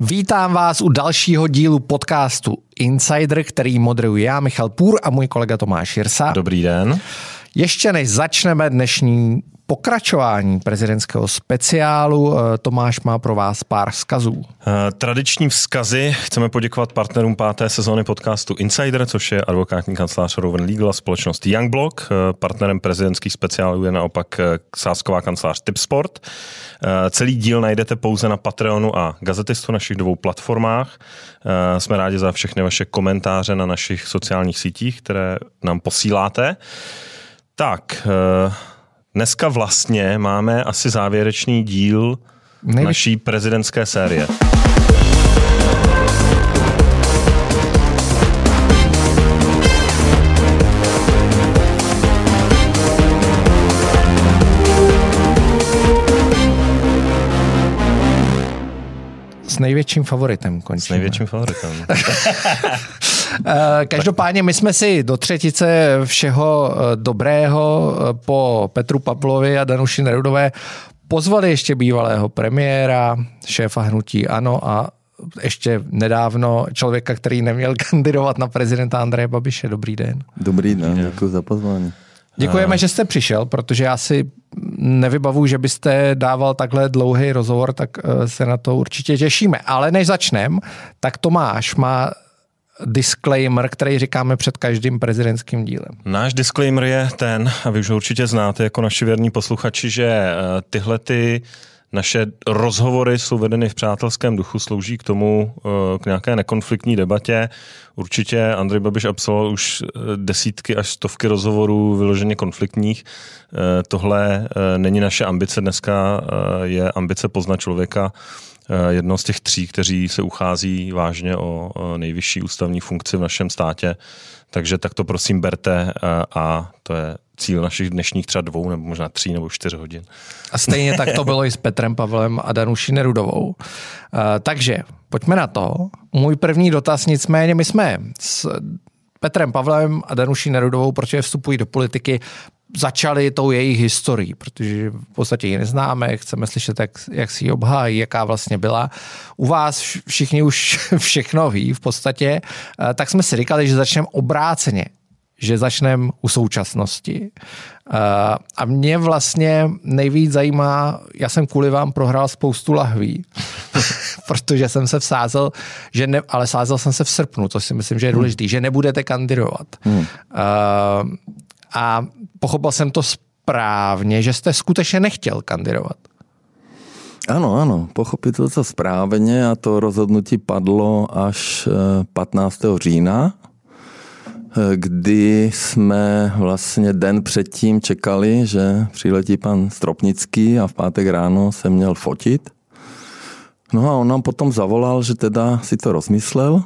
Vítám vás u dalšího dílu podcastu Insider, který moderuji já, Michal Půr a můj kolega Tomáš Jirsa. Dobrý den. Ještě než začneme dnešní pokračování prezidentského speciálu, eh, Tomáš má pro vás pár vzkazů. Eh, tradiční vzkazy. Chceme poděkovat partnerům páté sezóny podcastu Insider, což je advokátní kancelář Rowan Legal a společnost Youngblock. Eh, partnerem prezidentských speciálů je naopak sásková kancelář Tipsport. Celý díl najdete pouze na Patreonu a Gazetistu, našich dvou platformách. Jsme rádi za všechny vaše komentáře na našich sociálních sítích, které nám posíláte. Tak, Dneska vlastně máme asi závěrečný díl Nejvíc... naší prezidentské série. S největším favoritem končíme. S největším favoritem. Eh, každopádně my jsme si do třetice všeho eh, dobrého eh, po Petru Pavlovi a Danuši Nerudové pozvali ještě bývalého premiéra, šéfa hnutí ANO a ještě nedávno člověka, který neměl kandidovat na prezidenta Andreje Babiše. Dobrý den. Dobrý den, děkuji za pozvání. Děkujeme, že jste přišel, protože já si nevybavu, že byste dával takhle dlouhý rozhovor, tak se na to určitě těšíme. Ale než začneme, tak Tomáš má disclaimer, který říkáme před každým prezidentským dílem. Náš disclaimer je ten, a vy už ho určitě znáte jako naši věrní posluchači, že eh, tyhle ty naše rozhovory jsou vedeny v přátelském duchu, slouží k tomu, eh, k nějaké nekonfliktní debatě. Určitě Andrej Babiš absolvoval už eh, desítky až stovky rozhovorů vyloženě konfliktních. Tohle není naše ambice dneska, je ambice poznat člověka jedno z těch tří, kteří se uchází vážně o nejvyšší ústavní funkci v našem státě. Takže tak to prosím berte eh, a to je cíl našich dnešních třeba dvou nebo možná tří nebo čtyř hodin. A stejně tak to bylo i s Petrem Pavlem a Danuší Nerudovou. Eh, takže pojďme na to. Můj první dotaz nicméně, my jsme s Petrem Pavlem a Danuší Nerudovou, protože vstupují do politiky, začali tou jejich historií, protože v podstatě ji neznáme, chceme slyšet, jak, jak si ji obhájí, jaká vlastně byla. U vás všichni už všechno ví v podstatě, eh, tak jsme si říkali, že začneme obráceně, že začneme u současnosti. Eh, a mě vlastně nejvíc zajímá, já jsem kvůli vám prohrál spoustu lahví, protože jsem se vsázel, že ne, ale sázel jsem se v srpnu, to si myslím, že je důležité, hmm. že nebudete kandidovat. Hmm. Uh, a pochopil jsem to správně, že jste skutečně nechtěl kandidovat. Ano, ano, pochopit to správně a to rozhodnutí padlo až 15. Eh, října, eh, kdy jsme vlastně den předtím čekali, že přiletí pan Stropnický a v pátek ráno se měl fotit. No a on nám potom zavolal, že teda si to rozmyslel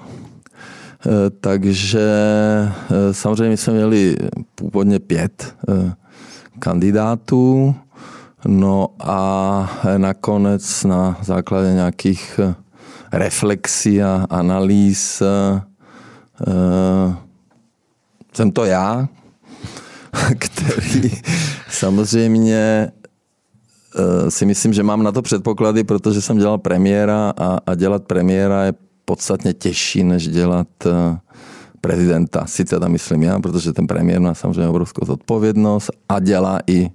takže eh, samozřejmě jsme měli původně pět eh, kandidátů, no a nakonec na základě nějakých reflexí a analýz jsem to já, který samozřejmě si myslím, že mám na to předpoklady, protože jsem dělal premiéra a, a dělat premiéra je podstatně těžší, než dělat eh, prezidenta. Si teda myslím já, protože ten premiér má samozřejmě obrovskou zodpovědnost a dělá i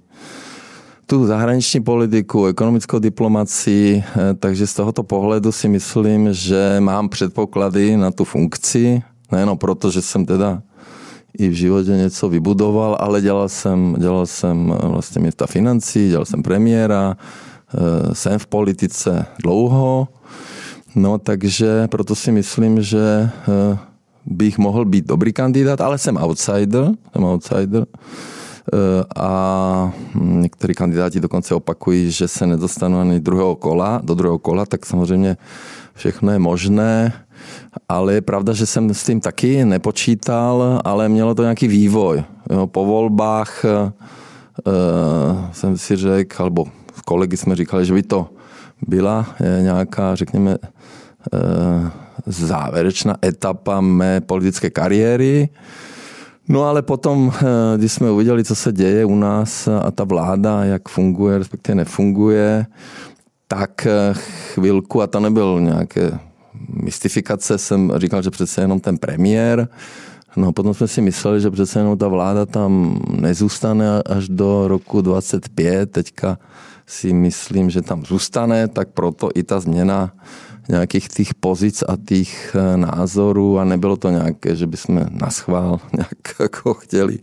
tu zahraniční politiku, ekonomickou diplomaci, eh, takže z tohoto pohledu si myslím, že mám předpoklady na tu funkci, nejenom proto, že jsem teda i v životě něco vybudoval, ale dělal jsem, dělal jsem eh, vlastně města financí, dělal jsem premiéra, jsem v politice dlouho, No takže proto si myslím, že eh, bych mohl být dobrý kandidát, ale jsem outsider, jsem outsider. Eh, a někteří kandidáti dokonce opakují, že se nedostanou ani druhého kola, do druhého kola, tak samozřejmě všechno je možné, ale je pravda, že jsem s tím taky nepočítal, ale mělo to nějaký vývoj. Jo, po volbách uh, jsem si řekl, alebo kolegy jsme říkali, že by to byla nějaká, řekněme, Eh, závěrečná etapa mé politické kariéry. No ale potom, eh, když jsme uviděli, co se děje u nás a ta vláda, jak funguje, respektive nefunguje, tak chvilku, a to nebyl nějaké mystifikace, jsem říkal, že přece jenom ten premiér, No potom jsme si mysleli, že přece jenom ta vláda tam nezůstane až do roku 25. Teďka si myslím, že tam zůstane, tak proto i ta změna nějakých těch pozic a těch eh, názorů. A nebylo to nějaké, že bychom na schvál nějak jako chtěli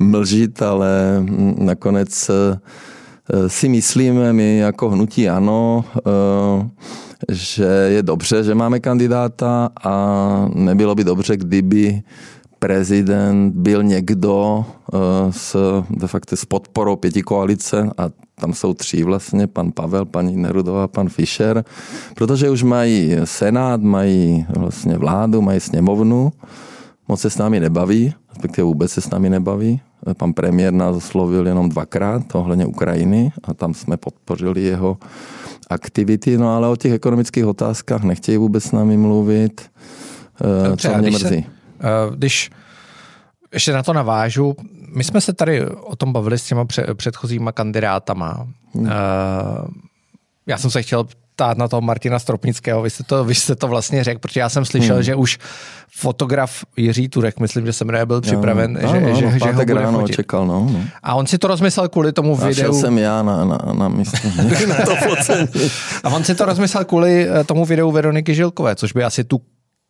mlžit, ale mm, nakonec eh, si myslíme my jako hnutí ano, že je dobře, že máme kandidáta a nebylo by dobře, kdyby prezident byl někdo s, de facto s podporou pěti koalice a tam jsou tři vlastně, pan Pavel, paní Nerudová, pan Fischer, protože už mají senát, mají vlastně vládu, mají sněmovnu, moc se s námi nebaví, respektive vůbec se s námi nebaví. Pan premiér nás oslovil jenom dvakrát ohledně Ukrajiny a tam jsme podpořili jeho aktivity, no ale o těch ekonomických otázkách nechtějí vůbec s námi mluvit. Eh, Dobře, Co mě mrzí. Se, když ještě na to navážu, my jsme se tady o tom bavili s těma předchozíma kandidátama. Hmm. Uh, já jsem se chtěl ptát na toho Martina Stropnického, vy jste to, vy jste to vlastně řekl, protože já jsem slyšel, hmm. že už fotograf Jiří Turek, myslím, že jsem byl připraven, no, že, no, že, no, že ho bude ráno fotit. čekal, no, no. A on si to rozmyslel kvůli tomu a videu. jsem já na, na, na místě na to A on si to rozmyslel kvůli eh, tomu videu Veroniky Žilkové, což by asi tu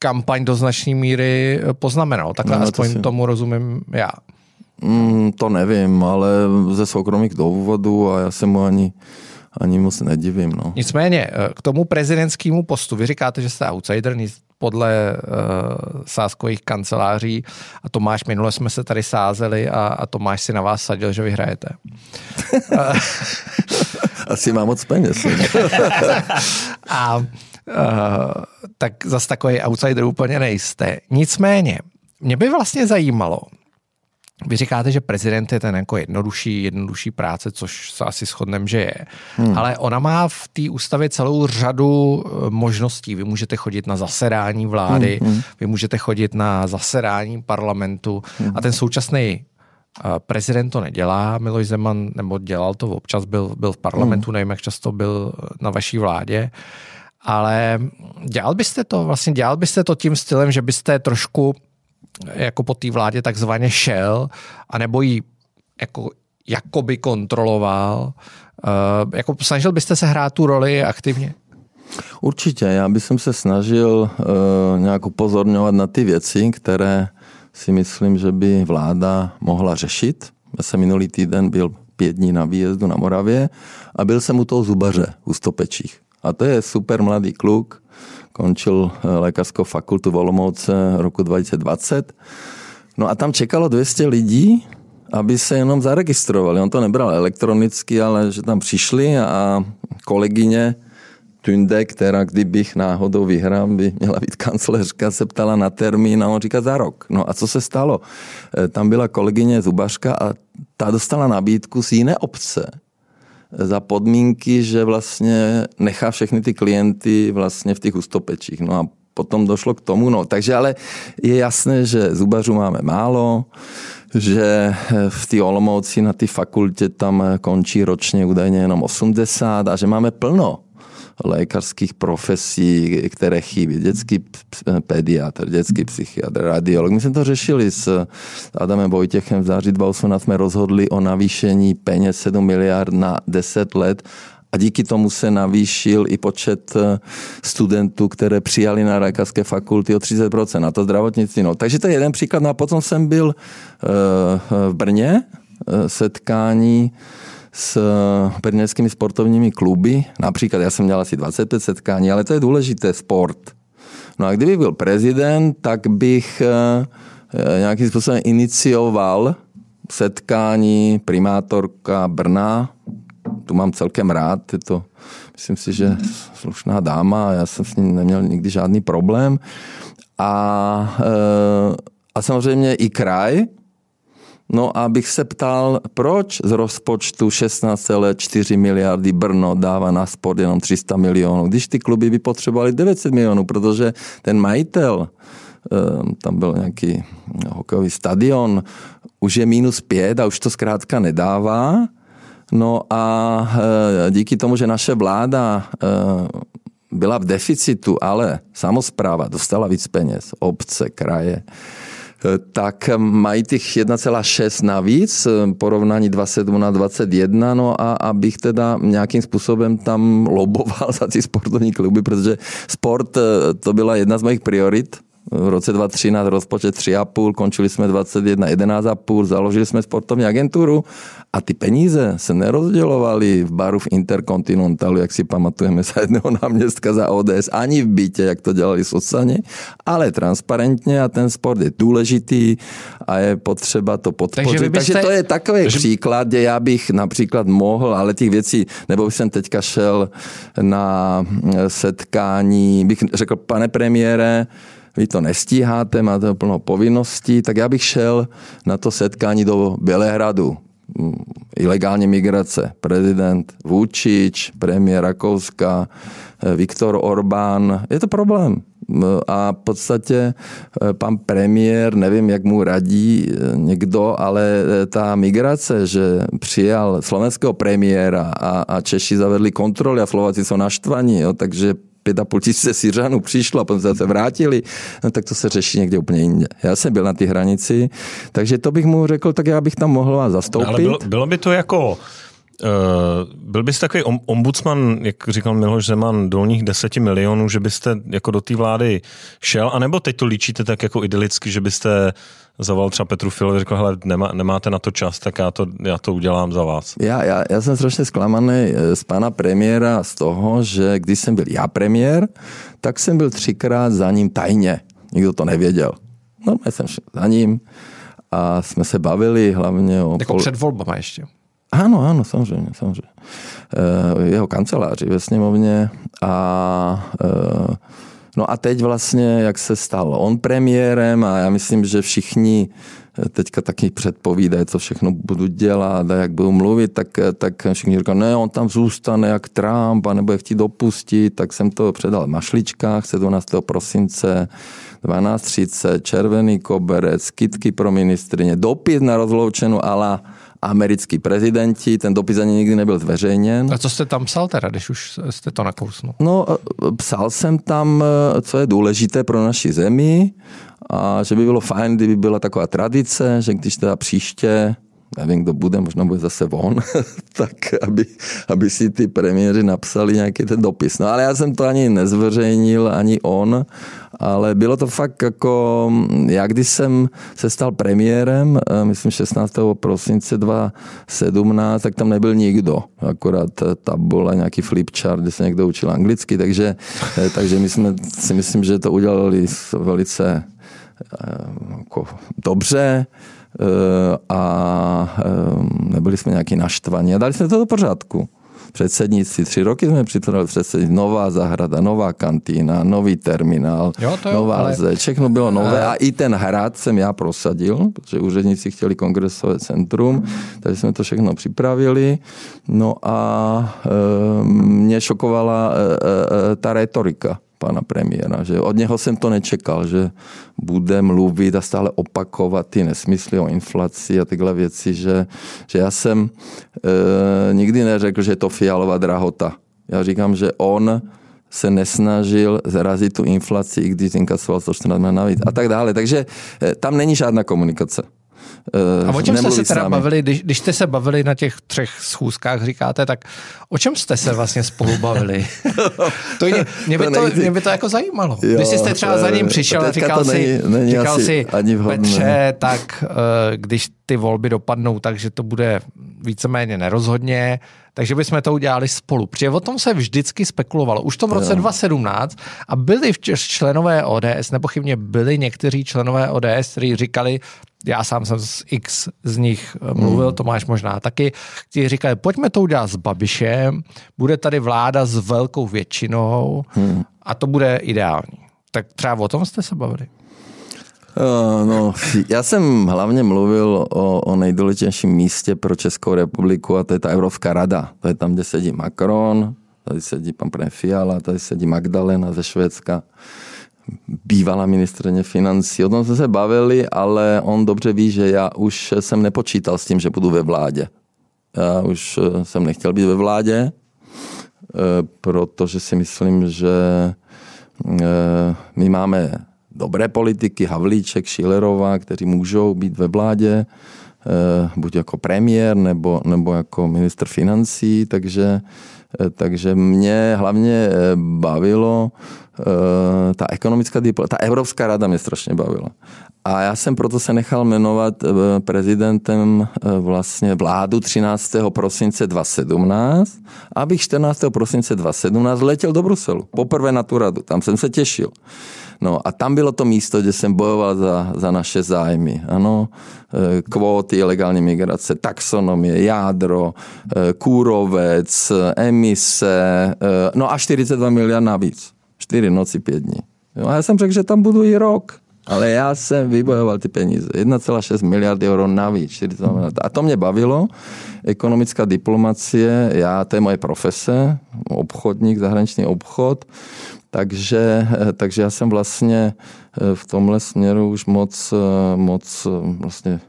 kampaň do značné míry eh, poznamenal. Takhle no, aspoň to si... tomu rozumím já. Mm, to nevím, ale ze soukromých důvodů a já se mu ani ani moc nedivím. No. Nicméně, eh, k tomu prezidentskému postu, vy říkáte, že jste outsider, podle uh, sáskových kanceláří a Tomáš, minule jsme se tady sázeli a, a Tomáš si na vás sadil, že vyhrajete. Asi má moc peněz. a tak zase takový outsider úplně nejste. Nicméně, mě by vlastně zajímalo, vy říkáte, že prezident je ten jako jednodušší, jednodušší práce, což se asi shodneme, že je. Hmm. Ale ona má v té ústavě celou řadu eh, možností. Vy můžete chodit na zasedání vlády, hmm. hmm. vy můžete chodit na zasedání parlamentu hmm. a ten současný eh, prezident to nedělá, Miloš Zeman, nebo dělal to občas, byl, byl v parlamentu, hmm. nevím, jak často byl na vaší vládě, ale dělal byste to, vlastně dělal byste to tím stylem, že byste trošku jako po té vládě takzvaně šel, anebo ji jako jakoby kontroloval. Uh, jako snažil byste se hrát tu roli aktivně? Určitě, já bych se snažil uh, nějak upozorňovat na ty věci, které si myslím, že by vláda mohla řešit. Já jsem minulý týden byl pět dní na výjezdu na Moravě a byl jsem u toho zubaře u Stopečích. A to je super mladý kluk, končil eh, lékařskou fakultu v Olomouce roku 2020. No a tam čekalo 200 lidí, aby se jenom zaregistrovali. On to nebral elektronicky, ale že tam přišli a kolegyně Tunde, která kdybych náhodou vyhrál, by měla být kancléřka, se ptala na termín a on říká za rok. No a co se stalo? Eh, tam byla kolegyně Zubaška a ta dostala nabídku z jiné obce za podmínky, že vlastně nechá všechny ty klienty vlastně v těch ustopečích. No a potom došlo k tomu, no takže ale je jasné, že zubařů máme málo, že v té Olomouci na té fakultě tam končí ročně údajně jenom 80 a že máme plno lékařských profesí, které chybí. Dětský pediatr, dětský psychiatr, radiolog. My jsme to řešili s Adamem Vojtěchem v září 2018. Jsme rozhodli o navýšení peněz 7 miliard na 10 let a díky tomu se navýšil i počet eh, studentů, které přijali na lékařské fakulty o 30%, na to zdravotnictví. No. Takže to je jeden příklad. No a potom jsem byl eh, v Brně, eh, setkání s brněnskými sportovními kluby. Například já jsem měl asi 25 setkání, ale to je důležité, sport. No a kdyby byl prezident, tak bych eh, eh, nějakým způsobem inicioval setkání primátorka Brna. Tu mám celkem rád, je to, myslím si, že slušná dáma, já jsem s ní neměl nikdy žádný problém. A, eh, a samozřejmě i kraj, No a bych se ptal, proč z rozpočtu 16,4 miliardy Brno dává na sport jenom 300 milionů, když ty kluby by potřebovali 900 milionů, protože ten majitel, ehm, tam byl nějaký hokejový stadion, už je minus pět a už to zkrátka nedává. No a e, díky tomu, že naše vláda e, byla v deficitu, ale samozpráva dostala víc peněz, obce, kraje, tak mají těch 1,6 navíc, porovnání 27 na 21, no a abych teda nějakým způsobem tam loboval za ty sportovní kluby, protože sport to byla jedna z mojich priorit, v roce 2013 rozpočet 3,5, končili jsme 21, 11,5, založili jsme sportovní agenturu a ty peníze se nerozdělovaly v baru v Intercontinentalu, jak si pamatujeme za jedného náměstka za ODS, ani v bytě, jak to dělali sociálně, ale transparentně a ten sport je důležitý a je potřeba to podpořit. Takže, byste... Takže to je takový Takže... příklad, kde já bych například mohl, ale těch věcí, nebo jsem teďka šel na setkání, bych řekl, pane premiére, vy to nestíháte, máte plno povinností, tak já bych šel na to setkání do Bělehradu. Mm, ilegální migrace. Prezident Vůčič, premiér Rakouska, eh, Viktor Orbán. Je to problém. A v podstatě eh, pan premiér, nevím, jak mu radí eh, někdo, ale ta migrace, že přijal slovenského premiéra a, a Češi zavedli kontroly a Slováci jsou naštvaní, jo, takže pět a půl tisíce Syřanů přišlo a potom se vrátili, no tak to se řeší někde úplně jinde. Já jsem byl na té hranici, takže to bych mu řekl, tak já bych tam mohl vás zastoupit. Ale bylo, bylo by to jako Uh, byl byste takový ombudsman, jak říkal Miloš Zeman, dolních deseti milionů, že byste jako do té vlády šel, anebo teď to líčíte tak jako idylicky, že byste zavolal třeba Petru Filovi, řekl, hele, nemá, nemáte na to čas, tak já to, já to udělám za vás. Já, já, já jsem strašně zklamaný eh, z pana premiéra z toho, že když jsem byl já premiér, tak jsem byl třikrát za ním tajně. Nikdo to nevěděl. No, já jsem šel za ním a jsme se bavili hlavně o... Jako pol... před volbama ještě. Ano, ano, samozřejmě, samozřejmě. E, jeho kanceláři ve sněmovně a e, No a teď vlastně, jak se stal on premiérem a já myslím, že všichni eh, teďka taky předpovídají, co všechno budu dělat a jak budu mluvit, tak, tak všichni říkají, ne, on tam zůstane jak Trump a nebo chtít dopustit, tak jsem to předal v Mašličkách 17. prosince 12.30, červený koberec, kytky pro ministrině, dopis na rozloučenou ala americký prezidenti, ten dopis ani nikdy nebyl zveřejněn. A co jste tam psal teda, když už jste to nakousnul? No, e, psal jsem tam, e, co je důležité pro naši zemi a že by bylo fajn, kdyby byla taková tradice, že když teda příště nevím, kdo bude, možná bude zase von, tak aby, aby si ty premiéři napsali nějaký ten dopis. No ale já jsem to ani nezveřejnil, ani on, ale bylo to fakt jako, já když jsem se stal premiérem, eh, myslím 16. prosince 2017, tak tam nebyl nikdo, akorát tabule, nějaký flipchart, kde se někdo učil anglicky, takže, eh, takže my jsme si myslím, že to udělali velice eh, jako dobře. Eh, a eh, nebyli jsme nějaký naštvaní a dali jsme to do pořádku. Předsednictví, tři roky jsme připravili předsednictví, nová zahrada, nová kantýna, nový terminál, jo, to jo, nová ale... zeď, všechno bylo nové a i ten hrad jsem já prosadil, protože úředníci chtěli kongresové centrum, takže jsme to všechno připravili. No a e, mě šokovala e, e, ta retorika pana premiéra, že od něho jsem to nečekal, že bude mluvit a stále opakovat ty nesmysly o inflaci a tyhle věci, že, že já jsem e, nikdy neřekl, že je to fialová drahota. Já říkám, že on se nesnažil zrazit tu inflaci, i když inkasoval 114 navíc a tak dále. Takže e, tam není žádná komunikace. Uh, a o čem jste se teda bavili, když, když jste se bavili na těch třech schůzkách, říkáte, tak o čem jste se vlastně spolu bavili? to mě, mě, by to, mě by to jako zajímalo. Jo, když jste třeba za ním přišel a říkal si, není, není říkal si Petře, tak uh, když ty volby dopadnou tak, že to bude víceméně nerozhodně, takže bychom to udělali spolu. Protože o tom se vždycky spekulovalo. Už to v roce jo. 2017 a byli členové ODS, nepochybně byli někteří členové ODS, kteří říkali, já sám jsem z X z nich eh, mluvil, hmm. Tomáš možná taky, kteří říkali, pojďme to udělat s Babišem, bude tady vláda s velkou většinou hmm. a to bude ideální. Tak třeba o tom jste se bavili? Uh, no, já jsem hlavně mluvil o, o nejdůležitějším místě pro Českou republiku a to je ta Evropská rada. To je tam, kde sedí Macron, tady sedí pan premiér Fiala, tady sedí Magdalena ze Švédska bývalá ministrně financí. O tom jsme se bavili, ale on dobře ví, že já už jsem nepočítal s tím, že budu ve vládě. Já už jsem nechtěl být ve vládě, protože si myslím, že my máme dobré politiky, Havlíček, Šilerová, kteří můžou být ve vládě, buď jako premiér nebo, nebo jako minister financí, takže, takže mě hlavně bavilo ta ekonomická diplomacie, ta Evropská rada mě strašně bavila. A já jsem proto se nechal jmenovat eh, prezidentem eh, vlastně vládu 13. prosince 2017, abych 14. prosince 2017 letěl do Bruselu. Poprvé na tu radu, tam jsem se těšil. No a tam bylo to místo, kde jsem bojoval za, za naše zájmy. Ano, eh, kvóty, legální migrace, taxonomie, jádro, kůrovec, emise, no a 42 miliard navíc. 4 noci, 5 dní. No a já jsem řekl, že tam budu i rok. Ale já jsem vybojoval ty peníze. 1,6 miliardy euro navíc. 40 A to mě bavilo. Ekonomická diplomacie, já, to je moje profese, obchodník, zahraniční obchod. Takže, takže já jsem vlastně eh, v tomhle směru už moc, eh, moc eh, vlastně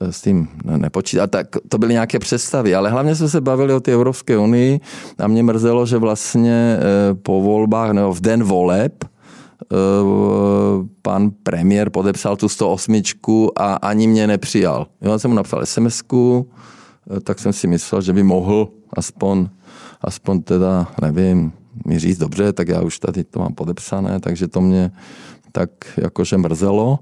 s tím nepočítal. Tak to byly nějaké představy, ale hlavně jsme se bavili o té Evropské unii a mě mrzelo, že vlastně po volbách nebo v den voleb Eh, pan premiér podepsal tu 108 a ani mě nepřijal. Já jsem mu napsal sms eh, tak jsem si myslel, že by mohl aspoň, aspoň teda, nevím, mi říct dobře, tak já už tady to mám podepsané, takže to mě tak jakože mrzelo.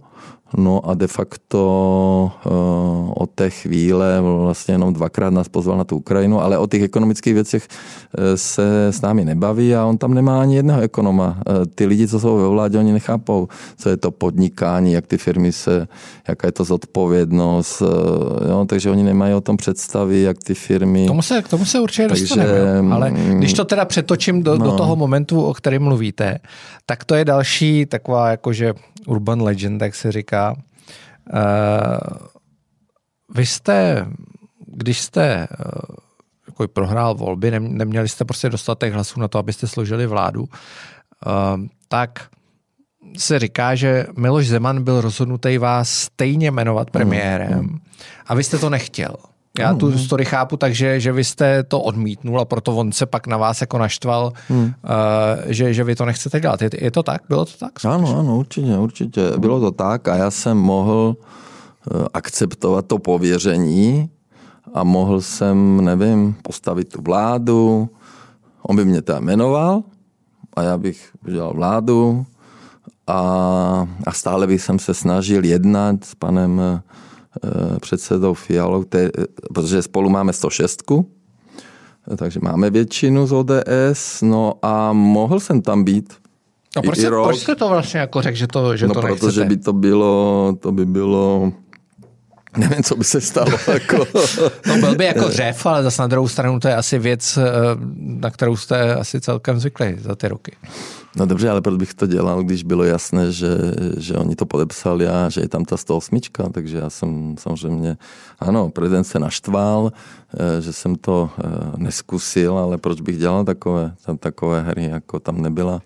No a de facto uh, od té chvíle vlastně jenom dvakrát nás pozval na tu Ukrajinu, ale o těch ekonomických věcech uh, se s námi nebaví a on tam nemá ani jednoho ekonoma. Uh, ty lidi, co jsou ve vládě, oni nechápou, co je to podnikání, jak ty firmy se, jaká je to zodpovědnost, uh, jo, takže oni nemají o tom představy, jak ty firmy... K tomu se, k tomu se určitě takže, dostaneme, ale mm, když to teda přetočím do, no. do toho momentu, o kterém mluvíte, tak to je další taková jakože urban legend, jak se říká. Uh, vy jste, když jste uh, jako prohrál volby, neměli jste prostě dostatek hlasů na to, abyste složili vládu, uh, tak se říká, že Miloš Zeman byl rozhodnutý vás stejně jmenovat premiérem mm. a vy jste to nechtěl. Já hmm. tu story chápu takže že vy jste to odmítnul a proto on se pak na vás jako naštval, hmm. uh, že, že vy to nechcete dělat. Je, je to tak? Bylo to tak? Skutečně? Ano, ano, určitě, určitě. Bylo to tak a já jsem mohl uh, akceptovat to pověření a mohl jsem, nevím, postavit tu vládu. On by mě tam jmenoval a já bych udělal vládu a, a stále bych jsem se snažil jednat s panem Eh, předsedou Fialou, te, protože spolu máme 106, takže máme většinu z ODS, no a mohl jsem tam být. No proč, jste, proč jste to vlastně jako řekl, že to, že no to protože nechcete? by to bylo, to by bylo Nevím, co by se stalo. Jako. no byl by jako řev, ale zase na druhou stranu to je asi věc, eh, na kterou jste asi celkem zvykli za ty roky. No dobře, ale proč bych to dělal, když bylo jasné, že, že oni to podepsali a že je tam ta 108, takže já jsem samozřejmě, ano, prezident se naštval, eh, že jsem to eh, neskusil, ale proč bych dělal takové, takové hry, jako tam nebyla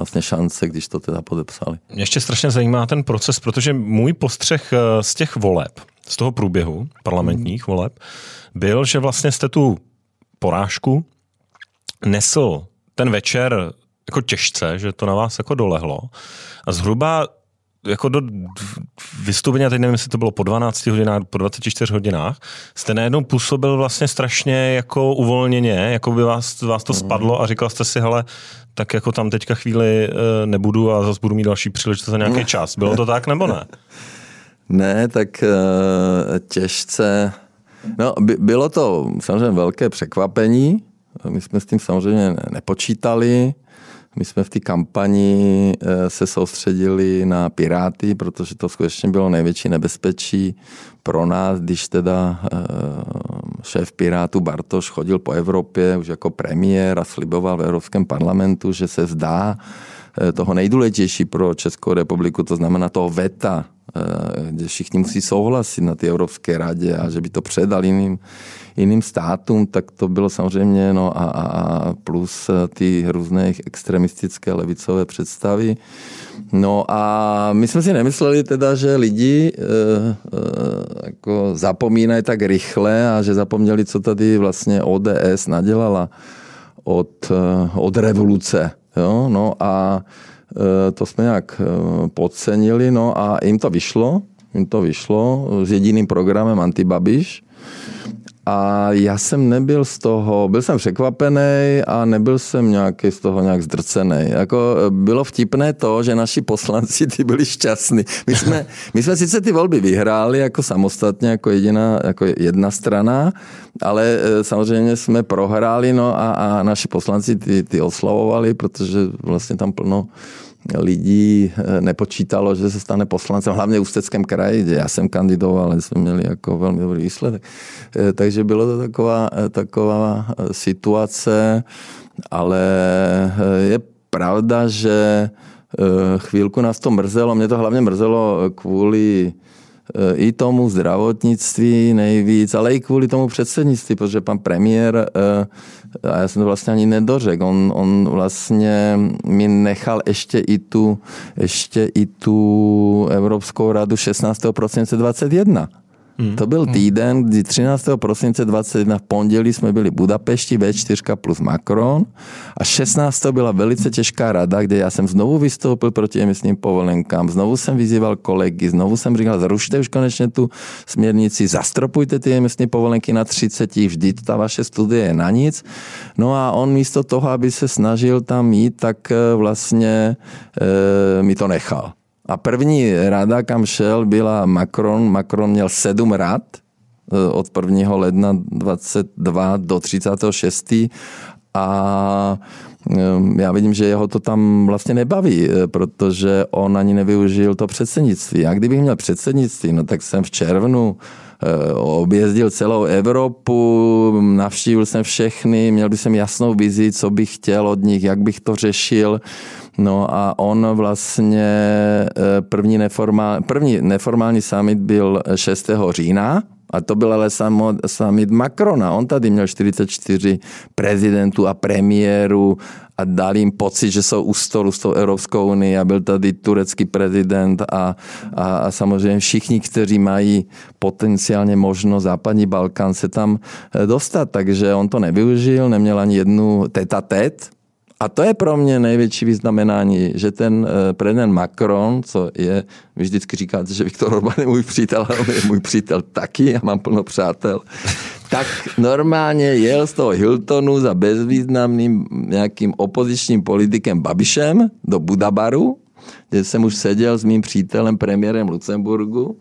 vlastně šance, když to teda podepsali. Mě ještě strašně zajímá ten proces, protože můj postřeh eh, z těch voleb, z toho průběhu parlamentních voleb, byl, že vlastně jste tu porážku nesl ten večer jako těžce, že to na vás jako dolehlo. A zhruba jako do vystoupení, teď nevím, jestli to bylo po 12 hodinách, po 24 hodinách, jste najednou působil vlastně strašně jako uvolněně, jako by vás, vás to spadlo a říkal jste si, hele, tak jako tam teďka chvíli eh, nebudu a zase budu mít další příležitost za nějaký čas. Bylo to tak nebo ne? Ne, tak eh, těžce. No, bylo to samozřejmě velké překvapení. My jsme s tím samozřejmě nepočítali. My jsme v té kampani eh, se soustředili na Piráty, protože to skutečně bylo největší nebezpečí pro nás, když teda eh, šéf Pirátů Bartoš chodil po Evropě už jako premiér a sliboval v Evropském parlamentu, že se zdá toho nejdůležitější pro Českou republiku, to znamená toho VETA, kde všichni musí souhlasit na té Evropské radě a že by to předal jiným, jiným státům, tak to bylo samozřejmě, no a, a plus ty různé extremistické levicové představy. No a my jsme si nemysleli teda, že lidi e, e, jako zapomínají tak rychle a že zapomněli, co tady vlastně ODS nadělala od, od revoluce. Jo? No a to jsme nějak podcenili, no a jim to vyšlo, jim to vyšlo s jediným programem Antibabiš. A já jsem nebyl z toho, byl jsem překvapený a nebyl jsem nějaký z toho nějak zdrcený. Jako bylo vtipné to, že naši poslanci ty byli šťastní. My jsme, my jsme sice ty volby vyhráli jako samostatně, jako, jediná, jako jedna strana, ale e, samozřejmě jsme prohráli no a, a naši poslanci ty, ty oslavovali, protože vlastně tam plno lidí eh, nepočítalo, že se stane poslancem, hlavně v Ústeckém kraji, kde já jsem kandidoval, ale jsme měli jako velmi dobrý výsledek. Eh, takže bylo to taková, eh, taková situace, ale je pravda, že chvílku nás to mrzelo, mě to hlavně mrzelo kvůli i tomu zdravotnictví nejvíc, ale i kvůli tomu předsednictví, protože pan premiér a já jsem to vlastně ani nedořekl. On, on vlastně mi nechal ještě i tu, ještě i tu Evropskou radu 16. prosince 21. Hmm. To byl hmm. týden, kdy 13. prosince 21 v pondělí jsme byli v Budapešti, V4 plus Macron a 16. byla velice těžká rada, kde já jsem znovu vystoupil proti emisním povolenkám, znovu jsem vyzýval kolegy, znovu jsem říkal, zrušte už konečně tu směrnici, zastropujte ty emisní povolenky na 30, vždy ta vaše studie je na nic. No a on místo toho, aby se snažil tam jít, tak eh, vlastně e, mi to nechal. A první rada, kam šel, byla Macron. Macron měl sedm rad eh, od 1. ledna 22 do 36. A eh, já vidím, že jeho to tam vlastně nebaví, eh, protože on ani nevyužil to předsednictví. A kdybych měl předsednictví, no tak jsem v červnu objezdil celou Evropu, navštívil jsem všechny, měl bych jsem jasnou vizi, co bych chtěl od nich, jak bych to řešil. No a on vlastně eh, první, neformál, první neformální summit byl 6. října, a to byl ale summit Macrona. On tady měl 44 prezidentů a premiérů a dal jim pocit, že jsou u stolu s tou Evropskou unii a byl tady turecký prezident a, a, a samozřejmě všichni, kteří mají potenciálně možnost západní Balkán se tam eh, dostat. Takže on to nevyužil, neměl ani jednu teta tet, a to je pro mě největší vyznamenání, že ten eh, prezident Macron, co je, vy vždycky říkáte, že Viktor Orbán je můj přítel, ale on je můj přítel taky, já mám plno přátel, tak normálně jel z toho Hiltonu za bezvýznamným nějakým opozičním politikem Babišem do Budabaru, kde jsem už seděl s mým přítelem, premiérem Lucemburgu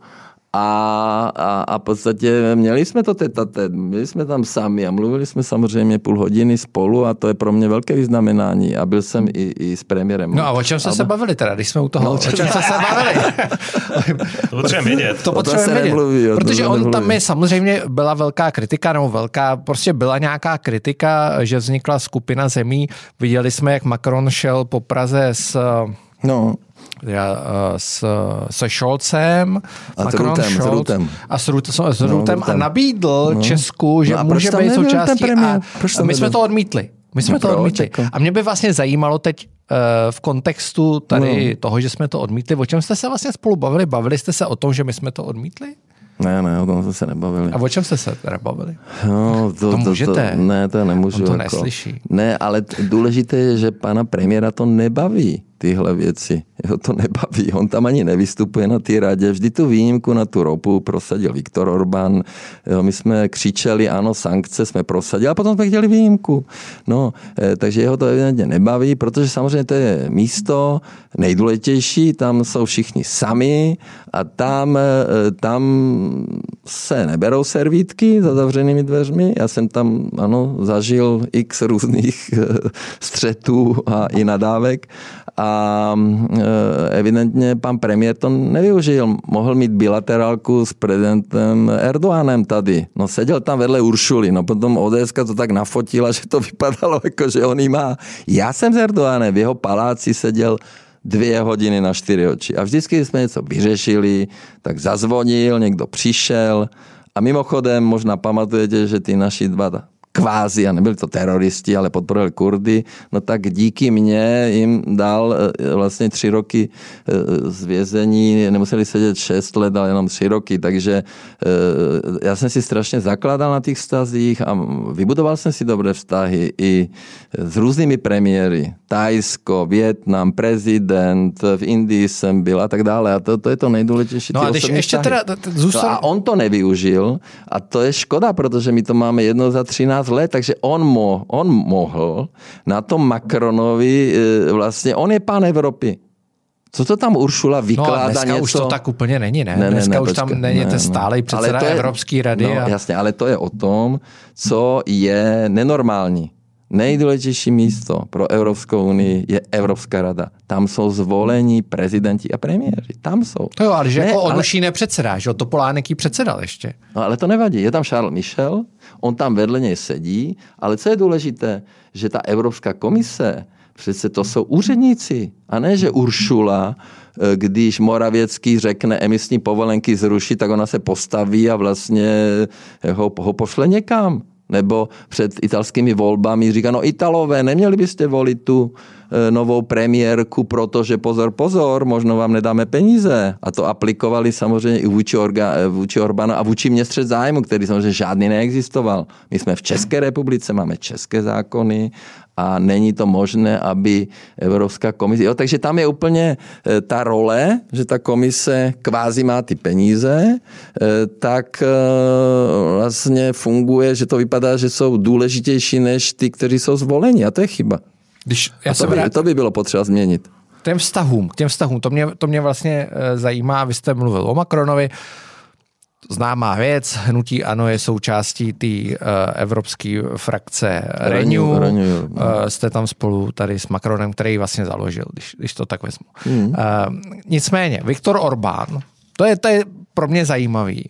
a, a, a v podstatě měli jsme to tetatet, byli jsme tam sami a mluvili jsme samozřejmě půl hodiny spolu a to je pro mě velké vyznamenání a byl jsem i, i s premiérem. No a o čem jste se bavili teda, když jsme u toho? No, o čem jste se bavili? to potřebujeme vědět. To potřebujeme vědět, nemluví, protože on nemluví. tam je samozřejmě byla velká kritika, nebo velká, prostě byla nějaká kritika, že vznikla skupina zemí. Viděli jsme, jak Macron šel po Praze s no já, eh, s, se Scholzem, a Macron, Rutem, Scholz, s Rutem. a s, Rut, s, s no, Rutem a nabídl no. Česku, že no může být součástí a, a my jsme to odmítli. My jsme no, to odmítli. Jako? A mě by vlastně zajímalo teď uh, v kontextu tady no. toho, že jsme to odmítli, o čem jste se vlastně spolu bavili? Bavili jste se o tom, že my jsme to odmítli? Ne, ne, o tom jsme se nebavili. A o čem jste se teda bavili? No, to, to, můžete. To, ne, to nemůžu. On to jako. neslyší. Ne, ale důležité je, že pana premiéra to nebaví tyhle věci. Jeho to nebaví. On tam ani nevystupuje na té radě. Vždy tu výjimku na tu ropu prosadil Viktor Orbán. Jo, my jsme křičeli, ano, sankce jsme prosadili, a potom jsme chtěli výjimku. No, eh, takže jeho to evidentně nebaví, protože samozřejmě to je místo nejdůležitější, tam jsou všichni sami a tam, eh, tam se neberou servítky za zavřenými dveřmi. Já jsem tam ano, zažil x různých střetů a i nadávek a evidentně pan premiér to nevyužil. Mohl mít bilaterálku s prezidentem Erdoganem tady. No seděl tam vedle Uršuly, no potom ODS to tak nafotila, že to vypadalo jako, že on jí má. Já jsem s Erdoganem v jeho paláci seděl dvě hodiny na čtyři oči. A vždycky jsme něco vyřešili, tak zazvonil, někdo přišel. A mimochodem, možná pamatujete, že ty naši dva kvázi, a nebyli to teroristi, ale podporovali Kurdy, no tak díky mně jim dal eh, vlastně tři roky eh, z vězení, nemuseli sedět šest let, ale jenom tři roky, takže eh, já jsem si strašně zakládal na těch vztazích a vybudoval jsem si dobré vztahy i s různými premiéry. Tajsko, Větnam, prezident, v Indii jsem byl a tak dále. A to, to je to nejdůležitější. No a když ještě vztahy. teda zůstal... no a on to nevyužil a to je škoda, protože my to máme jedno za 13 let, takže on, mo, on mohl na tom Macronovi, e, vlastně, on je pán Evropy. Co to tam Uršula vykládá no, dneska něco? už to tak úplně není, ne? ne, ne dneska ne, už počkej, tam není ten stálej předseda Evropské rady. No, a... jasně, ale to je o tom, co je nenormální. Nejdůležitější místo pro Evropskou unii je Evropská rada. Tam jsou zvolení prezidenti a premiéři. Tam jsou. To jo, ale že ne, jako on ale... nepředsedá, že to Polánek jí předsedal ještě. No, ale to nevadí. Je tam Charles Michel, on tam vedle něj sedí, ale co je důležité, že ta Evropská komise, přece to jsou úředníci, a ne, že Uršula, eh, když Moravěcký řekne emisní povolenky zrušit, tak ona se postaví a vlastně ho, ho pošle někam nebo před italskými volbami říká, no Italové, neměli byste volit tu e, novou premiérku, protože pozor, pozor, možno vám nedáme peníze. A to aplikovali samozřejmě i vůči, Orga, e, vůči Orbánu a vůči mě střed zájmu, který samozřejmě žádný neexistoval. My jsme v České republice, máme české zákony a není to možné, aby Evropská komise... Jo, takže tam je úplně e, ta role, že ta komise kvázi má ty peníze, e, tak e, vlastně funguje, že to vypadá, že jsou důležitější než ty, kteří jsou zvoleni. A to je chyba. Když já a to, by, rád... to by bylo potřeba změnit. K těm vztahům, k těm vztahům, to mě, to mě vlastně zajímá, vy jste mluvil o Macronovi, známá věc. Hnutí ANO je součástí té uh, evropské frakce Renew. Renew, Renew uh, jste tam spolu tady s Macronem, který vlastně založil, když, když to tak vezmu. Mm. Uh, nicméně, Viktor Orbán, to je, to je pro mě zajímavý.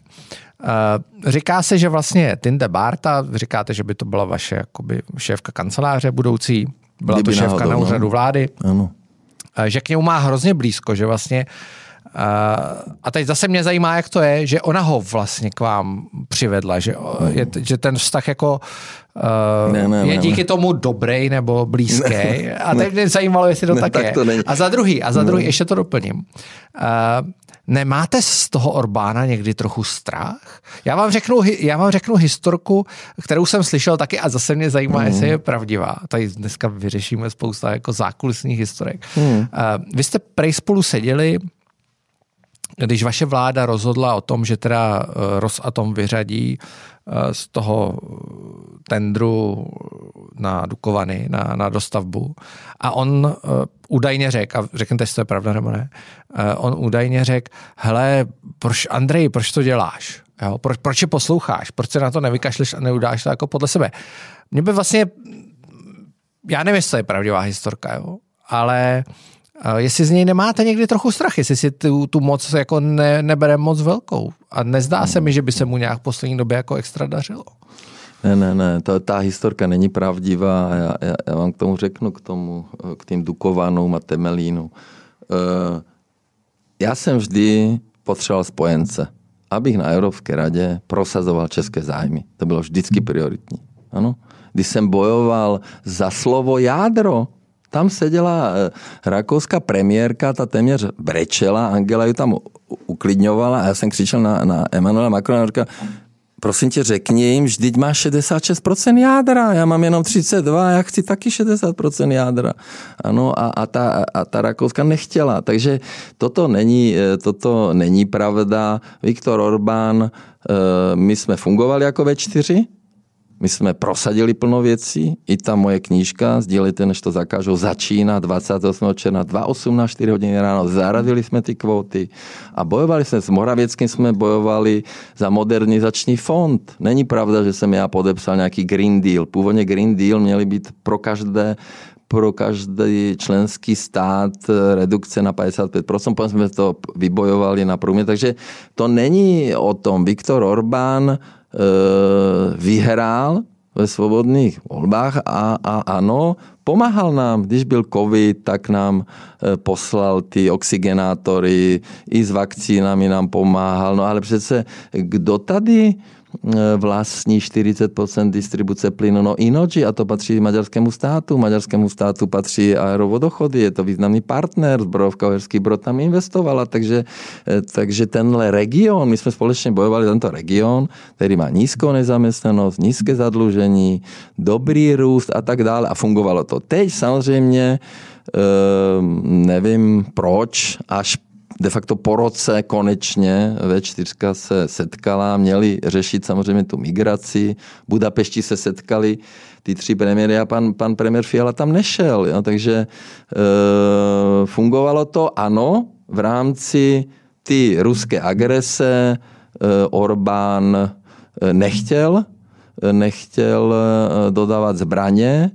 Říká se, že vlastně Tinde Barta, říkáte, že by to byla vaše jakoby, šéfka kanceláře budoucí, byla Kdyby to šéfka náhodou, na úřadu no. vlády. Ano. Že k němu má hrozně blízko, že vlastně uh, a teď zase mě zajímá, jak to je, že ona ho vlastně k vám přivedla, že, je, že ten vztah jako uh, ne, ne, je díky ne. tomu dobrý nebo blízký. Ne, a teď mě zajímalo, jestli to ne, tak, tak je. To není. a za druhý, a za druhý, ne. ještě to doplním. Uh, nemáte z toho Orbána někdy trochu strach? Já vám řeknu, já vám řeknu historku, kterou jsem slyšel taky a zase mě zajímá, mm. jestli je pravdivá. Tady dneska vyřešíme spousta jako zákulisních historek. Mm. Uh, vy jste prej spolu seděli když vaše vláda rozhodla o tom, že teda eh, Rosatom vyřadí eh, z toho tendru na Dukovany, na, na dostavbu. A on údajně řekl, a řekněte, jestli to je pravda nebo ne, on údajně řekl, hele, proč, Andrej, proč to děláš? Jo? Proč, proč je posloucháš? Proč se na to nevykašleš a neudáš to jako podle sebe? Mě by vlastně, já nevím, jestli to je pravdivá historka, jo? ale uh, jestli z něj nemáte někdy trochu strach, jestli si tu, tu moc jako ne, nebere moc velkou. A nezdá se mi, že by se mu nějak v poslední době jako extra dařilo. Ne, ne, ne, to, ta historka není pravdivá. Já, já, já vám k tomu řeknu, k tomu, k tým Dukovanům a Temelínu. Uh, já jsem vždy potřeboval spojence, abych na Evropské radě prosazoval české zájmy. To bylo vždycky prioritní. Ano? Když jsem bojoval za slovo jádro, tam seděla eh, rakouská premiérka, ta téměř brečela, Angela ji tam uklidňovala a já jsem křičel na, na Emmanuela Macrona a říkal, prosím tě, řekni jim, vždyť má 66% jádra, já mám jenom 32, já chci taky 60% jádra. Ano, a, a, ta, a ta Rakouska nechtěla. Takže toto není, eh, toto není pravda. Viktor Orbán, eh, my jsme fungovali jako ve čtyři, My jsme prosadili plno věcí, i ta moje knížka, sdílejte, než to zakážou, začíná 28. června, 2.18, 4 hodiny ráno, zaradili jsme ty kvóty a bojovali jsme, s Moravěckým jsme bojovali za modernizační fond. Není pravda, že jsem já podepsal nějaký Green Deal. Původně Green Deal měly být pro každé pro každý členský stát redukce na 55%, potom jsme to vybojovali na průměr. Takže to není o tom. Viktor Orbán Eh, vyhrál ve svobodných volbách a, a ano, pomáhal nám. Když byl covid, tak nám eh, poslal ty oxygenátory, i s vakcínami nám pomáhal. No ale přece kdo tady vlastní 40% distribuce plynu. No Inoji, a to patří maďarskému státu. Maďarskému státu patří aerovodochody, je to významný partner, zbrojovka Uherský Brod tam investovala, takže, e, takže tenhle region, my jsme společně bojovali tento region, který má nízkou nezaměstnanost, nízké zadlužení, dobrý růst a tak dále a fungovalo to. Teď samozřejmě nevím proč, až de facto po roce konečně V4 se setkala, měli řešit samozřejmě tu migraci. Budapešti se setkali ty tři premiéry a pan, pan premiér Fiala tam nešel. Jo? Takže e, fungovalo to, ano, v rámci ty ruské agrese e, Orbán e, nechtěl, nechtěl dodávat zbraně,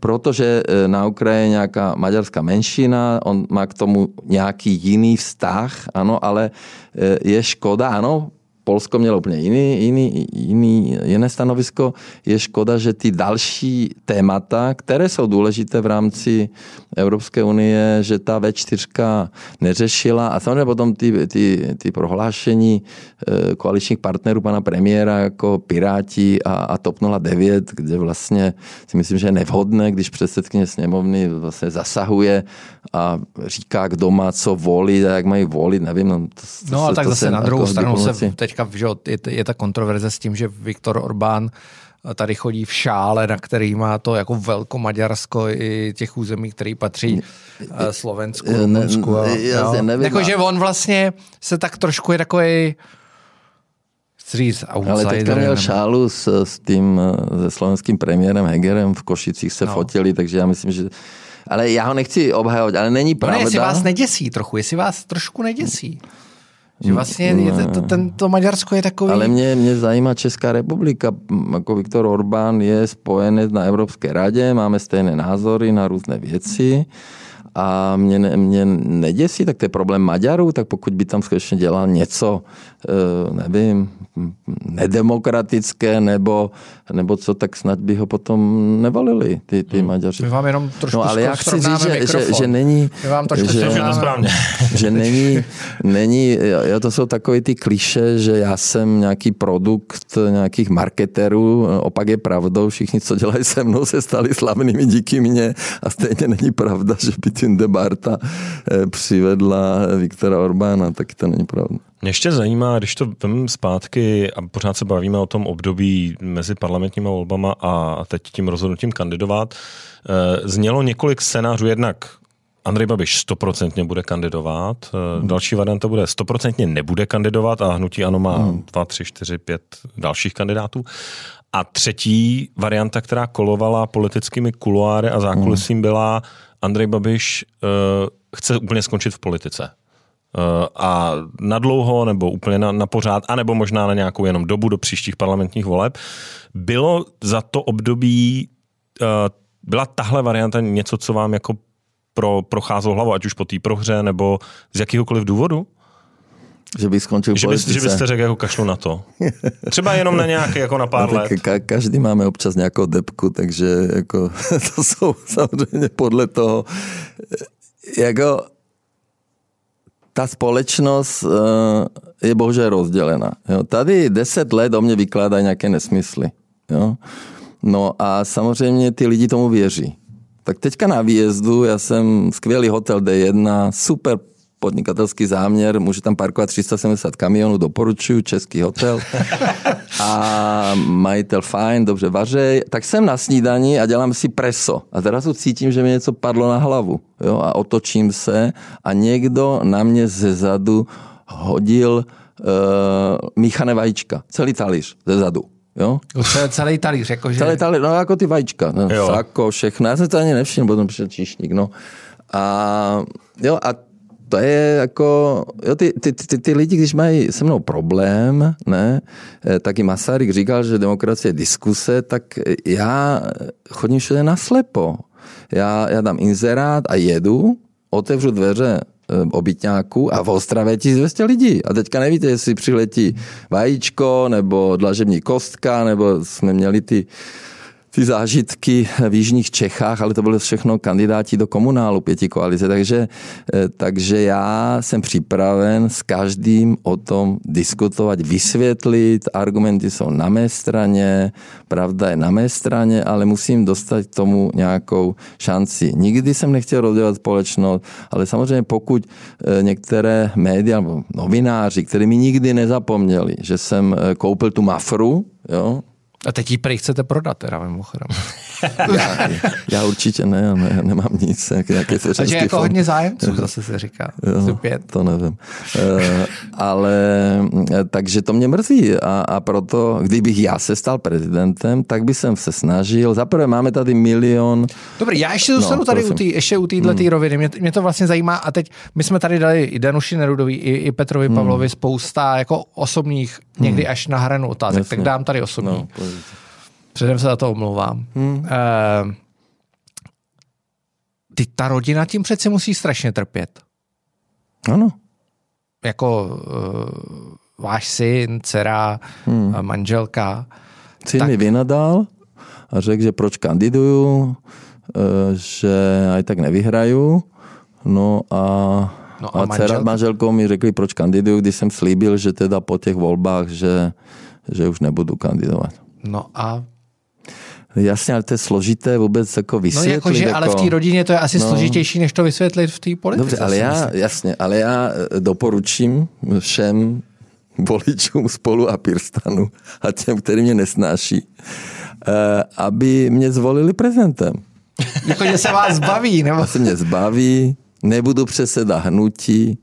protože eh, na Ukrajině je nějaká maďarská menšina, on má k tomu nějaký jiný vztah, ano, ale eh, je škoda, ano, Polsko mělo úplně jiný, jiný, jiný, jiné stanovisko. Je škoda, že ty další témata, které jsou důležité v rámci Evropské unie, že ta V4 neřešila a samozřejmě potom ty, ty, ty prohlášení eh, koaličních partnerů pana premiéra jako Piráti a, a TOP 09, kde vlastně si myslím, že je nevhodné, když předsedkyně sněmovny vlastně zasahuje a říká, kdo má co volit a jak mají volit, nevím. No, to, no ale tak zase na druhou jako stranu se teďka že je, je ta kontroverze s tím, že Viktor Orbán tady chodí v šále, na který má to jako velko Maďarsko i těch území, který patří eh, Slovensku, Rumunsku. A, já nevím. Jako, že on vlastně se tak trošku je takový chci říct outsider. Ale teďka měl šálu s, s tím, eh, se slovenským premiérem Hegerem v Košicích se no. fotili, takže já myslím, že ale já ho nechci obhajovat, ale není pravda. No ne, jestli vás neděsí trochu, jestli vás trošku neděsí. Že vlastně je to, to, ten, to Maďarsko je takový... Ale mě, mě zajímá Česká republika. Jako Viktor Orbán je spojenec na Evropské radě, máme stejné názory na různé věci a mě, mě neděsí, tak to je problém Maďarů, tak pokud by tam skutečně dělal něco, eh, nevím, nedemokratické nebo, nebo co, tak snad by ho potom nevolili, ty, ty hmm. Maďaři. My vám jenom trošku No ale já chci říct, že, že, že není... My vám trošku že, že, že není, není, jo, to jsou takové ty kliše, že já jsem nějaký produkt nějakých marketerů, opak je pravdou, všichni, co dělají se mnou, se stali slavnými díky mně a stejně není pravda, že by Tünde Barta eh, přivedla Viktora Orbána, tak to není pravda. Mě ještě zajímá, když to vem zpátky a pořád se bavíme o tom období mezi parlamentníma volbama a teď tím rozhodnutím kandidovat, eh, znělo několik scénářů, jednak Andrej Babiš stoprocentně bude kandidovat, hmm. další varianta bude stoprocentně nebude kandidovat a hnutí ano má hmm. dva, tři, čtyři, pět dalších kandidátů. A třetí varianta, která kolovala politickými kuloáry a zákulisím, hmm. byla Andrej Babiš uh, chce úplně skončit v politice. Uh, a na dlouho, nebo úplně na, na pořád, anebo možná na nějakou jenom dobu do příštích parlamentních voleb. Bylo za to období, uh, byla tahle varianta něco, co vám jako pro, procházelo hlavu, ať už po té prohře, nebo z jakýhokoliv důvodu? Že bych skončil že, bys, že byste řekl jako kašlu na to. Třeba jenom na nějaký, jako na pár no, let. Ka- každý máme občas nějakou depku, takže jako, to jsou samozřejmě podle toho, jako ta společnost eh, je bohužel rozdělená. Jo. Tady deset let o mě vykládají nějaké nesmysly. Jo. No a samozřejmě ty lidi tomu věří. Tak teďka na výjezdu, já jsem skvělý hotel D1, super podnikatelský záměr, může tam parkovat 370 kamionů, doporučuju, český hotel. A majitel fajn, dobře vařej. Tak jsem na snídani a dělám si preso. A zrazu cítím, že mi něco padlo na hlavu. Jo? A otočím se a někdo na mě ze zadu hodil uh, míchané vajíčka. Celý talíř ze zadu. Jo? Celý talíř, jakože... Celý talíř, no jako ty vajíčka, no, sako, všechno. Já jsem to ani nevšiml, potom přišel číšník, no. A jo, a to je jako, jo, ty, ty, ty, ty lidi, když mají se mnou problém, ne, eh, taky Masaryk říkal, že demokracie je diskuse, tak já chodím všude naslepo. Já, já dám inzerát a jedu, otevřu dveře eh, obytňáku a v Ostravě je 1200 lidí. A teďka nevíte, jestli přiletí vajíčko, nebo dlažební kostka, nebo jsme měli ty ty zážitky v Jižních Čechách, ale to byly všechno kandidáti do komunálu pěti koalice, takže, eh, takže já jsem připraven s každým o tom diskutovat, vysvětlit, argumenty jsou na mé straně, pravda je na mé straně, ale musím dostat tomu nějakou šanci. Nikdy jsem nechtěl rozdělat společnost, ale samozřejmě pokud eh, některé média nebo novináři, kteří mi nikdy nezapomněli, že jsem eh, koupil tu mafru, jo, a teď ji prý chcete prodat, teda mimochodem. já, já určitě ne, ne, nemám nic. Jak, jaký Takže jako fond. hodně zájemců, zase se říká. Jo. To nevím. E, ale eh, takže to mě mrzí a, a proto, kdybych já se stal prezidentem, tak bych jsem se snažil. Zaprvé máme tady milion. Dobrý, já ještě zůstanu no, tady u tý, ještě u téhle hmm. roviny. Mě, mě, to vlastně zajímá a teď my jsme tady dali i Danuši Nerudový, i, i Petrovi hmm. Pavlovi spousta jako osobních, někdy hmm. až na hranu otázek. Jasně. Tak dám tady osobní. No, Předem se za to omlouvám. Hmm. Uh, ty, ta rodina tím přeci musí strašně trpět. Ano. Jako uh, váš syn, dcera, hmm. manželka. Syn tak... mi vynadal a řekl, že proč kandiduju, že aj tak nevyhraju. No a, no a, a dcera s manželkou mi řekli, proč kandiduju, když jsem slíbil, že teda po těch volbách, že, že už nebudu kandidovat. No a Jasně, ale to je složité vůbec jako vysvětlit. No jako, že, jako... ale v té rodině to je asi no. složitější, než to vysvětlit v té politice. Dobře, ale já, jasně, ale já eh, doporučím všem voličům spolu a Pirstanu a těm, který mě nesnáší, eh, aby mě zvolili prezidentem. jako, že se vás zbaví, nebo? Se mě zbaví, nebudu předseda hnutí,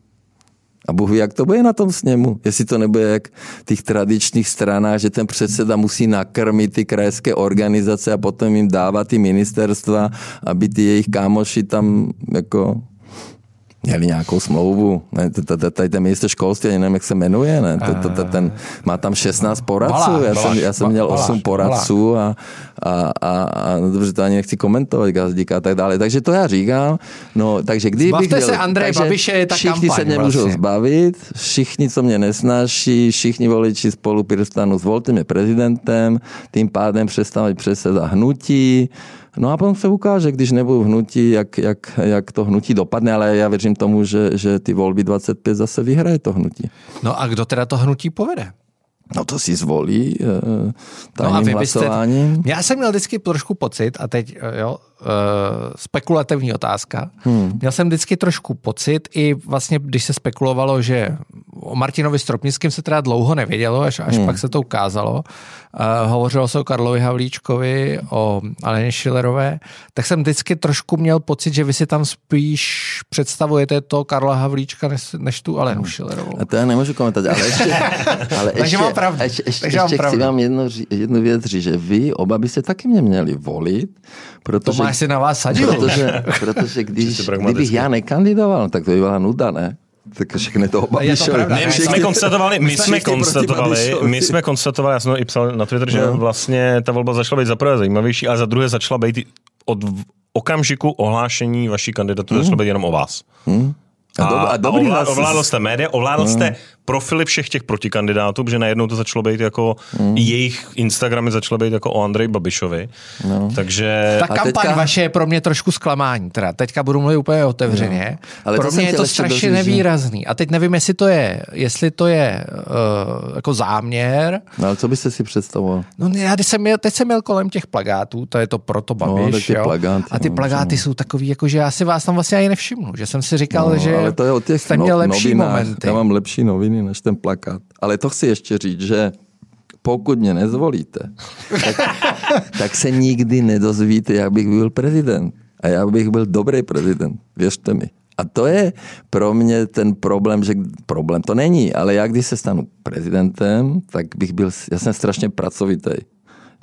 a Bůh ví, jak to bude na tom sněmu. Jestli to nebude jak v těch tradičních stranách, že ten předseda musí nakrmit ty krajské organizace a potom jim dávat ty ministerstva, aby ty jejich kámoši tam jako měli nějakou smlouvu. Ne, tady ten minister školství, nevím, jak se jmenuje, ne? Ten, má tam 16 poradců, já jsem, já jsem měl 8 poradců a, a, a, a no dobře, to ani nechci komentovat, gazdíka a tak dále. Takže to já říkám. No, takže kdybych Zbavte se Andrej Babiše, je ta Všichni kampaň, se mě vlastně. můžou zbavit, všichni, co mě nesnáší, všichni voliči spolu Pirstanu, zvolte mě prezidentem, tím pádem přestávají předseda hnutí, No a potom se ukáže, když nebudu hnutí, jak, jak, jak to hnutí dopadne, ale já věřím tomu, že, že ty volby 25 zase vyhraje to hnutí. No a kdo teda to hnutí povede? No to si zvolí tajným no a vy. Byste, já jsem měl vždycky trošku pocit, a teď eh, jo, spekulativní otázka, hmm. měl jsem vždycky trošku pocit, i vlastně, když se spekulovalo, že o Martinovi Stropnickém se teda dlouho nevědělo, až, až hmm. pak se to ukázalo. Uh, hovořilo se o Karlovi Havlíčkovi, o Aleně Šilerové, tak jsem vždycky trošku měl pocit, že vy si tam spíš představujete to Karla Havlíčka než, než tu Alenu hmm. Šilerovou. A to já nemůžu komentovat, ale ještě, ale ještě, mám pravdu. Ještě, ještě, ještě chci vám jednu, jednu věc říct, že vy oba byste taky mě měli volit, protože... Tomáš si na vás sadil. Protože, protože když, kdybych já nekandidoval, tak to by byla nuda, ne? Tak všechny to Babišovi. My jsme konstatovali, my jsme konstatovali, my jsme konstatovali, já jsem to i psal na Twitter, že no. vlastně ta volba začala být za prvé zajímavější a za druhé začala být od okamžiku ohlášení vaší kandidatury hmm. začala být jenom o vás. Hmm. A, a, a, dobrý a ovládl jste média, ovládl jste hmm. Profily všech těch protikandidátů, protože najednou to začalo být jako, hmm. jejich Instagramy začaly být jako o Andrej Babišovi. No. Takže... Ta kampaň teďka... vaše je pro mě trošku zklamání, teda teďka budu mluvit úplně otevřeně. No. Ale pro mě je to strašně nevýrazný. A teď nevím, jestli to je, jestli to je uh, jako záměr. No ale co byste si představoval? No já teď jsem, měl, teď jsem měl kolem těch plagátů, to je to proto no, Babiš, no, jo? Plagáty, a ty no, plagáty no. jsou takový, jako že já si vás tam vlastně ani nevšimnu, že jsem si říkal, no, že ale to je o těch jste měl no, lepší novinách. momenty. Já mám lepší noviny než ten plakát. Ale to chci ještě říct, že pokud mě nezvolíte, tak, tak se nikdy nedozvíte, jak bych byl prezident. A já bych byl dobrý prezident, věřte mi. A A to je pro mě ten problém, že problém to není, ale já když se stanu prezidentem, tak bych byl, já jsem strašně pracovitý.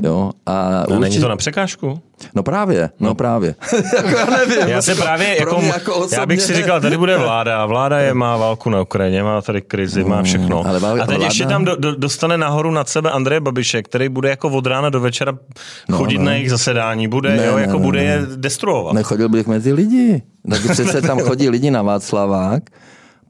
Jo, a no, určitě... není to na překážku? No právě, no, no právě. jako já nevím. Já se právě, jako, jako osobně... já bych si říkal, tady bude vláda, vláda je, má válku na Ukrajině, má tady krizi, má všechno. Ale válka, a teď vláda... ještě tam do, do, dostane nahoru nad sebe Andreje Babiše, který bude jako od rána do večera no, chodit no. na jejich zasedání, bude, ne, jo, jako ne, bude ne. je destruovat. Nechodil bych mezi lidi. Tak přece tam chodí lidi na Václavák,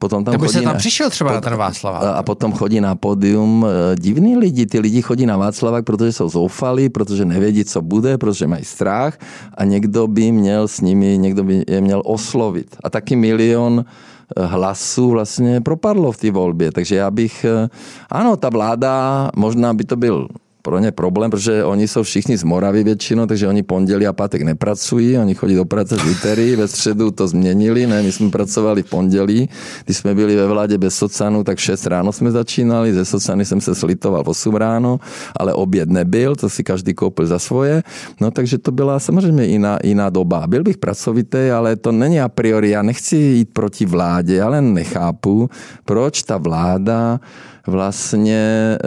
Potom tam chodí se tam na, přišel třeba na ten Václavák. A potom chodí na pódium eh, divní lidi. Ty lidi chodí na Václavák, protože jsou zoufalí, protože nevědí, co bude, protože mají strach a někdo by měl s nimi, někdo by je měl oslovit. A taky milion eh, hlasů vlastně propadlo v té volbě. Takže já bych, eh, ano, ta vláda, možná by to byl pro ně problém, protože oni jsou všichni z Moravy většinou, takže oni pondělí a pátek nepracují, oni chodí do práce z úterý, ve středu to změnili, ne, my jsme pracovali v pondělí, když jsme byli ve vládě bez socanu, tak 6 ráno jsme začínali, ze socany jsem se slitoval v 8 ráno, ale oběd nebyl, to si každý koupil za svoje, no takže to byla samozřejmě jiná, jiná doba. Byl bych pracovitý, ale to není a priori, já nechci jít proti vládě, ale nechápu, proč ta vláda vlastně e,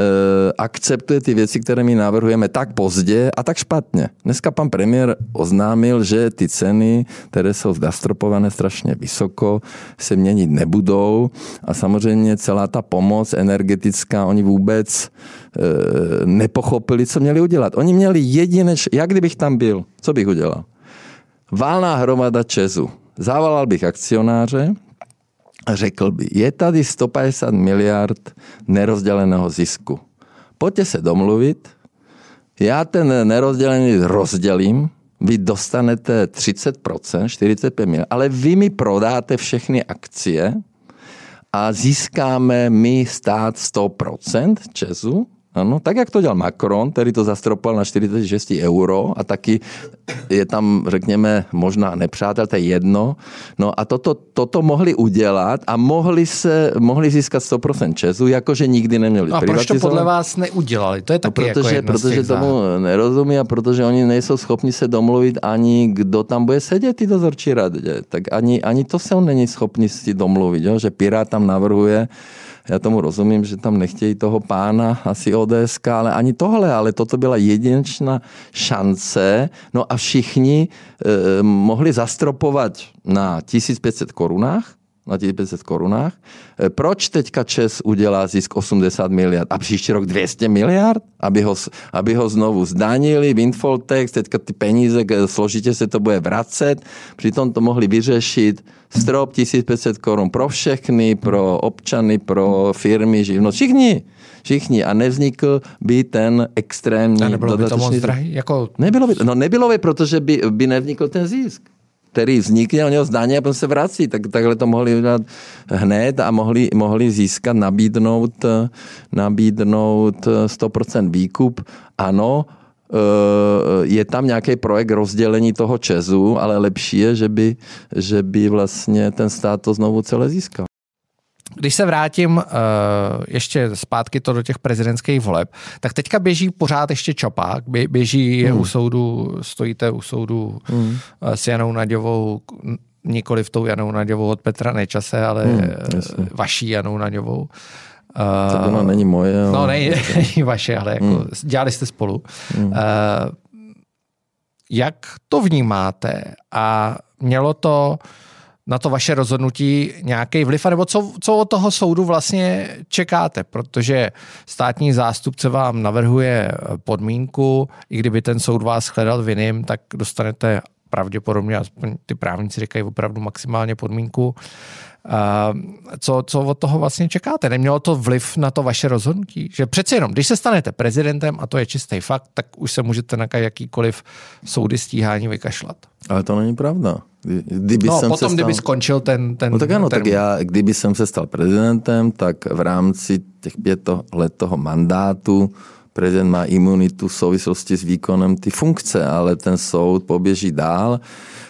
akceptuje ty věci, které my navrhujeme tak pozdě a tak špatně. Dneska pan premiér oznámil, že ty ceny, které jsou zastropované strašně vysoko, se měnit nebudou a samozřejmě celá ta pomoc energetická, oni vůbec e, nepochopili, co měli udělat. Oni měli jedineč, jak kdybych tam byl, co bych udělal? Válná hromada Česu. Zavolal bych akcionáře, řekl by, je tady 150 miliard nerozděleného zisku. Pojďte se domluvit, já ten nerozdělený rozdělím, vy dostanete 30%, 45 miliard, ale vy mi prodáte všechny akcie a získáme my stát 100% Česu ano, tak jak to dělal Macron, který to zastropoval na 46 euro a taky je tam, řekněme, možná nepřátel, to je jedno. No a toto, toto mohli udělat a mohli, se, mohli získat 100% Česu, jakože nikdy neměli no a proč to podle vás neudělali? To je no, taky no, protože, jako protože tomu nerozumí a protože oni nejsou schopni se domluvit ani kdo tam bude sedět ty dozorčí radě. Tak ani, ani to se on není schopni si domluvit, jo? že Pirát tam navrhuje já tomu rozumím, že tam nechtějí toho pána, asi ODS, ale ani tohle, ale toto byla jedinečná šance. No a všichni eh, mohli zastropovat na 1500 korunách, na 1500 korunách. Eh, proč teďka Čes udělá zisk 80 miliard a příští rok 200 miliard, aby ho, aby ho znovu zdanili, windfall tax, teďka ty peníze, složitě se to bude vracet, přitom to mohli vyřešit strop 1500 korun pro všechny, pro občany, pro firmy, živnost, všichni. Všichni. A nevznikl by ten extrémní... A nebylo by to moc drahý? Jako... Nebylo by, no nebylo by, protože by, by nevznikl ten zisk který vznikne, oni ho zdaní a potom se vrací. Tak, takhle to mohli udělat hned a mohli, mohli získat, nabídnout, nabídnout 100% výkup. Ano, eh, je tam nějaký projekt rozdělení toho Česu, ale lepší je, že by, že by vlastně ten stát to znovu celé získal. Když se vrátím uh, ještě zpátky to do těch prezidentských voleb, tak teďka běží pořád ještě čopák, běží hmm. u soudu, stojíte u soudu hmm. uh, s Janou Naďovou, nikoli v tou Janou Naďovou od Petra Nečase, ale hmm, vaší Janou Naďovou. Uh, to není moje. Ale... No, není, není vaše, ale jako hmm. dělali jste spolu. Hmm. Uh, jak to vnímáte? A mělo to uh, na to vaše rozhodnutí nějaký vliv, nebo co, co od toho soudu vlastně čekáte, protože státní zástupce vám navrhuje podmínku, i kdyby ten soud vás shledal vinným, tak dostanete pravděpodobně, aspoň ty právníci říkají opravdu maximálně podmínku. Co, co od toho vlastně čekáte? Nemělo to vliv na to vaše rozhodnutí? Že přeci jenom, když se stanete prezidentem, a to je čistý fakt, tak už se můžete na jakýkoliv soudy stíhání vykašlat. Ale to není pravda. Kdyby no, jsem potom, se stal... kdyby skončil ten... ten no tak ano, ten... tak já, kdyby jsem se stal prezidentem, tak v rámci těch pět let toho mandátu prezident má imunitu v souvislosti s výkonem ty funkce, ale ten soud poběží dál.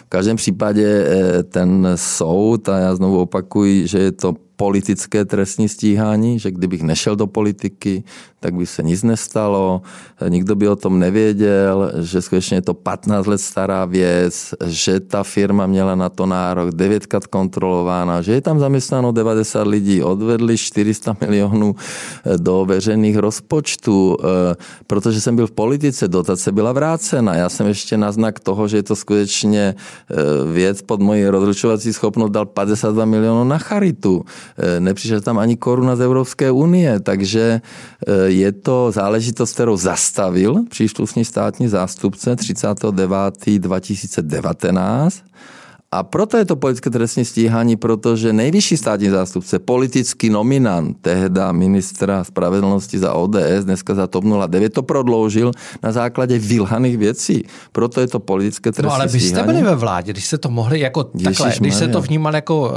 V každém případě eh, ten soud, a já znovu opakuji, že je to politické trestní stíhání, že kdybych nešel do politiky, tak by se nic nestalo, nikdo by o tom nevěděl, že skutečně je to 15 let stará věc, že ta firma měla na to nárok, devětkrát kontrolována, že je tam zaměstnáno 90 lidí, odvedli 400 milionů eh, do veřejných rozpočtů, eh, protože jsem byl v politice, dotace byla vrácena. Já jsem ještě na znak toho, že je to skutečně eh, věc pod mojí rozručovací schopnost dal 52 milionů na charitu. Nepřišel tam ani koruna z Evropské unie, takže je to záležitost, kterou zastavil příslušný státní zástupce 39. 2019 a proto je to politické trestní stíhání, protože nejvyšší státní zástupce, politický nominant, tehda ministra spravedlnosti za ODS, dneska za TOP 09, to prodloužil na základě vylhaných věcí. Proto je to politické trestní stíhání. No ale vy jste byli ve vládě, když se to mohli jako Ježiš takhle, když se to vnímal jako uh,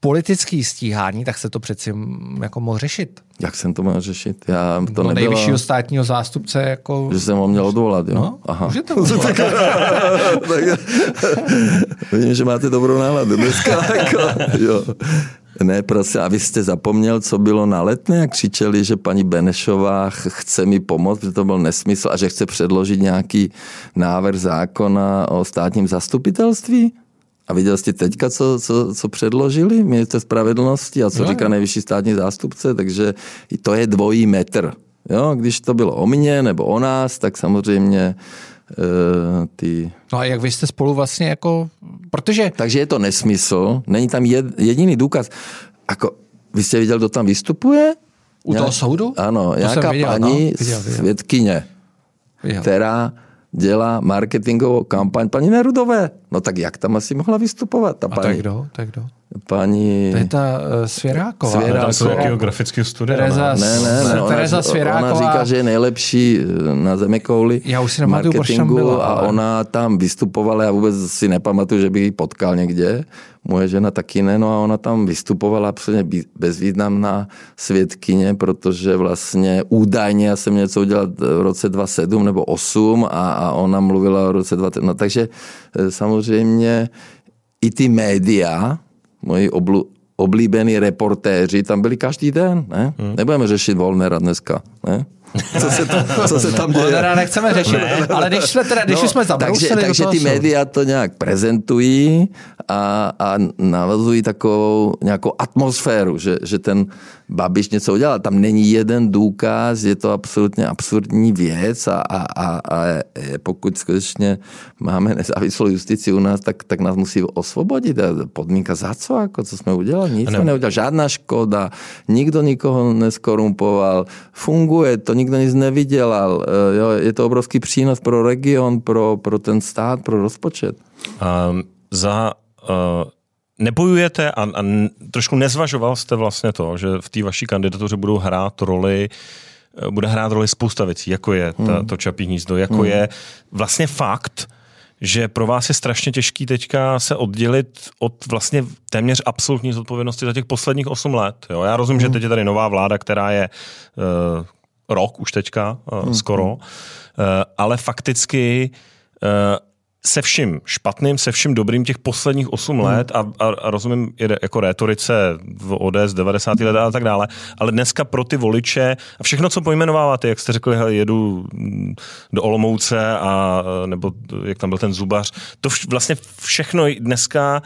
politický stíhání, tak se to přeci jako mohl řešit. Jak jsem to mohl řešit? Já to no, nebylo... nejvyššího státního zástupce jako... Že jsem ho měl odvolat, jo? No, Aha. Můžete Vidím, že máte dobrou náladu dneska. Jako, jo. Ne, prosím, a vy jste zapomněl, co bylo na letné, jak křičeli, že paní Benešová chce mi pomoct, že to byl nesmysl a že chce předložit nějaký návrh zákona o státním zastupitelství? A viděl jste teďka, co, co, co předložili minister spravedlnosti a co no. říká nejvyšší státní zástupce, takže to je dvojí metr. Jo, když to bylo o mně nebo o nás, tak samozřejmě uh, ty... No a jak vy jste spolu vlastně jako, protože... Takže je to nesmysl, není tam jed, jediný důkaz. Ako, vy jste viděl, kdo tam vystupuje? U toho soudu? Ano, to nějaká viděl, paní no, viděl, viděl. svědkyně, viděl. která dělá marketingovou kampaň paní Nerudové. No tak jak tam asi mohla vystupovat? Ta A paní? to je kdo? To je kdo? Paní... To je ta uh, Svěráková. Svěráková. To je geografického studia. Tereza, ne, ne, ne, ona, Tereza Svěráková. Ona říká, že je nejlepší eh, na zemi kouli Já už si tam byla, a ale... ona tam vystupovala, já vůbec si nepamatuju, že bych ji potkal někde. Moje žena taky ne, no a ona tam vystupovala absolutně bezvýznamná svědkyně, protože vlastně údajně já jsem něco udělal v roce 2007 nebo 8 a, a ona mluvila o roce 20. No takže eh, samozřejmě i ty média, moji oblu, oblíbení reportéři tam byli každý den. Ne? Hmm. Nebudeme řešit Volnera dneska. Ne? Co se, tam, co se tam děje? Volnera nechceme řešit, ne. ale když jsme, teda, když no, jsme Takže, takže ty média to nějak prezentují a, a navazují takovou nějakou atmosféru, že, že ten Babiš něco udělal. Tam není jeden důkaz, je to absolutně absurdní věc a, a, a, a pokud skutečně máme nezávislou justici u nás, tak, tak nás musí osvobodit. Podmínka za co? Jako, co jsme udělali? Nic jsme neudělali. Žádná škoda. Nikdo nikoho neskorumpoval. Funguje to, nikdo nic nevydělal. E, jo, je to obrovský přínos pro region, pro, pro ten stát, pro rozpočet. Um, za nebojujete a, a trošku nezvažoval jste vlastně to, že v té vaší kandidatuře budou hrát roli eh, bude hrát roli spousta věcí, jako je ta, hmm. to čapí hnízdo, jako hmm. je vlastně fakt, že pro vás je strašně těžký teďka se oddělit od vlastně téměř absolutní zodpovědnosti za těch posledních 8 let. Jo? Já rozumím, hmm. že teď je tady nová vláda, která je uh, rok už teďka, uh, hmm. skoro, uh, ale fakticky uh, se vším špatným, se vším dobrým těch posledních 8 hmm. let a, a, a rozumím jako rétorice v ODS 90. let a tak dále, ale dneska pro ty voliče a všechno, co pojmenováváte, jak jste řekli, hele, jedu do Olomouce a nebo jak tam byl ten zubař, to vš, vlastně všechno dneska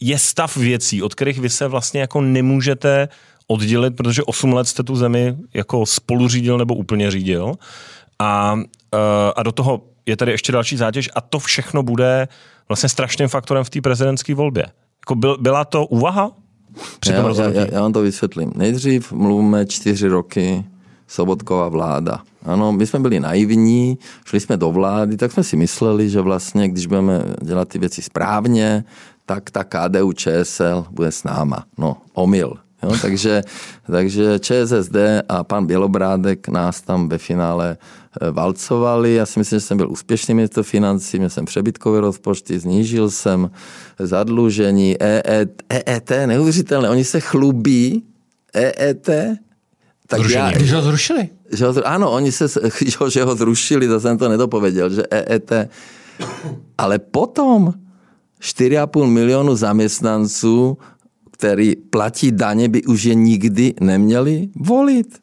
je stav věcí, od kterých vy se vlastně jako nemůžete oddělit, protože 8 let jste tu zemi jako spolu řídil nebo úplně řídil a, a do toho je tady ještě další zátěž a to všechno bude vlastně strašným faktorem v té prezidentské volbě. Jako byl, byla to úvaha? já, já, já, já vám to vysvětlím. Nejdřív mluvíme čtyři roky Sobotková vláda. Ano, my jsme byli naivní, šli jsme do vlády, tak jsme si mysleli, že vlastně, když budeme dělat ty věci správně, tak ta KDU ČSL bude s náma. No, omyl. Jo, takže, takže ČSSD a pan Bělobrádek nás tam ve finále valcovali. Já si myslím, že jsem byl úspěšný ministr financí, měl jsem přebytkové rozpočty, znížil jsem zadlužení, EET, EET neuvěřitelné, oni se chlubí, EET, tak Zrušení. já, Když ho zrušili? Že ho, ano, oni se, že ho zrušili, to jsem to nedopověděl, že EET. Ale potom 4,5 milionu zaměstnanců který platí daně, by už je nikdy neměli volit.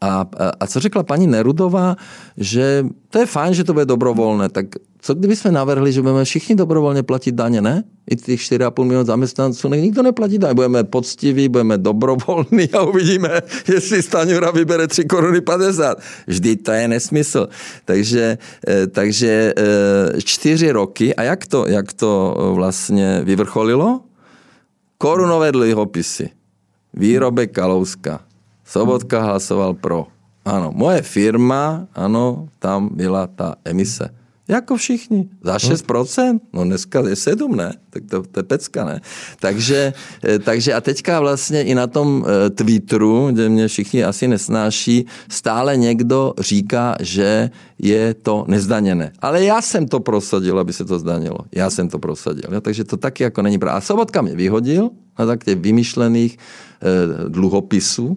A, a, co řekla paní Nerudová, že to je fajn, že to bude dobrovolné, tak co kdyby jsme navrhli, že budeme všichni dobrovolně platit daně, ne? I těch 4,5 milionu zaměstnanců, nikdo neplatí daně. Budeme poctiví, budeme dobrovolní a uvidíme, jestli Staňura vybere 3 koruny 50. Vždy to je nesmysl. Takže, eh, takže eh, čtyři roky, a jak to, jak to vlastně vyvrcholilo? Korunové dluhopisy, výrobek Kalouska, Sobotka hlasoval pro. Ano, moje firma, ano, tam byla ta emise. Jako všichni. Za 6%? No dneska je 7, ne? Tak to, to je pecka, ne? Takže, eh, takže a teďka vlastně i na tom eh, Twitteru, kde mě všichni asi nesnáší, stále někdo říká, že je to nezdaněné. Ale já jsem to prosadil, aby se to zdanilo. Já jsem to prosadil. Jo? Takže to taky jako není pravda. A Sobotka mě vyhodil na tak těch vymyšlených eh, dluhopisů.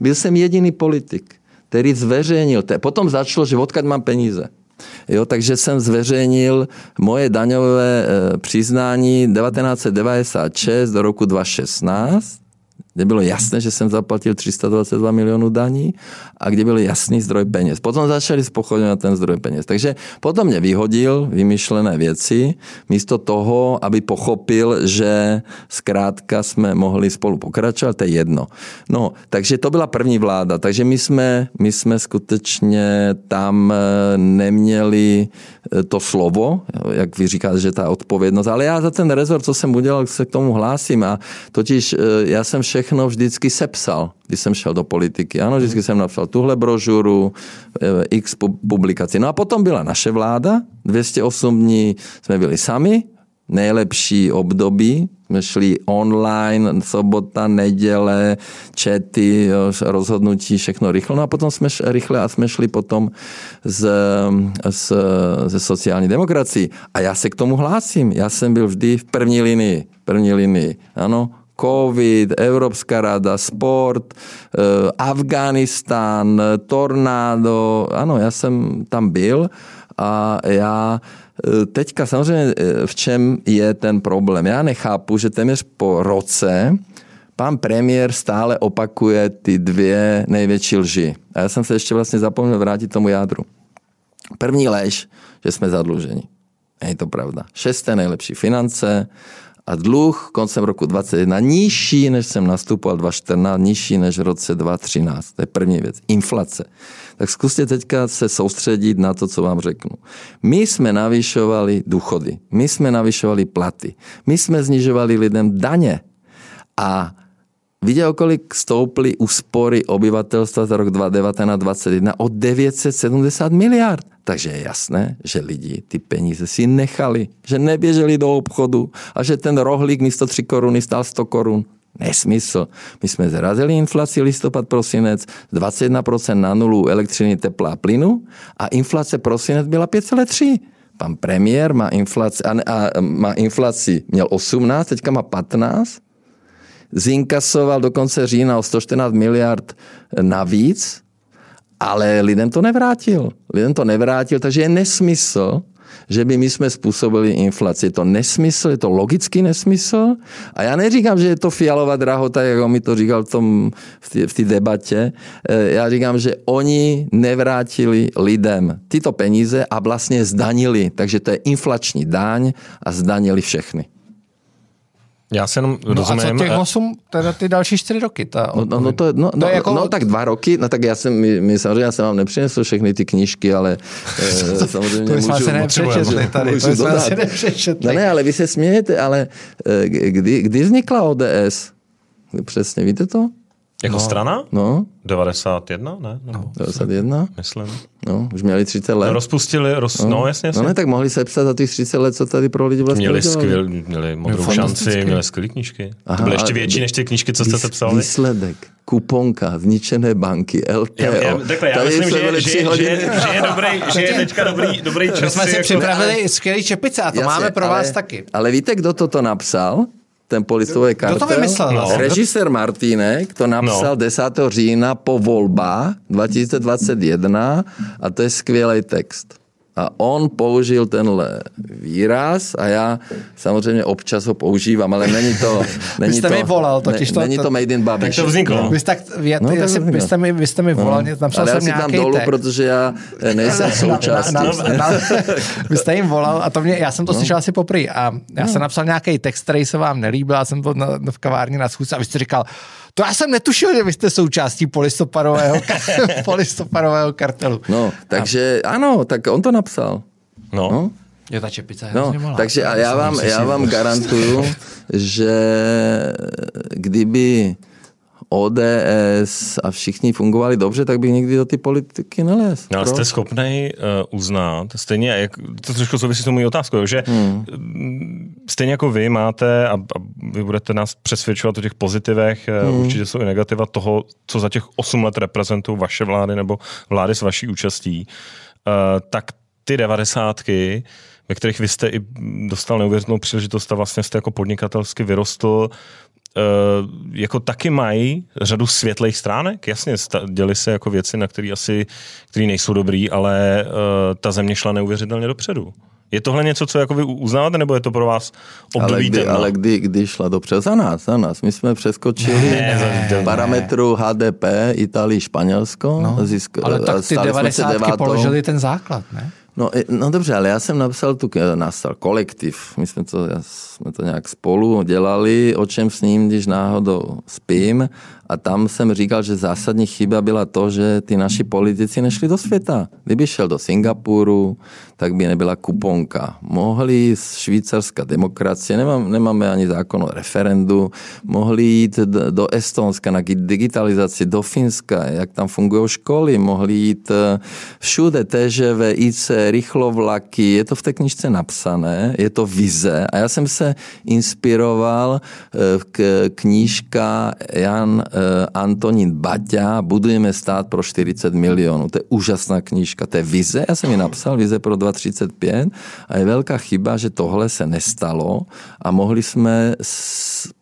Byl jsem jediný politik, který zveřejnil. Potom začalo, že odkud mám peníze. Jo, takže jsem zveřejnil moje daňové eh, přiznání 1996 do roku 2016 kde bylo jasné, že jsem zaplatil 322 milionů daní a kde byl jasný zdroj peněz. Potom začali spochybňovat ten zdroj peněz. Takže potom mě vyhodil vymyšlené věci, místo toho, aby pochopil, že zkrátka jsme mohli spolu pokračovat, to je jedno. No, takže to byla první vláda, takže my jsme, my jsme skutečně tam eh, neměli eh, to slovo, jak vy říkáte, že ta odpovědnost, ale já za ten rezort, co jsem udělal, se k tomu hlásím a totiž eh, já jsem všechno vždycky sepsal, když jsem šel do politiky. Ano, vždycky jsem napsal tuhle brožuru, eh, x publikací. No a potom byla naše vláda, 208 dní jsme byli sami, nejlepší období, jsme šli online, sobota, neděle, čety, jo, rozhodnutí, všechno rychle. No a potom jsme šli, rychle a jsme šli potom z, z, ze sociální demokracii. A já se k tomu hlásím. Já jsem byl vždy v první linii. První linii. Ano, COVID, Evropská rada, sport, eh, Afganistán, tornádo. Ano, já jsem tam byl a já eh, teďka samozřejmě eh, v čem je ten problém. Já nechápu, že téměř po roce pan premiér stále opakuje ty dvě největší lži. A já jsem se ještě vlastně zapomněl vrátit tomu jádru. První lež, že jsme zadluženi. Je to pravda. Šesté nejlepší finance, a dluh koncem roku 2021 nižší, než jsem nastupoval 2014, nižší než v roce 2013. To je první věc. Inflace. Tak zkuste teďka se soustředit na to, co vám řeknu. My jsme navyšovali důchody, my jsme navyšovali platy, my jsme znižovali lidem daně a Viděl, kolik stouply úspory obyvatelstva za rok 2019-2021 o 970 miliard. Takže je jasné, že lidi ty peníze si nechali, že neběželi do obchodu a že ten rohlík místo 3 koruny stál 100 korun. Nesmysl. My jsme zrazili inflaci listopad, prosinec, 21% na nulu elektřiny, tepla a plynu a inflace prosinec byla 5,3. Pan premiér má inflaci, a, a, má inflaci, měl 18, teďka má 15 zinkasoval do konce října o 114 miliard navíc, ale lidem to nevrátil. Lidem to nevrátil, takže je nesmysl, že by my jsme způsobili inflaci. Je to nesmysl, je to logický nesmysl. A já neříkám, že je to fialová drahota, jak on mi to říkal v, tom, v té debatě. Eh, já říkám, že oni nevrátili lidem tyto peníze a vlastně zdanili. Takže to je inflační daň a zdanili všechny. Já se jenom no rozumím. a co těch 8, teda ty další čtyři roky? Ta no, no, no, to, no, to no, jako... no, tak dva roky, no tak já jsem, my, my samozřejmě já jsem vám nepřinesl všechny ty knížky, ale eh, samozřejmě to můžu, se nepřečetli tady, můžu to jsme se nepřečetli. No ne, ale vy se smějete, ale eh, kdy, kdy vznikla ODS? Přesně, víte to? Jako no. strana? No. 91, ne? Nebo no. 91? Myslím. No, už měli 30 let. No, rozpustili, roz... no. no jasně, jasně. No ne, tak mohli se psat za těch 30 let, co tady pro lidi vlastně Měli, skvěl, měli modrou šanci, měli skvělé knížky. Aha, to byly ještě větší než ty knížky, co jste se psali. Výsledek, kuponka, zničené banky, LTO. Já, já, takhle, já myslím, že, že, že, že, je dobrý, že je teďka dobrý, dobrý čas. My jsme si jako... připravili skvělý čepice a to Jasně, máme pro ale, vás taky. Ale víte, kdo toto napsal? Ten polistový kartel. Kdo to vymyslel? No. Režisér Martínek to napsal no. 10. října po volbách 2021 a to je skvělý text. A on použil tenhle výraz a já samozřejmě občas ho používám, ale není to... Není jste to, mi volal, totiž ne, to- Není to- to made in Babiš. Tak to vzniklo. No. Vy jste, tak, vy, No, no, tak si, vy, jste mi, vy jste mi volal, No. napsal Ale já jsem si tam nějaký dolů, text. protože já eh, nejsem součástí. Na, na, na, vy jste jim volal a to mě, já jsem No. to slyšel asi poprvé a já jsem napsal nějaký text, který se vám nelíbil, já jsem to na, v kavárně na schůzce a vy jste říkal, to já jsem netušil, že vy jste součástí polistopadového, polistopadového kartelu. No, takže ano, tak on to napsal. No. No. Jo, ta čepice je No, malá. takže a já vám, já vám garantuju, že kdyby ODS a všichni fungovali dobře, tak bych nikdy do ty politiky nelez. No, ale jste schopný uh, uznat, stejně jak, to trošku souvisí s tou mojí otázkou, že hmm. stejně jako vy máte a, a vy budete nás přesvědčovat o těch pozitivech, hmm. určitě jsou i negativa toho, co za těch 8 let reprezentují vaše vlády nebo vlády s vaší účastí, uh, tak ty devadesátky, ve kterých vy jste i dostal neuvěřitelnou příležitost a vlastně jste jako podnikatelsky vyrostl, eh, jako taky mají řadu světlých stránek. Jasně, děli se jako věci, na které asi který nejsou dobrý, ale uh, ta země šla neuvěřitelně dopředu. Je tohle něco, co jako vy uznáváte, nebo je to pro vás Ale, období kdy, temna? ale kdy, kdy šla dobře? Za nás, za nás. My jsme přeskočili Ne, za- parametru HDP Itálii, Španělsko. No, zisk, ale tak ty jsme se 90 devátou. položili ten základ, ne? No, i- no dobře, ale já jsem napsal tu, nastal kolektiv. My jsme to, jsme to nějak spolu dělali, o čem s ním, když náhodou spím. A tam jsem říkal, že zásadní chyba byla to, že ty naši politici nešli do světa. Kdyby šel do Singapuru, tak by nebyla kuponka. Mohli z švýcarská demokracie, nemám, nemáme ani zákon o referendu, mohli jít do Estonska na gi- digitalizaci, do Finska, jak tam fungují školy, mohli jít eh, všude TŽV, IC, rychlovlaky, je to v té knižce napsané, je to vize a já jsem se inspiroval eh, k knížka Jan Antonín Baťa Budujeme stát pro 40 milionů. To je úžasná knížka, to je vize, já jsem ji napsal, vize pro 235 a je velká chyba, že tohle se nestalo a mohli jsme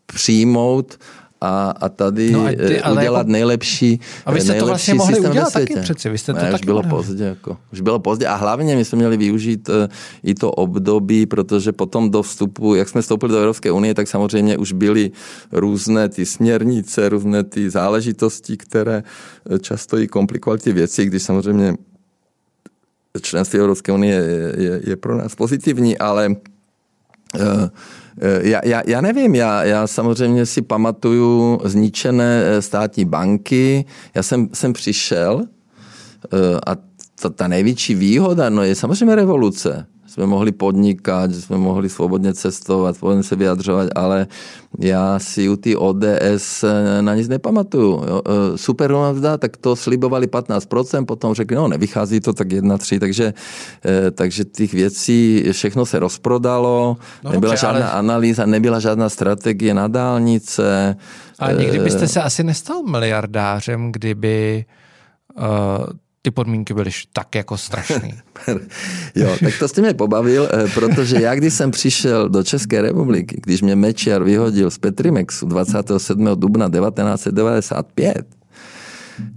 přijmout a, a tady No a ty- ale udělat jako- nejlepší A vy jste to nejlepší vlastně mohli udělat taky přeci, vy jste to ne, už taky bylo mohli. pozdě. Jako. Už bylo pozdě a hlavně my jsme měli využít eh, i to období, protože potom do vstupu, jak jsme vstoupili do Evropské unie, tak samozřejmě už byly různé ty směrnice, různé ty záležitosti, které eh, často i komplikovaly ty věci, když samozřejmě členství Evropské unie je, je, je pro nás pozitivní, ale eh, eh, já, já, já nevím, já, já samozřejmě si pamatuju zničené eh, státní banky. Já jsem, jsem přišel eh, a ta, ta největší výhoda no je samozřejmě revoluce. Jsme mohli podnikat, že jsme mohli svobodně cestovat, svobodně se vyjadřovat, ale já si u ty ODS na nic nepamatuju. Jo. Eh, Super mzda, tak to slibovali 15%, potom řekli, no nevychází to tak 1-3, takže, eh, takže těch věcí všechno se rozprodalo, No nebyla dobře, žádná ale- analýza, nebyla žádná strategie na dálnice. Ale nikdy Eh, byste se asi nestal miliardářem, kdyby uh, ty podmínky byly tak jako strašný. Jo, tak to jste mě pobavil, eh, protože já, když jsem přišel do České republiky, když mě Mečiar vyhodil z Petrimexu 27. dubna 1995,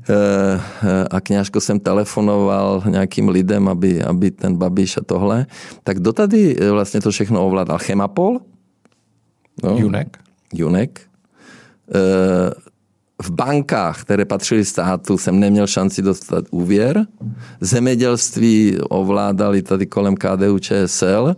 eh, eh, a kňažko jsem telefonoval nějakým lidem, aby, aby ten Babiš a tohle, tak kdo tady eh, vlastně to všechno ovládal? Chemapol? No, Junek? Junek. V bankách, které patřily státu, jsem neměl šanci dostat úvěr. Zemědělství ovládali tady kolem KDU ČSL,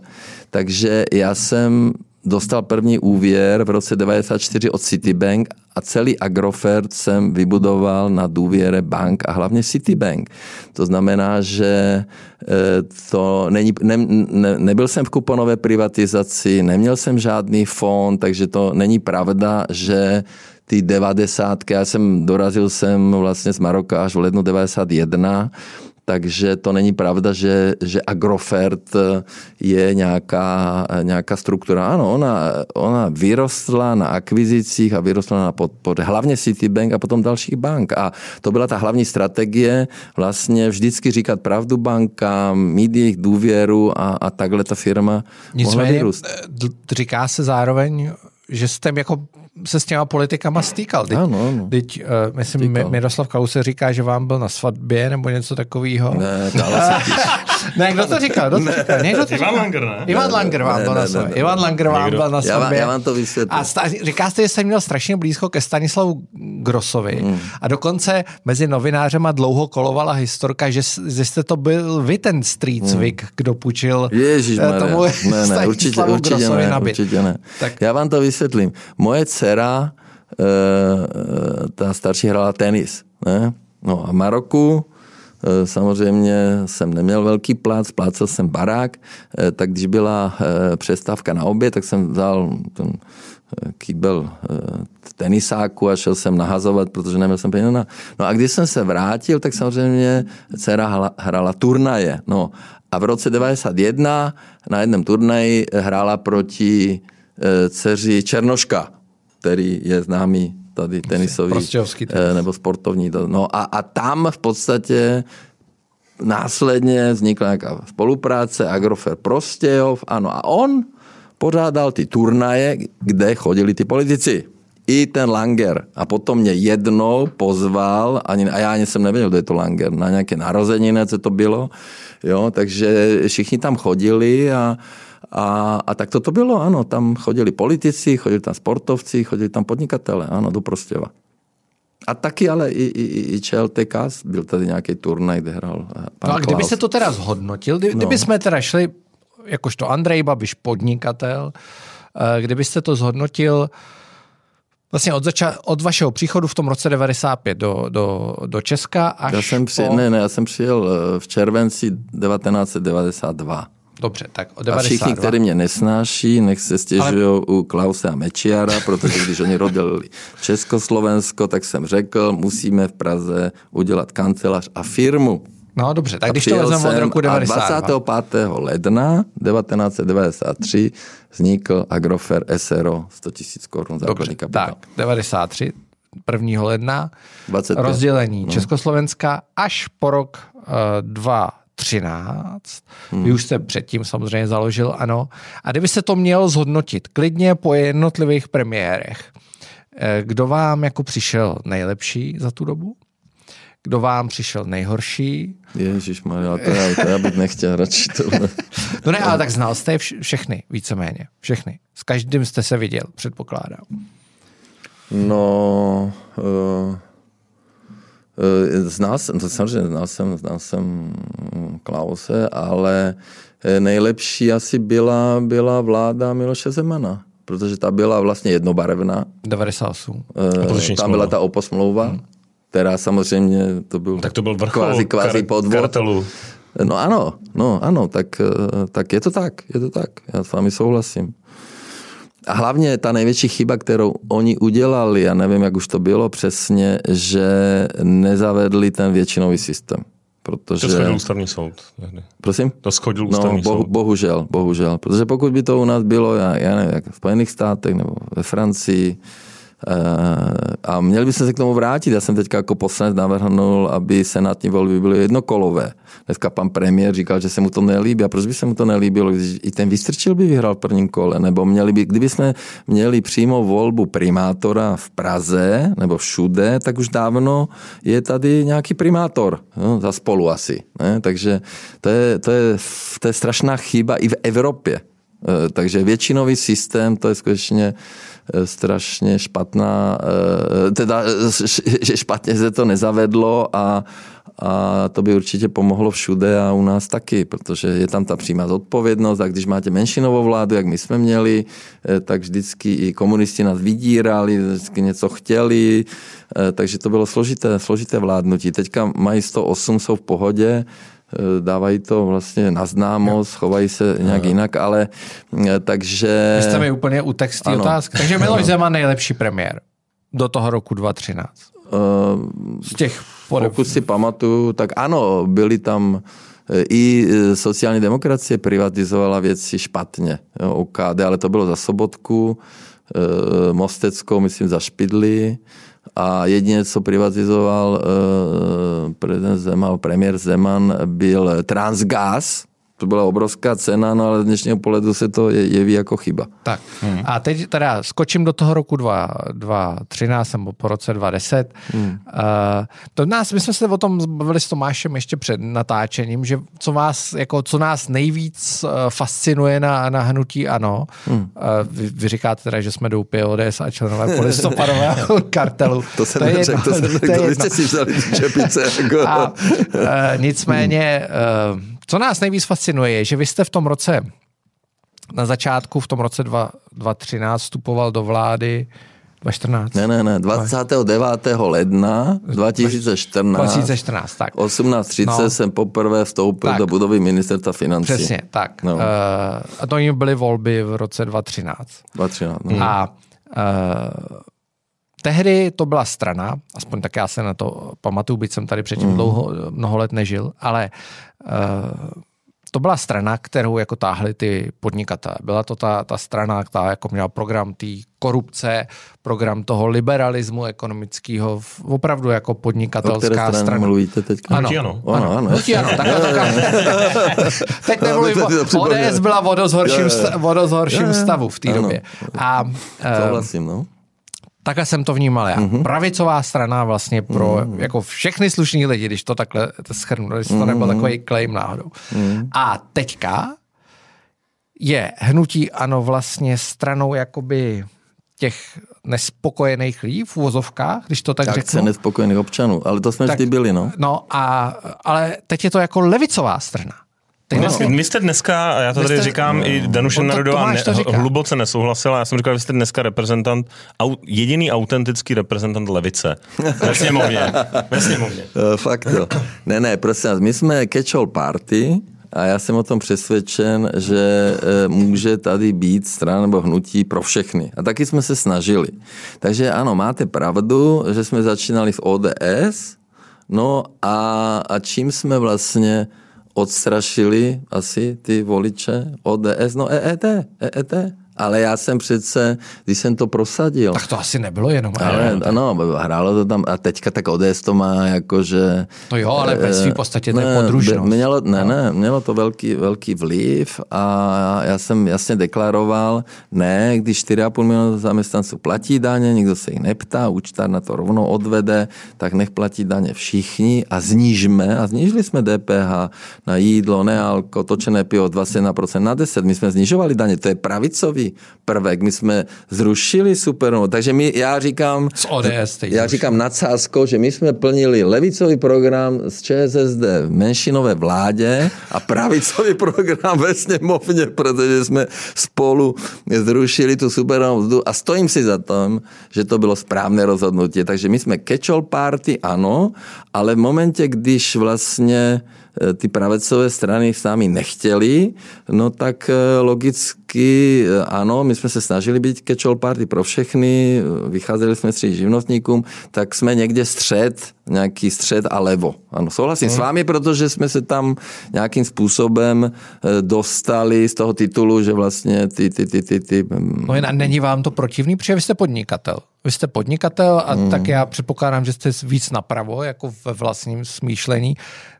takže já jsem dostal první úvěr v roce 94 od Citibank a celý Agrofert jsem vybudoval na důvěre bank a hlavně Citibank. To znamená, že eh, to není, ne, ne, nebyl jsem v kuponové privatizaci, neměl jsem žádný fond, takže to není pravda, že ty devadesátky, já jsem dorazil jsem vlastně z Maroka až v lednu 91, takže to není pravda, že, že Agrofert je nějaká, nějaká struktura. Ano, ona, ona vyrostla na akvizicích a vyrostla na podpoře. Hlavně Citibank a potom dalších bank. A to byla ta hlavní strategie, vlastně vždycky říkat pravdu bankám, mít jejich důvěru a, a takhle ta firma mohla Nicméně vyrůst. eh, říká se zároveň, že jste jako se s těma politikama stýkal. Teď, Ano, ano. teď uh, myslím, Stýkal. Miroslav Kalousek říká, že vám byl na svatbě nebo něco takového. Ne, ale se Ne, kdo to říkal? Kdo to říkal? Někdo to Ivan? Langer, ne? Ivan Langer vám byl na. Ivan Langer vám byl na Já vám, já vám to vysvětlím. A sta- říká jste, že jsem měl strašně blízko ke Stanislavu Grosovi Hmm. a dokonce mezi novinářema dlouho kolovala historka, že, že jste to byl vy ten street cvik, kdo půjčil Hmm. Ježíš eh, tomu ne, ne, Stanislavu určitě, určitě Grossovi ne, na byt. určitě ne. Tak- Já vám to vysvětlím. Moje dcera, eh, eh, ta starší hrála tenis. Ne? No a Maroku samozřejmě jsem neměl velký plác, plácel jsem barák, eh, tak když byla eh, přestávka na oběd, tak jsem vzal ten eh, kýbel eh, tenisáku a šel jsem nahazovat, protože neměl jsem peníze na... No a když jsem se vrátil, tak samozřejmě dcera hrála turnaje. No a v roce 91 na jednom turnaji hrála proti eh, dceři Černoška, který je známý tady tenisový tenis. eh, nebo sportovní. to- No a, a tam v podstatě následně vznikla nějaká spolupráce, Agrofer Prostějov, ano, a on pořádal ty turnaje, kde chodili ty politici. I ten Langer. A potom mě jednou pozval, ani, a já ani jsem nevěděl, kdo je to Langer, na nějaké narozeniny, co to bylo. Jo, takže všichni tam chodili a, a, a tak to bylo, ano. Tam chodili politici, chodili tam sportovci, chodili tam podnikatele, ano, do Prostěva. A taky ale i, i, i ČLTK, byl tady nějaký turnaj, kde hrál eh, pan No a kdyby Klaus. se to teda zhodnotil, kdy, kdyby jsme teda šli, jakožto Andrej Babiš, podnikatel, eh, kdybyste to zhodnotil vlastně od, zača- od vašeho příchodu v tom roce 95 do, do, do Česka až Já jsem, při, po... ne, ne, já jsem přijel eh, v červenci 1992. Dobře, tak od A 92. všichni, kteří mě nesnáší, nech se stěžují Ale... u Klause a Mečiara, protože když oni rodili Československo, tak jsem řekl, musíme v Praze udělat kancelář a firmu. No dobře, tak A když to vezmeme od roku a 92. 25. ledna 1993 vznikl Agrofer SRO 100 000 korun základní Dobře, kapitál. tak 93, 1. ledna, 25. rozdělení no. Československa až po rok uh, 2013. Hmm. Vy už jste předtím samozřejmě založil, ano. A kdyby se to měl zhodnotit klidně po jednotlivých premiérech, eh, kdo vám jako přišel nejlepší za tu dobu? Kdo vám přišel nejhorší? Ježíš Maria, to, já, to já bych nechtěl radši tohle. No ne, ale tak znal jste je vš- všechny, víceméně. Všechny. S každým jste se viděl, předpokládám. No, uh, znal jsem, to samozřejmě znal jsem, znal jsem Klause, ale eh, nejlepší asi byla, byla vláda Miloše Zemana, protože ta byla vlastně jednobarevná. 98. Eh, Opoziční Tam byla ta oposmlouva, hmm. která samozřejmě to byl Tak to byl vrchol kvázi, kvázi kar- podvod. kartelu. No ano, no ano, tak, eh, tak je to tak, je to tak, já s vámi souhlasím. A hlavně ta největší chyba, kterou oni udělali, já nevím, jak už to bylo přesně, že nezavedli ten většinový systém. Protože... To schodil ústavní soud. Prosím? To schodil No, ústavní bohu, soud. bohužel, bohužel. Protože pokud by to u nás bylo, já, já nevím, jak v Spojených státech nebo ve Francii, a měli bychom se k tomu vrátit. Já jsem teďka jako poslanec navrhnul, aby senátní volby byly jednokolové. Dneska pan premiér říkal, že se mu to nelíbí. A proč by se mu to nelíbilo, když i ten Vystrčil by vyhrál v prvním kole? Nebo měli by, kdyby jsme měli přímo volbu primátora v Praze nebo všude, tak už dávno je tady nějaký primátor. No, za spolu asi. Ne? Takže to je, to, je, to je strašná chyba i v Evropě. Eh, Takže většinový systém, to je skutečně eh, strašně špatná, eh, teda, eh, že špatně se to nezavedlo a, a to by určitě pomohlo všude a u nás taky, protože je tam ta přímá zodpovědnost a když máte menšinovou vládu, jak my jsme měli, eh, tak vždycky i komunisti nás vydírali, vždycky něco chtěli, eh, takže to bylo složité, složité vládnutí. Teďka mají 108, jsou v pohodě, eh, dávají to vlastně na známost, chovají se nějak jinak, ale eh, takže... Vy jste mi úplně utek z té otázky. Takže Miloš Zeman nejlepší premiér do toho roku 2013. eh, Z těch podob. Pokud si pamatuju, tak ano, byli tam eh, i eh, sociální demokracie privatizovala věci špatně. Jo, OKD, ale to bylo za Sobotku, eh, Mosteckou, myslím, za Špidly. A jedině, co privatizoval eh, prezident Zeman, premiér Zeman, byl Transgas, To byla obrovská cena, no ale z dnešního pohledu se to je, jeví jako chyba. Tak hmm. a teď teda skočím do toho roku 2013 nebo po roce 2010. Hmm. Uh, to nás, my jsme se o tom bavili s Tomášem ještě před natáčením, že co vás, jako co nás nejvíc uh, fascinuje na, na hnutí ano. Hmm. Uh, vy, vy, říkáte teda, že jsme doupě ODS a členové polistopadového kartelu. To jsem to neřekl, to jsem neřekl, vy jste si vzali čepice. Jako. A, uh, nicméně uh, co nás nejvíc fascinuje, je, že vy jste v tom roce, na začátku, v tom roce 2013 vstupoval do vlády 2014. Ne, ne, ne, 29. ledna 2014. 2014, tak. 18.30 no. jsem poprvé vstoupil tak. do budovy ministerstva financí. Přesně, tak. No. Uh, a to byly volby v roce 2013. 2013, no. A uh, tehdy to byla strana, aspoň tak já se na to pamatuju, byť jsem tady předtím mm. dlouho, mnoho let nežil, ale uh, to byla strana, kterou jako táhli ty podnikatelé. Byla to ta, ta strana, která jako měla program té korupce, program toho liberalismu ekonomického, opravdu jako podnikatelská o strana. mluvíte teď? Ano, ano. ano. ano, ano. ano. Tak, tak, teď nemluvím, ODS byla v vodozhorším stavu v té době. A, Souhlasím, no. Takhle jsem to vnímal já. Mm-hmm. Pravicová strana vlastně pro mm-hmm. jako všechny slušní lidi, když to takhle schrnu, když to mm-hmm. nebyl takový claim náhodou. Mm-hmm. A teďka je hnutí ano vlastně stranou jakoby těch nespokojených lidí v úvozovkách, když to tak, tak řeknu. nespokojených občanů, ale to jsme tak, vždy byli, no. No a, ale teď je to jako levicová strana. No. My jste dneska, a já to tady jste, říkám, no, i Danuše Narodová ne, hluboce nesouhlasila, já jsem říkal, že jste dneska reprezentant, au, jediný autentický reprezentant levice ve sněmovně. ve sněmovně. Uh, fakt jo. Ne, ne, prosím vás, my jsme catch-all party, a já jsem o tom přesvědčen, že e, může tady být strana nebo hnutí pro všechny. A taky jsme se snažili. Takže ano, máte pravdu, že jsme začínali s ODS, no a, a čím jsme vlastně odstrašili asi ty voliče ODS, no EET, EET. Ale já jsem přece, když jsem to prosadil. Tak to asi nebylo jenom. Ale, ano, hrálo to tam a teďka tak ODS to má jakože... To jo, ale ve svým podstatě to je podružnost. Mělo, ne, ne, mělo to velký, velký vliv a já jsem jasně deklaroval, ne, když 4,5 milionu zaměstnanců platí daně, nikdo se jich neptá, účtár na to rovnou odvede, tak nech platí daně všichni a znížme, a znížili jsme DPH na jídlo, nealko, točené pivo 21% na 10, my jsme znižovali daně, to je pravicový prvek. My jsme zrušili supernovu. Takže my, já říkám, z ODS já říkám nadsázko, že my jsme plnili levicový program z ČSSD v menšinové vládě a pravicový program ve sněmovně, protože jsme spolu zrušili tu supernovu a stojím si za tom, že to bylo správné rozhodnutí. Takže my jsme catch party, ano, ale v momentě, když vlastně ty pravecové strany s námi nechtěli, no tak eh, logicky eh, ano, my jsme se snažili být catch party pro všechny, vycházeli jsme s živnostníkům, tak jsme někde střed, nějaký střed a levo. Ano, souhlasím hmm. s vámi, protože jsme se tam nějakým způsobem dostali z toho titulu, že vlastně ty, ty, ty, ty, ty... Mm, no jen není vám to protivný, protože vy jste podnikatel. Vy jste podnikatel a hmm. tak já předpokládám, že jste víc napravo, jako ve vlastním smýšlení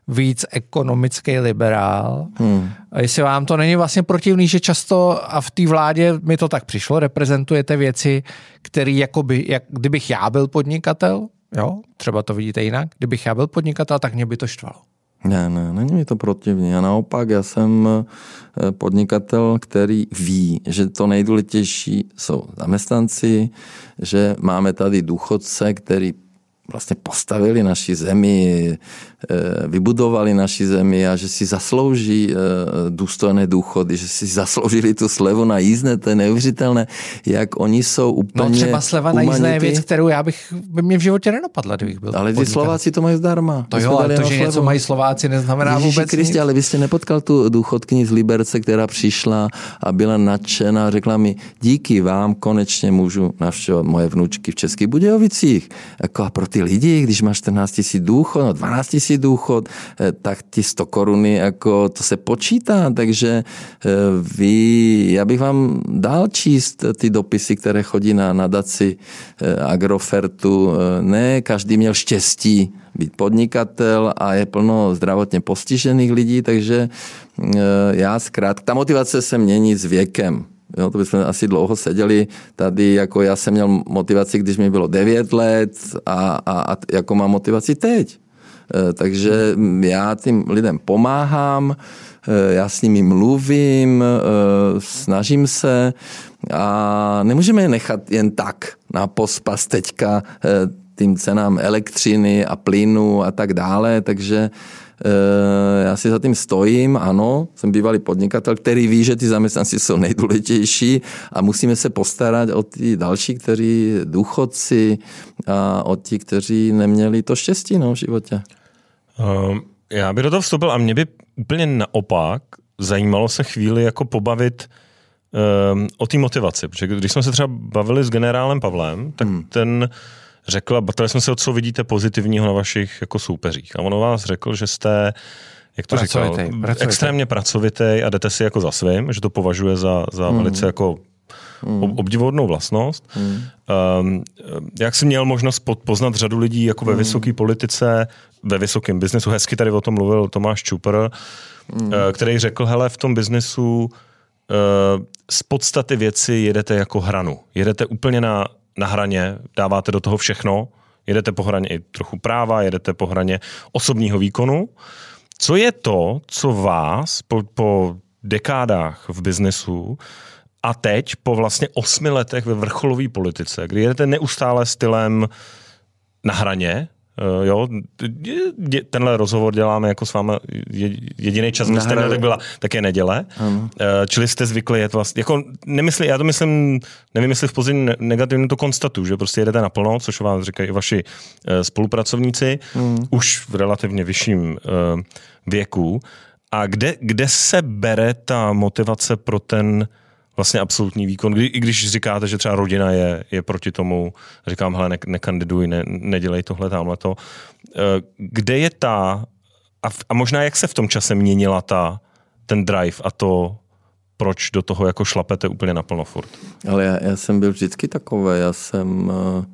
víc ekonomický liberál. Hmm. A jestli vám to není vlastně protivný, že často a v té vládě mi to tak přišlo, reprezentujete věci, které jakoby, jak kdybych já byl podnikatel, jo, třeba to vidíte jinak, kdybych já byl podnikatel, tak mě by to štvalo. Ne, ne, není mi to protivný. A naopak, já jsem eh, podnikatel, který ví, že to nejdůležitější jsou zaměstnanci, že máme tady důchodce, který vlastně postavili naši zemi, vybudovali naši zemi a že si zaslouží eh, důstojné důchody, že si zasloužili tu slevu na jízdné, to je neuvěřitelné, jak oni jsou úplně... No třeba sleva na jízdné je věc, kterou já bych, by mě v životě nenapadla, kdybych byl Ale ty Slováci to mají zdarma. To jo, ale to, že něco mají Slováci, neznamená Ježiši vůbec Kristi, nic. ale vy jste nepotkal tu důchodkyni z Liberce, která přišla a byla nadšená a řekla mi, díky vám konečně můžu navštěvovat moje vnučky v Českých Budějovicích. Jako a pro ty ty lidi, když máš 14 tisíc důchod, no 12 tisíc důchod, eh, tak ty 100 koruny, jako to se počítá, takže eh, vy, já bych vám dal číst ty dopisy, které chodí na nadaci Agrofertu. Ne, každý měl štěstí být podnikatel a je plno zdravotně postižených lidí, takže já zkrátka, ta motivace se mění s věkem. Jo, to bychom asi dlouho seděli tady, jako já jsem měl motivaci, když mi bylo 9 let a, a, a jako mám motivaci teď. E, takže já tím lidem pomáhám, e, já s nimi mluvím, e, snažím se a nemůžeme je nechat jen tak na pospas teďka tím cenám elektřiny a plynu a tak dále, takže Eh, já si za tím stojím, ano, jsem bývalý podnikatel, který ví, že ty zaměstnanci jsou nejdůležitější a musíme se postarat o ty další, kteří důchodci a o ti, kteří neměli to štěstí no, v životě. Um, já bych do toho vstoupil a mě by úplně naopak zajímalo se chvíli jako pobavit um, o té motivaci, protože když jsme se třeba bavili s generálem Pavlem, tak hmm. ten řekl, a jsme se, o co vidíte pozitivního na vašich jako soupeřích. A on vás řekl, že jste jak to pracovitý, říkal, pracovitý. extrémně pracovitý a jdete si jako za svým, že to považuje za, za mm. velice jako mm. obdivodnou vlastnost. Mm. Um, jak jsi měl možnost poznat řadu lidí jako ve mm. vysoké politice, ve vysokém biznesu, hezky tady o tom mluvil Tomáš Čupr, mm. který řekl, hele, v tom biznesu uh, z podstaty věci jedete jako hranu. Jedete úplně na na hraně, dáváte do toho všechno, jedete po hraně i trochu práva, jedete po hraně osobního výkonu. Co je to, co vás po, po dekádách v biznesu a teď po vlastně osmi letech ve vrcholové politice, kdy jedete neustále stylem na hraně, Uh, jo, tenhle rozhovor děláme jako s vámi jediný čas, kdy jste tak byla také neděle. Uh, čili jste zvykli jet vlastně, jako nemyslí, já to myslím, nevím, jestli v pozici negativně to konstatu, že prostě jedete naplno, což vám říkají i vaši uh, spolupracovníci, uh. už v relativně vyšším věku. A kde, kde se bere ta motivace pro ten vlastně absolutní výkon. Kdy, I když říkáte, že třeba rodina je, je proti tomu, říkám, hele, ne, nekandiduj, ne, nedělej tohle, tamhle to. Eh, kde je ta, a, a možná jak se v tom čase měnila ta, ten drive a to, proč do toho jako šlapete úplně naplno furt? Ale já, já jsem byl vždycky takový, já jsem eh,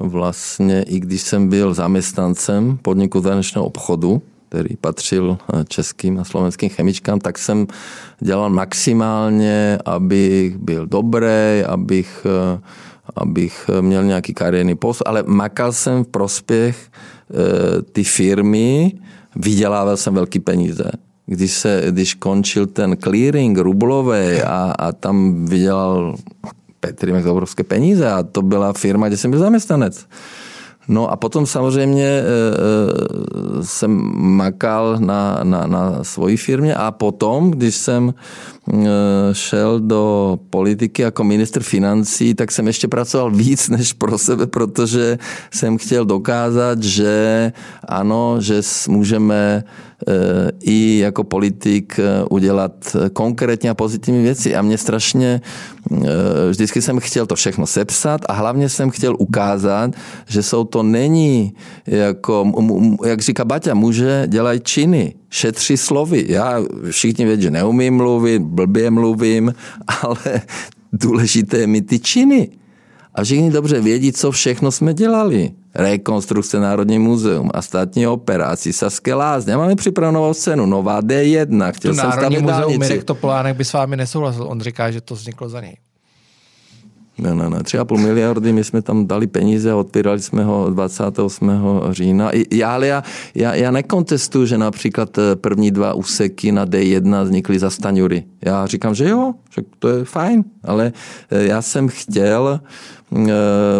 vlastně, i když jsem byl zaměstnancem podniku zahraničního obchodu, který patřil eh, českým a slovenským chemičkám, tak jsem dělal maximálně, abych byl dobrý, abych, eh, abych měl nějaký kariérní post, ale makal jsem v prospěch eh, ty firmy, vydělával jsem velký peníze. Když, se, když končil ten clearing rublový a, a tam vydělal Petr obrovské peníze a to byla firma, kde jsem byl zaměstnanec. No a potom samozřejmě e, e, jsem makal na, na, na svojí firmě a potom, když jsem e, šel do politiky jako minister financí, tak jsem ještě pracoval víc než pro sebe, protože jsem chtěl dokázat, že ano, že můžeme i jako politik udělat konkrétně a pozitivní věci. A mě strašně, vždycky jsem chtěl to všechno sepsat a hlavně jsem chtěl ukázat, že jsou to není jako, jak říká Baťa, muže dělají činy, šetří slovy. Já všichni vědí, že neumím mluvit, blbě mluvím, ale důležité je mi ty činy. A všichni dobře vědí, co všechno jsme dělali. Rekonstrukce Národní muzeum a státní opera, Císařské lázně. Máme připravenou scénu, nová D1. Chtěl to jsem Národní muzeum Mirek Topolánek by s vámi nesouhlasil. On říká, že to vzniklo za něj. Ne, ne, ne. 3,5 miliardy, my jsme tam dali peníze a odpírali jsme ho 28. října. Já, já, já, já nekontestuju, že například eh, první dva úseky na D1 vznikly za Staňury. Já říkám, že jo, že to je fajn, ale eh, já jsem chtěl uh,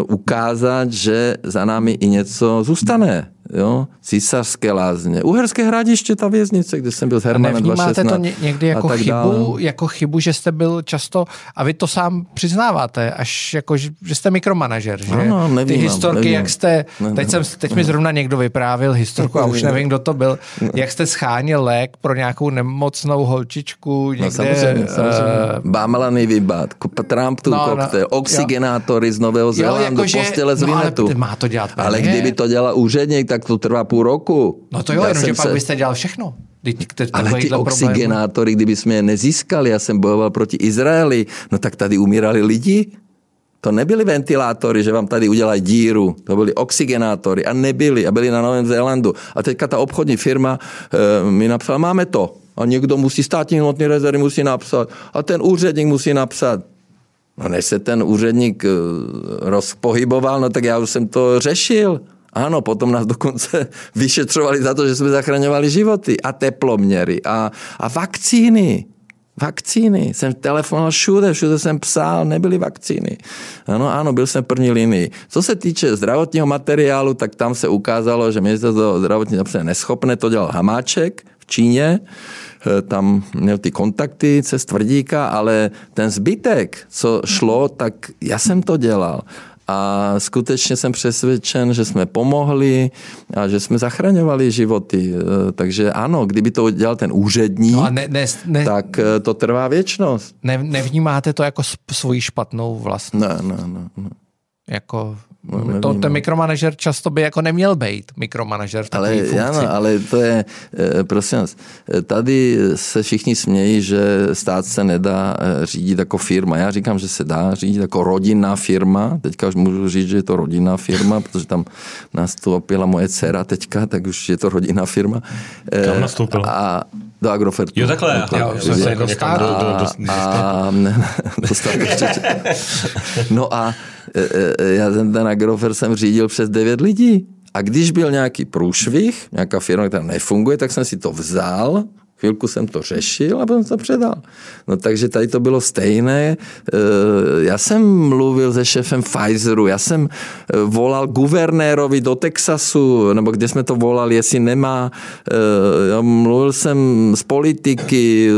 ukázat, že za námi i něco zůstane. Jo, císařské lázně, Uherské hradiště, ta věznice, kde jsem byl s Hermanem Nevnímáte 2016 to ně- někdy jako chybu, dále. jako chybu, že jste byl často, a vy to sám přiznáváte, až jako, že jste mikromanažer, že? Ano, Ty nevnímám, historky, nevnímám. jak jste, Ne, teď, jsem, teď mi zrovna někdo vyprávěl historku a už nevím, kdo to byl, jak jste scháněl lék pro nějakou nemocnou holčičku někde. No samozřejmě, eh, samozřejmě. Bámelaný vybát, Trump tu No, no, koktejl, jo. z Nového Zélandu, jakože- postele z no, ale má to dělat Ale kdyby to dělal úředník, tak to trvá půl roku. No to jo, Já jenomže pak se- byste dělal všechno. Teď, Ale ty oxygenátory, kdyby jsme je nezískali, já jsem bojoval proti Izraeli, no tak tady umírali lidi. To nebyly ventilátory, že vám tady udělají díru. To byly oxygenátory a nebyly a byly na Novém Zélandu. A teďka ta obchodní firma e, mi napsala, máme to. A někdo musí, státní hmotný rezervy musí napsat. A ten úředník musí napsat. No než se ten úředník eh, rozpohyboval, no tak já už jsem to řešil. Ano, potom nás dokonce vyšetřovali za to, že jsme zachraňovali životy a teploměry a, a vakcíny. Vakcíny. Jsem telefonoval všude, všude jsem psal, nebyly vakcíny. Ano, ano, byl jsem v první linii. Co se týče zdravotního materiálu, tak tam se ukázalo, že ministerstvo zdravotní je neschopné, to dělal Hamáček v Číně, Eh, tam měl ty kontakty cez tvrdíka, ale ten zbytek, co šlo, tak já jsem to dělal. A skutečně jsem přesvědčen, že jsme pomohli a že jsme zachraňovali životy. Eh, Takže ano, kdyby to dělal ten úředník, No a ne, ne, ne, tak eh, to trvá věčnost. ne, nevnímáte to jako svoji špatnou vlastní. Ne, ne, ne. ne. Jako, No, to, nevím, ten no. mikromanažer často by jako neměl být mikromanažer v Ale, funkci. ano, ale to je, eh, prosím vás, eh, tady se všichni smějí, že stát se nedá eh, řídit jako firma. Já říkám, že se dá řídit jako rodinná firma. Teďka už můžu říct, že je to rodinná firma, protože tam nastoupila moje dcera teďka, tak už je to rodinná firma. Eh, Kam nastoupila? A do Agrofertu. Jo, takhle. Jako- Jo, jsem se jako do- do- do- do- a ne, ne, dostal určitě. No a já ten, ten Agrofer jsem řídil přes 9 lidí. A když byl nějaký průšvih, nějaká firma, která nefunguje, tak jsem si to vzal, chvilku jsem to řešil a potom to předal. No takže tady to bylo stejné. E, Já jsem mluvil se šéfem Pfizeru, já jsem e, volal guvernérovi do Texasu, nebo kde jsme to volali, jestli nemá. e, Já mluvil jsem z politiky,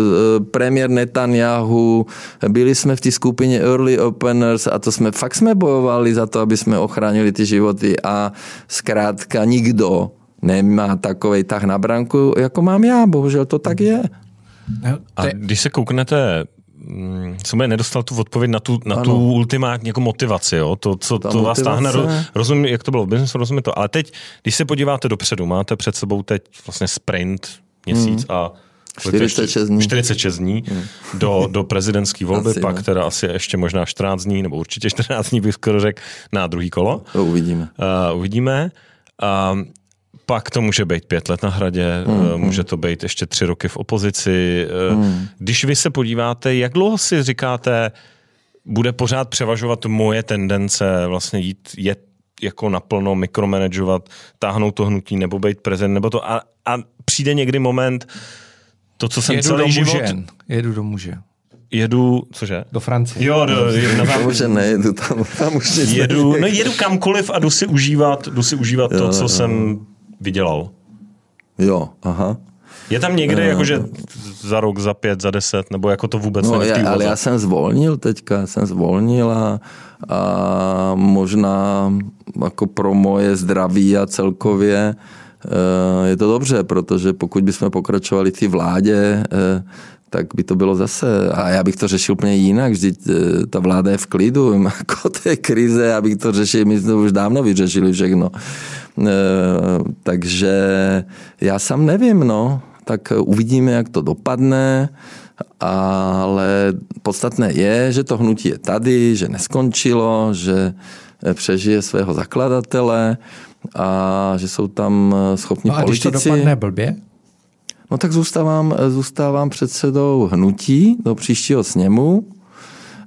premiér Netanyahu, byli jsme v té skupině Early Openers a to jsme, fakt jsme bojovali za to, aby jsme ochránili ty životy a zkrátka nikdo nemá takový tah na branku, jako mám já, bohužel to tak je. A když se kouknete, mm, jsem nedostal tu odpověď na tu, na tu Ano. ultimátní jako motivaci, jo? to, co Ta to vás motivace. táhne, ro- rozumím, jak to bylo v biznesu, rozumím to, ale teď, když se podíváte dopředu, máte před sebou teď vlastně sprint, měsíc a to ještě? 46 dní. 46 dní do, do prezidentské volby, Asi, pak no. teda asi ještě možná 14 dní, nebo určitě 14 dní bych skoro řekl, na druhý kolo. To uvidíme. Uh, uvidíme. Uh, pak to může být pět let na hradě, Hmm, mm, může to být ještě tři roky v opozici. Mm. Když vy se podíváte, jak dlouho si říkáte, bude pořád převažovat moje tendence vlastně jít, jet jako naplno, mikromanagovat, táhnout to hnutí, nebo být prezident, nebo to. A, a přijde někdy moment, to, co jsem jedu celý do život... muže. Jedu do muže. Jedu, cože? Do Francie. Jo, do, na zám- Tomu, že nejedu tam, tam už nic jedu, nejde. no, jedu kamkoliv a jdu si užívat, jdu si užívat to, co jsem vydělal. Jo, aha. Je tam někde, jakože za rok, za pět, za deset, nebo jako to vůbec No, já, ale já jsem zvolnil teďka, jsem zvolnil a, a možná jako pro moje zdraví a celkově eh, je to dobře, protože pokud bychom pokračovali té vládě, eh, tak by to bylo zase, a já bych to řešil úplně jinak, vždyť ta vláda je v klidu, jako té krize, abych to řešil, my jsme už dávno vyřešili všechno. Eh, Takže já sám nevím, no, tak uvidíme, jak to dopadne, ale podstatné je, že to hnutí je tady, že neskončilo, že přežije svého zakladatele a že jsou tam schopní No a když politici. to dopadne blbě? No tak zůstávám, zůstávám předsedou hnutí do příštího sněmu.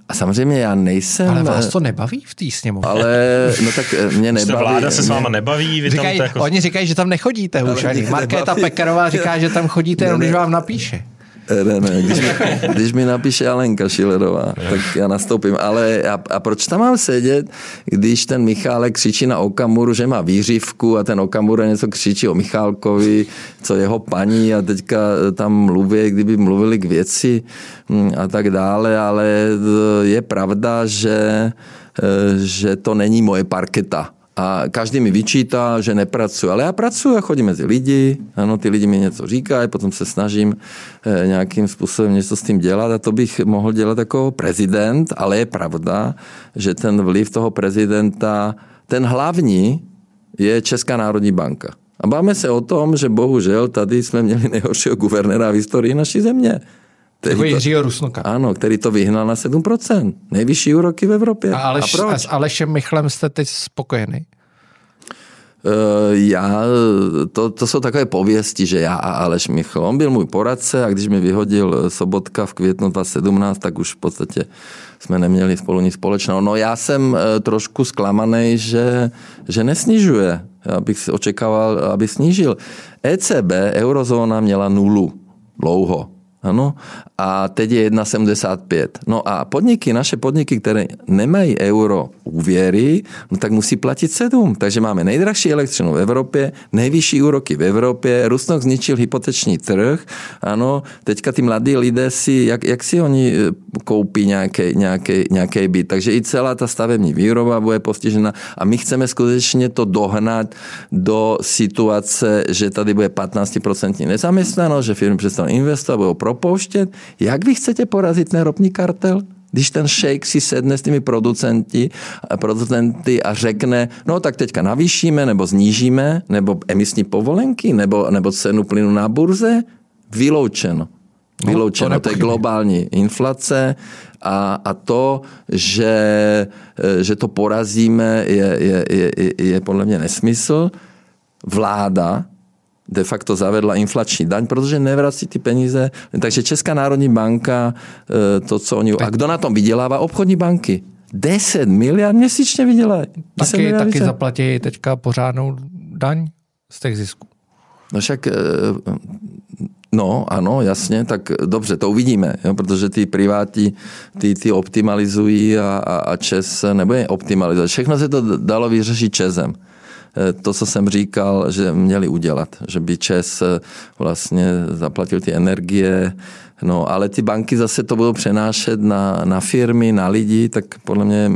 A samozřejmě já nejsem... Ale vás to nebaví v té sněmovně? Ale, no tak mě Jste nebaví. vláda se s váma mě- nebaví, vy Říkají, tam to jako... Oni říkají, že tam nechodíte už ani. mě Markéta nebaví. Pekarová říká, že tam chodíte jenom, když vám napíše. Ne, ne, když, mi, když mi napíše Alenka Šilerová, tak já nastoupím. Ale a, a proč tam mám sedět, když ten Michálek křičí na Okamuru, že má výřivku a ten Okamura něco křičí o Michálkovi, co jeho paní a teďka tam mluví, kdyby mluvili k věci hm, a tak dále, ale je pravda, že, že to není moje parketa a každý mi vyčítá, že nepracuji. Ale já pracuji a chodím mezi lidi, ano, ty lidi mi něco říkají, potom se snažím eh, nějakým způsobem něco s tím dělat a to bych mohl dělat jako prezident, ale je pravda, že ten vliv toho prezidenta, ten hlavní je Česká národní banka. A báme se o tom, že bohužel tady jsme měli nejhoršího guvernéra v historii naší země. Který jako Jiřího Rusnoka. Ano, který to vyhnal na 7%. Nejvyšší úroky v Evropě. A, Aleš, a, proč? a s Alešem Michlem jste teď spokojený? Uh, já, to, to jsou takové pověsti, že já a Aleš Michl. On byl můj poradce a když mi vyhodil Sobotka v květnu 2017, tak už v podstatě jsme neměli spolu nic společného. No já jsem uh, trošku zklamaný, že, že nesnižuje. Já bych očekával, aby snížil. ECB, eurozóna měla nulu dlouho. Ano? A teď je 1,75. No a podniky, naše podniky, které nemají euro úvěry, no tak musí platit 7. Takže máme nejdražší elektřinu v Evropě, nejvyšší úroky v Evropě, Rusnok zničil hypoteční trh, ano, teďka ty mladí lidé si, jak, jak si oni eh, koupí nějaký, nějaký, nějaký byt. Takže i celá ta stavební výroba bude postižena a my chceme skutečně to dohnat do situace, že tady bude 15% nezaměstnanost, že firmy přestanou investovat, budou propouštět. Jak vy chcete porazit ten ropný kartel? Když ten šejk si sedne s těmi producenty, producenty a řekne, no tak teďka navýšíme, nebo znížíme, nebo emisní povolenky, nebo, nebo cenu plynu na burze, vyloučeno. No, vyloučeno. No, to, to je globální inflace a, a to, že, že to porazíme, je, je, je, je podle mě nesmysl. Vláda de facto zavedla inflační daň, protože nevrací ty peníze. Takže Česká národní banka, e, to, co oni... A kdo na tom vydělává? Obchodní banky. 10 miliard měsíčně vydělají. Taky, taky zaplatí teďka pořádnou daň z těch zisků. No však, e, no ano, jasně, tak dobře, to uvidíme, jo, protože ty priváti, ty, ty optimalizují a, a, a Čes nebude optimalizovat. Všechno se to dalo vyřešit Česem. Eh, to, co jsem říkal, že měli udělat, že by Čes eh, vlastně zaplatil ty energie, No, ale ty banky zase to budou přenášet na, na firmy, na lidi, tak podle mě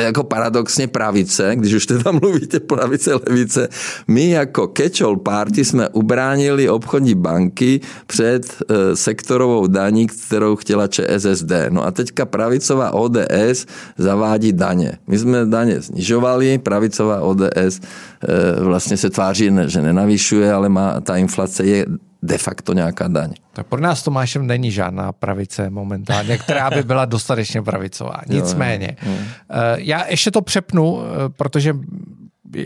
jako paradoxně pravice, když už teda mluvíte pravice, levice, my jako catch-all party jsme ubránili obchodní banky před uh, sektorovou daní, kterou chtěla ČSSD. No a teďka pravicová ODS zavádí daně. My jsme daně snižovali, pravicová ODS uh, vlastně se tváří, že nenavyšuje, ale má, ta inflace je de facto nějaká daň. Tak pro nás Tomášem není žádná pravice momentálně, která by byla dostatečně pravicová. Nicméně. Jo, jo. Eh, já ještě to přepnu, eh, protože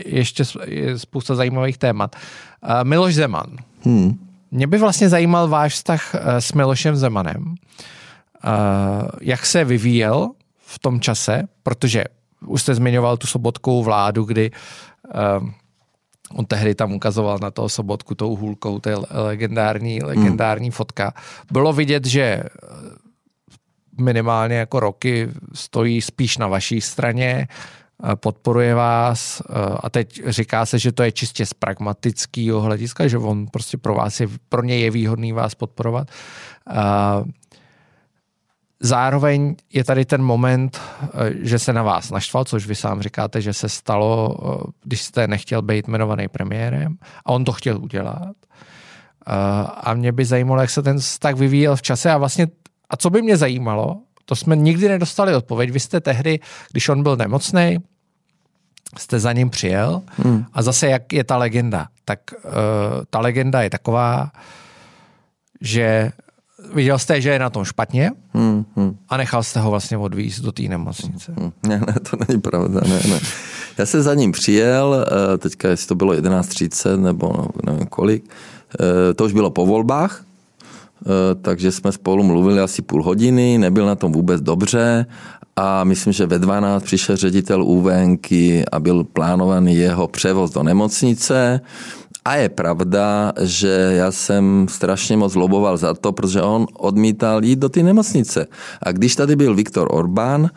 ještě je spousta zajímavých témat. Eh, Miloš Zeman. Hmm. Mě by vlastně zajímal váš vztah s Milošem Zemanem. Jak se vyvíjel v tom čase, protože už jste zmiňoval tu sobotkou vládu, kdy On tehdy tam ukazoval na toho sobotku tou hůlkou, to je legendární, legendární hmm. fotka. Bylo vidět, že eh, minimálně jako roky stojí spíš na vaší straně, eh, podporuje vás eh, a teď říká se, že to je čistě z pragmatického hlediska, že on prostě pro vás je, pro něj je výhodný vás podporovat. Zároveň je tady ten moment, eh, že se na vás naštval, což vy sám říkáte, že se stalo, eh, když jste nechtěl být jmenovaný premiérem a on to chtěl udělat. Eh, a mě by zajímalo, jak se ten vztah vyvíjel v čase a vlastně, a co by mě zajímalo, to jsme nikdy nedostali odpověď. Vy jste tehdy, když on byl nemocný, jste za ním přijel hmm. a zase jak je ta legenda, tak uh, ta legenda je taková, že viděl jste, že je na tom špatně hmm, hmm. a nechal jste ho vlastně odvízt do té nemocnice. Hmm, ne, ne, to není pravda, ne, ne. Já jsem za ním přijel, eh, teďka jestli to bylo 11.30 nebo no, nevím kolik, eh, to už bylo po volbách, eh, takže jsme spolu mluvili asi půl hodiny, nebyl na tom vůbec dobře a myslím, že ve 12 přišel ředitel UVNky a byl plánovaný jeho převoz do nemocnice a je pravda, že já jsem strašně moc loboval za to, protože on odmítal jít do té nemocnice. A když tady byl Viktor Orbán,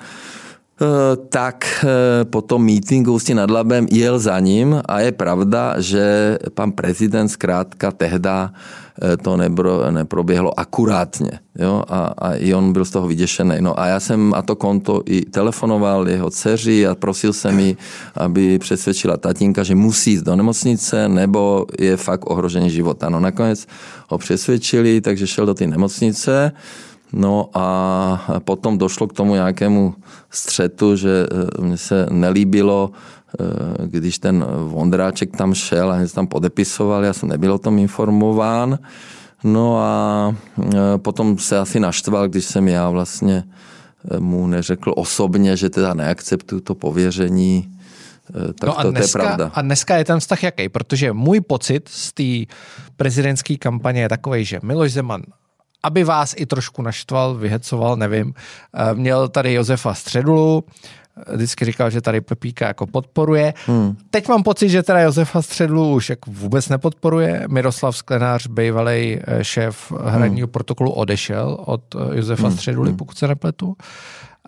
Eh, tak eh, po tom meetingu Ústí nad Labem jel za ním a je pravda, že pan prezident zkrátka tehda eh, to nebro, neproběhlo akurátně. Jo? A, a i on byl z toho vyděšený. No a já jsem a to konto i telefonoval jeho dceři a prosil jsem ji, aby přesvědčila tatínka, že musí jít do nemocnice, nebo je fakt ohrožení života. No nakonec ho přesvědčili, takže šel do té nemocnice. No a potom došlo k tomu nějakému střetu, že eh, mně se nelíbilo, eh, když ten Vondráček tam šel a tam podepisoval, já jsem nebyl o tom informován. No a eh, potom se asi naštval, když jsem já vlastně mu neřekl osobně, že teda neakceptuju to pověření, tak no a to, dneska, to je pravda. A dneska je ten vztah jaký? Protože můj pocit z té prezidentské kampaně je takový, že Miloš Zeman aby vás i trošku naštval, vyhecoval, nevím. Eh, měl tady Josefa Středulu, vždycky říkal, že tady Pepíka jako podporuje. Hmm. Teď mám pocit, že teda Josefa Středlu už jako vůbec nepodporuje. Miroslav Sklenář, bývalý eh, šéf hradního hmm. protokolu, odešel od eh, Josefa hmm. Středuly, hmm. pokud se nepletu.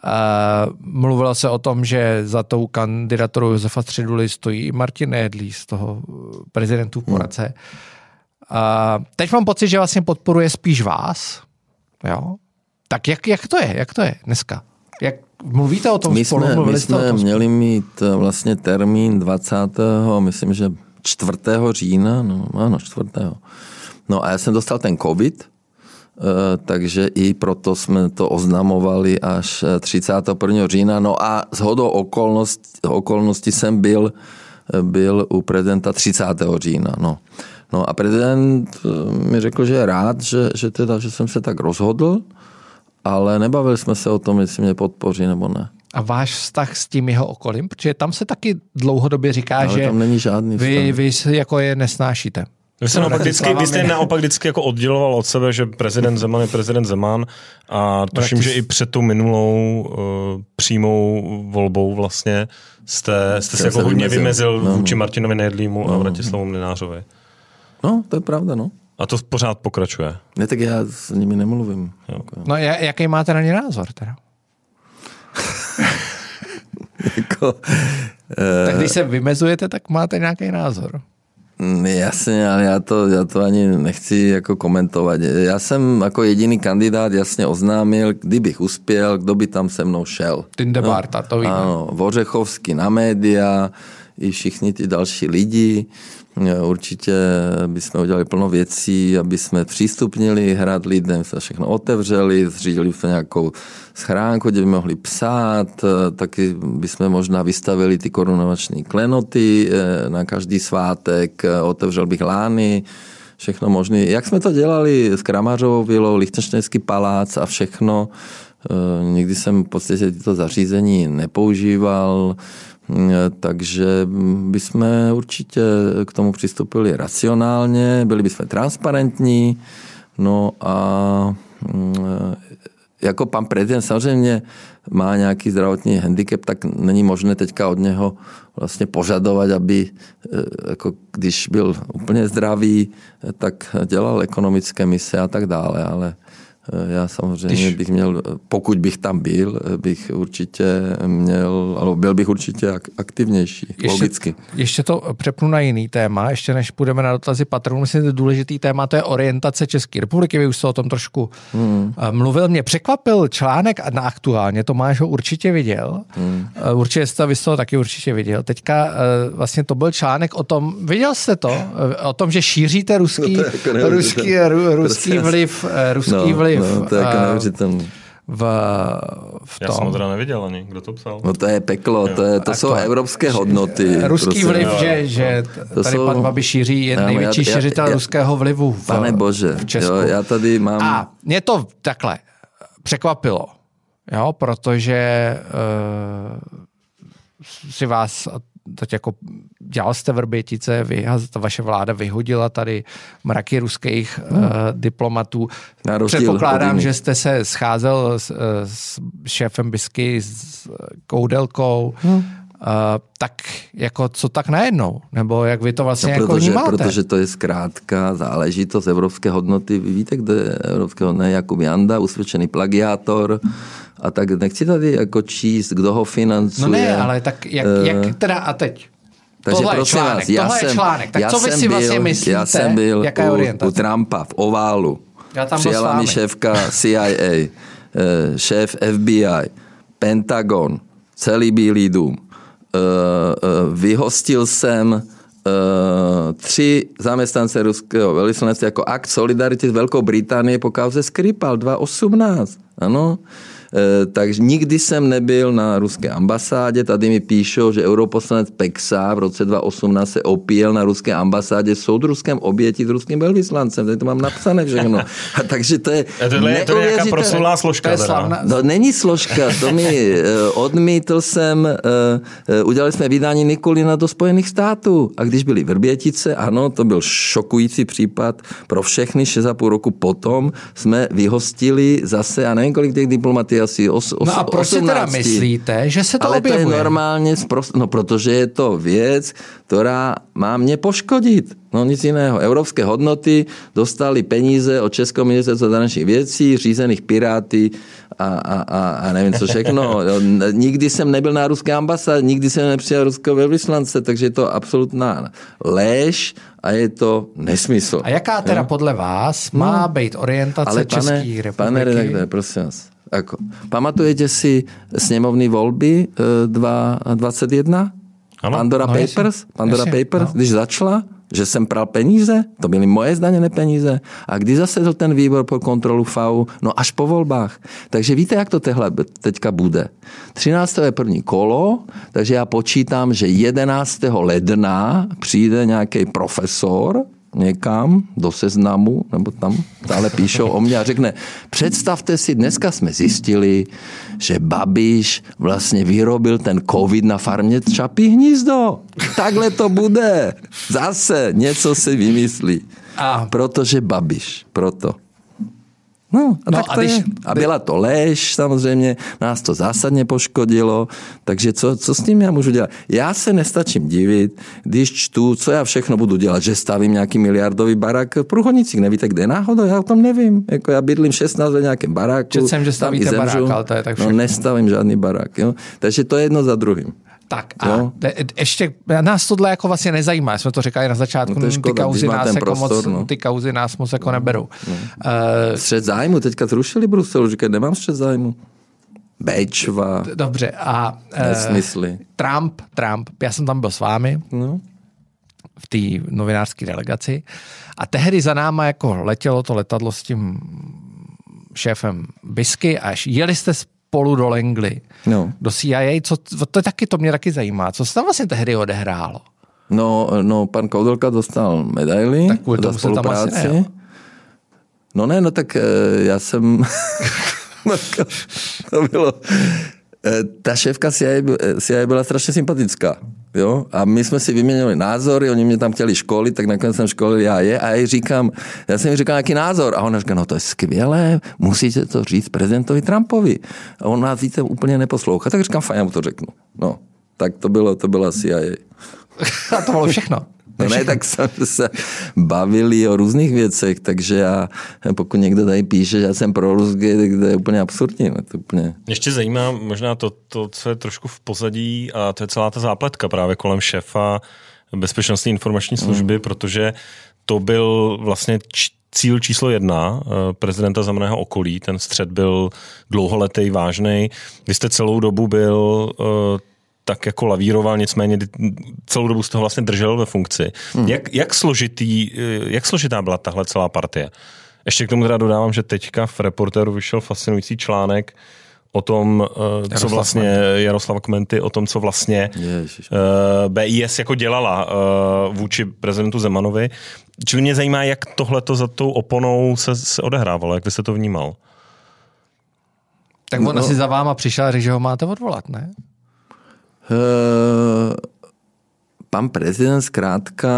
Uh, mluvilo se o tom, že za tou kandidaturou Josefa Středuly stojí i Martin Nedlí z toho prezidentů poradce. Hmm. A teď mám pocit, že vlastně podporuje spíš vás. Jo? Tak jak, jak to je? Jak to je dneska? Jak mluvíte o tom my spolu? Jsme, my jsme měli mít eh, vlastně termín 20. myslím, že 4. října, no ano, 4. No a já jsem dostal ten covid, eh, takže i proto jsme to oznamovali až 31. Eh, října. No a s hodou okolností, okolností jsem byl, byl u prezidenta 30. října. No. No a prezident mi řekl, že je rád, že, že, teda, že jsem se tak rozhodl, ale nebavili jsme se o tom, jestli mě podpoří nebo ne. A váš vztah s tím jeho okolím? Protože tam se taky dlouhodobě říká, ale že tam není žádný vy, vy jako je nesnášíte. Vy jste, naopak vždycky, vy jste naopak vždycky jako odděloval od sebe, že prezident Zeman je prezident Zeman a tuším, že i před tou minulou uh, přímou volbou vlastně jste, jste se jako hodně vymezil no, vůči no. Martinovi Nejedlímu no, a Vratislavu Mlinářovi. No, to je pravda, no. A to pořád pokračuje? Ne, tak já s nimi nemluvím. Jo. No, jaký máte na ně názor teda? jako, tak když se vymezujete, tak máte nějaký názor. Mm, jasně, ale já to, já to ani nechci jako komentovat. Já jsem jako jediný kandidát jasně oznámil, kdybych uspěl, kdo by tam se mnou šel. Tindebarta, no, to víme. Ano, Vořechovský na média, i všichni ty další lidi. Určitě bychom udělali plno věcí, aby jsme přístupnili hrad lidem, se všechno otevřeli, zřídili jsme nějakou schránku, kde by mohli psát, taky bychom možná vystavili ty korunovační klenoty eh, na každý svátek, otevřel bych lány, všechno možné. Jak jsme to dělali s Kramařovou vilou, Lichtenštejnský palác a všechno, nikdy jsem v podstatě tyto zařízení nepoužíval, takže bychom určitě k tomu přistupili racionálně, byli bychom transparentní, no a mm, jako pan prezident samozřejmě má nějaký zdravotní handicap, tak není možné teďka od něho vlastně požadovat, aby e, jako když byl úplně zdravý, tak dělal ekonomické mise a tak dále, ale Eh, já samozřejmě Když... bych měl, pokud bych tam byl, bych určitě měl, ale byl bych určitě aktivnější, ještě, logicky. Ještě to přepnu na jiný téma, ještě než půjdeme na dotazy patronů, myslím, že důležitý téma, to je orientace České republiky, vy už jste o tom trošku hmm. Eh, mluvil. Mě překvapil článek na aktuálně, Tomáš ho určitě viděl, hmm. Eh, určitě jste vy to taky určitě viděl. Teďka vlastně to byl článek o tom, viděl jste to, o tom, že šíříte ruský, no jako ruský, ruský vliv, ruský no. vliv vliv. No, to je jako neuvěřitelné. V, v tom. Já jsem ho teda neviděl ani, kdo to psal. No to je peklo, to, je, to jsou to, evropské hodnoty. Ruský prostě. vliv, jo, že, že tady jsou, pan Babi šíří je největší já, šiřitel já, ruského vlivu v, Pane bože, v Česku. Jo, já tady mám... A mě to takhle překvapilo, jo, protože uh, si vás teď jako dělal jste Vrbětice, vy, ta vaše vláda vyhodila tady mraky ruských hmm. uh, diplomatů. Předpokládám, že jste se scházel s, s šéfem Bisky, s Koudelkou. Hmm. Uh, tak jako co tak najednou? Nebo jak vy to vlastně no, jako protože, vnímáte? protože to je zkrátka záležitost evropské hodnoty. Vy víte, kde je evropské hodnoty? Jakub Janda, usvědčený plagiátor. A tak nechci tady jako číst, kdo ho financuje. No ne, ale tak jak, jak teda a teď? Takže tohle prosím je článek, vás, já tohle jsem, je článek. Tak já co vy jsem si byl, vlastně myslíte? Já jsem byl jaká je u, orientace? u Trumpa v oválu. Já tam Přijela mi šéfka CIA, eh, šéf FBI, Pentagon, celý Bílý dům. Eh, eh, Vyhostil jsem eh, tři zaměstnance ruského velvyslanectví jako akt solidarity s Velkou Británií po kauze Skripal 2018. Ano. Eh, Takže nikdy jsem nebyl na ruské ambasádě. Tady mi píšou, že europoslanec Peksa v roce 2018 se opíjel na ruské ambasádě v soudruském oběti s ruským velvyslancem. Tady to mám napsané všechno. A takže to je A tohle je, to je nějaká proslulá To složka. je teda. slavná, To není složka, to mi eh, odmítl jsem, eh, udělali jsme vydání Nikolina do Spojených států a když byly Vrbětice, ano, to byl šokující případ pro všechny, 6,5 roku potom jsme vyhostili zase, já nevím, kolik těch diplomatů, asi os, os, No a proč si teda 18. myslíte, že se to Ale to je objevuje? normálně, sprost, no protože je to věc, která má mě poškodit. No nic jiného. Evropské hodnoty dostali peníze od Českého ministerstva zahraničních věcí, řízených piráty a, a, a, a nevím co všechno. Nikdy jsem nebyl na ruské ambasádě, nikdy jsem nepřijal ruského velvyslance, takže je to absolutná lež a je to nesmysl. A jaká teda podle vás má být orientace No. Ale pane, České republiky? pane redaktore, prosím vás. Jako, pamatujete si sněmovní volby eh, 2021? Ano. Pandora No, jasně. Papers? Pandora Jasně, Papers, no. když začala, že jsem pral peníze, to byly moje zdaněné peníze. A kdy zasedl ten výbor pro kontrolu FAU? No až po volbách. Takže víte, jak to tehle teďka bude. 13. je první kolo, takže já počítám, že 11. ledna přijde nějaký profesor, někam do seznamu, nebo tam stále píšou o mě a řekne, představte si, dneska jsme zjistili, že Babiš vlastně vyrobil ten covid na farmě Čapí hnízdo. Takhle to bude. Zase něco si vymyslí. A- Protože Babiš, proto. No, a, No tak a to když- je. a byla to lež, samozřejmě, nás to zásadně poškodilo, takže co, co s tím já můžu dělat? Já se nestačím divit, když čtu, co já všechno budu dělat, že stavím nějaký miliardový barák v Průchodnicích, nevíte, kde náhodou, já o tom nevím. Jako já bydlím 16 let v nějakém baráku. Četl jsem, že tam stavíte barák, ale to je tak No všechno. nestavím žádný barák, jo. Takže to je jedno za druhým. Tak a Jo. de, ještě nás tohle jako vlastně nezajímá, jsme to říkali na začátku, No je ty škoda, kauzy nás jako moc, prostor, no. ty kauzy nás moc jako neberou. Uh, Střed zájmu, teďka zrušili Bruselu, říkají, nemám střed zájmu. Bečva, dobře, a uh, nesmysly. Trump, Trump, já jsem tam byl s vámi No. v té novinářské delegaci a tehdy za náma jako letělo to letadlo s tím šéfem Bisky až jeli jste spolu do Langley, No. do CIA, co, to taky, to mě taky zajímá, co se tam vlastně tehdy odehrálo? No, no, pan Koudelka dostal medaili Tak za tam asi spolupráci. nejel. no ne, no tak eh, já jsem... to bylo... eh, Ta šéfka CIA, eh, CIA byla strašně sympatická. Jo? A my jsme si vyměnili názory, oni mě tam chtěli školit, tak nakonec jsem školil já je a já říkám, já jsem jí říkal nějaký názor a ona říká, no to je skvělé, musíte to říct prezidentovi Trumpovi. A on nás víte úplně neposlouchá, tak říkám, fajn, já mu to řeknu. No, tak to bylo, to byla CIA. A to bylo všechno. No ne, tak jsme se bavili o různých věcech, takže já, pokud někdo tady píše, že já jsem pro ruské, tak to je úplně absurdní. No, to je úplně... Mě ještě zajímá možná to, to, co je trošku v pozadí, a to je celá ta zápletka právě kolem šéfa bezpečnostní informační služby, mm. protože to byl vlastně č- cíl číslo jedna eh, prezidenta zameného okolí. Ten střed byl dlouholetý, vážný. Vy jste celou dobu byl eh, tak jako lavíroval, nicméně celou dobu jste ho vlastně držel ve funkci. Hmm. Jak, jak, složitý, eh, jak složitá byla tahle celá partie? Ještě k tomu teda dodávám, že teďka v Reportéru vyšel fascinující článek o tom, eh, co Jaroslav vlastně Jaroslava Kmenty, o tom, co vlastně Ježiš. eh, BIS jako dělala eh, vůči prezidentu Zemanovi. Čili mě zajímá, jak tohle za tou oponou se, se odehrávalo, jak jste to vnímal. Tak on No. asi za váma přišel a řekl, že ho máte odvolat, ne? Uh, pan prezident zkrátka,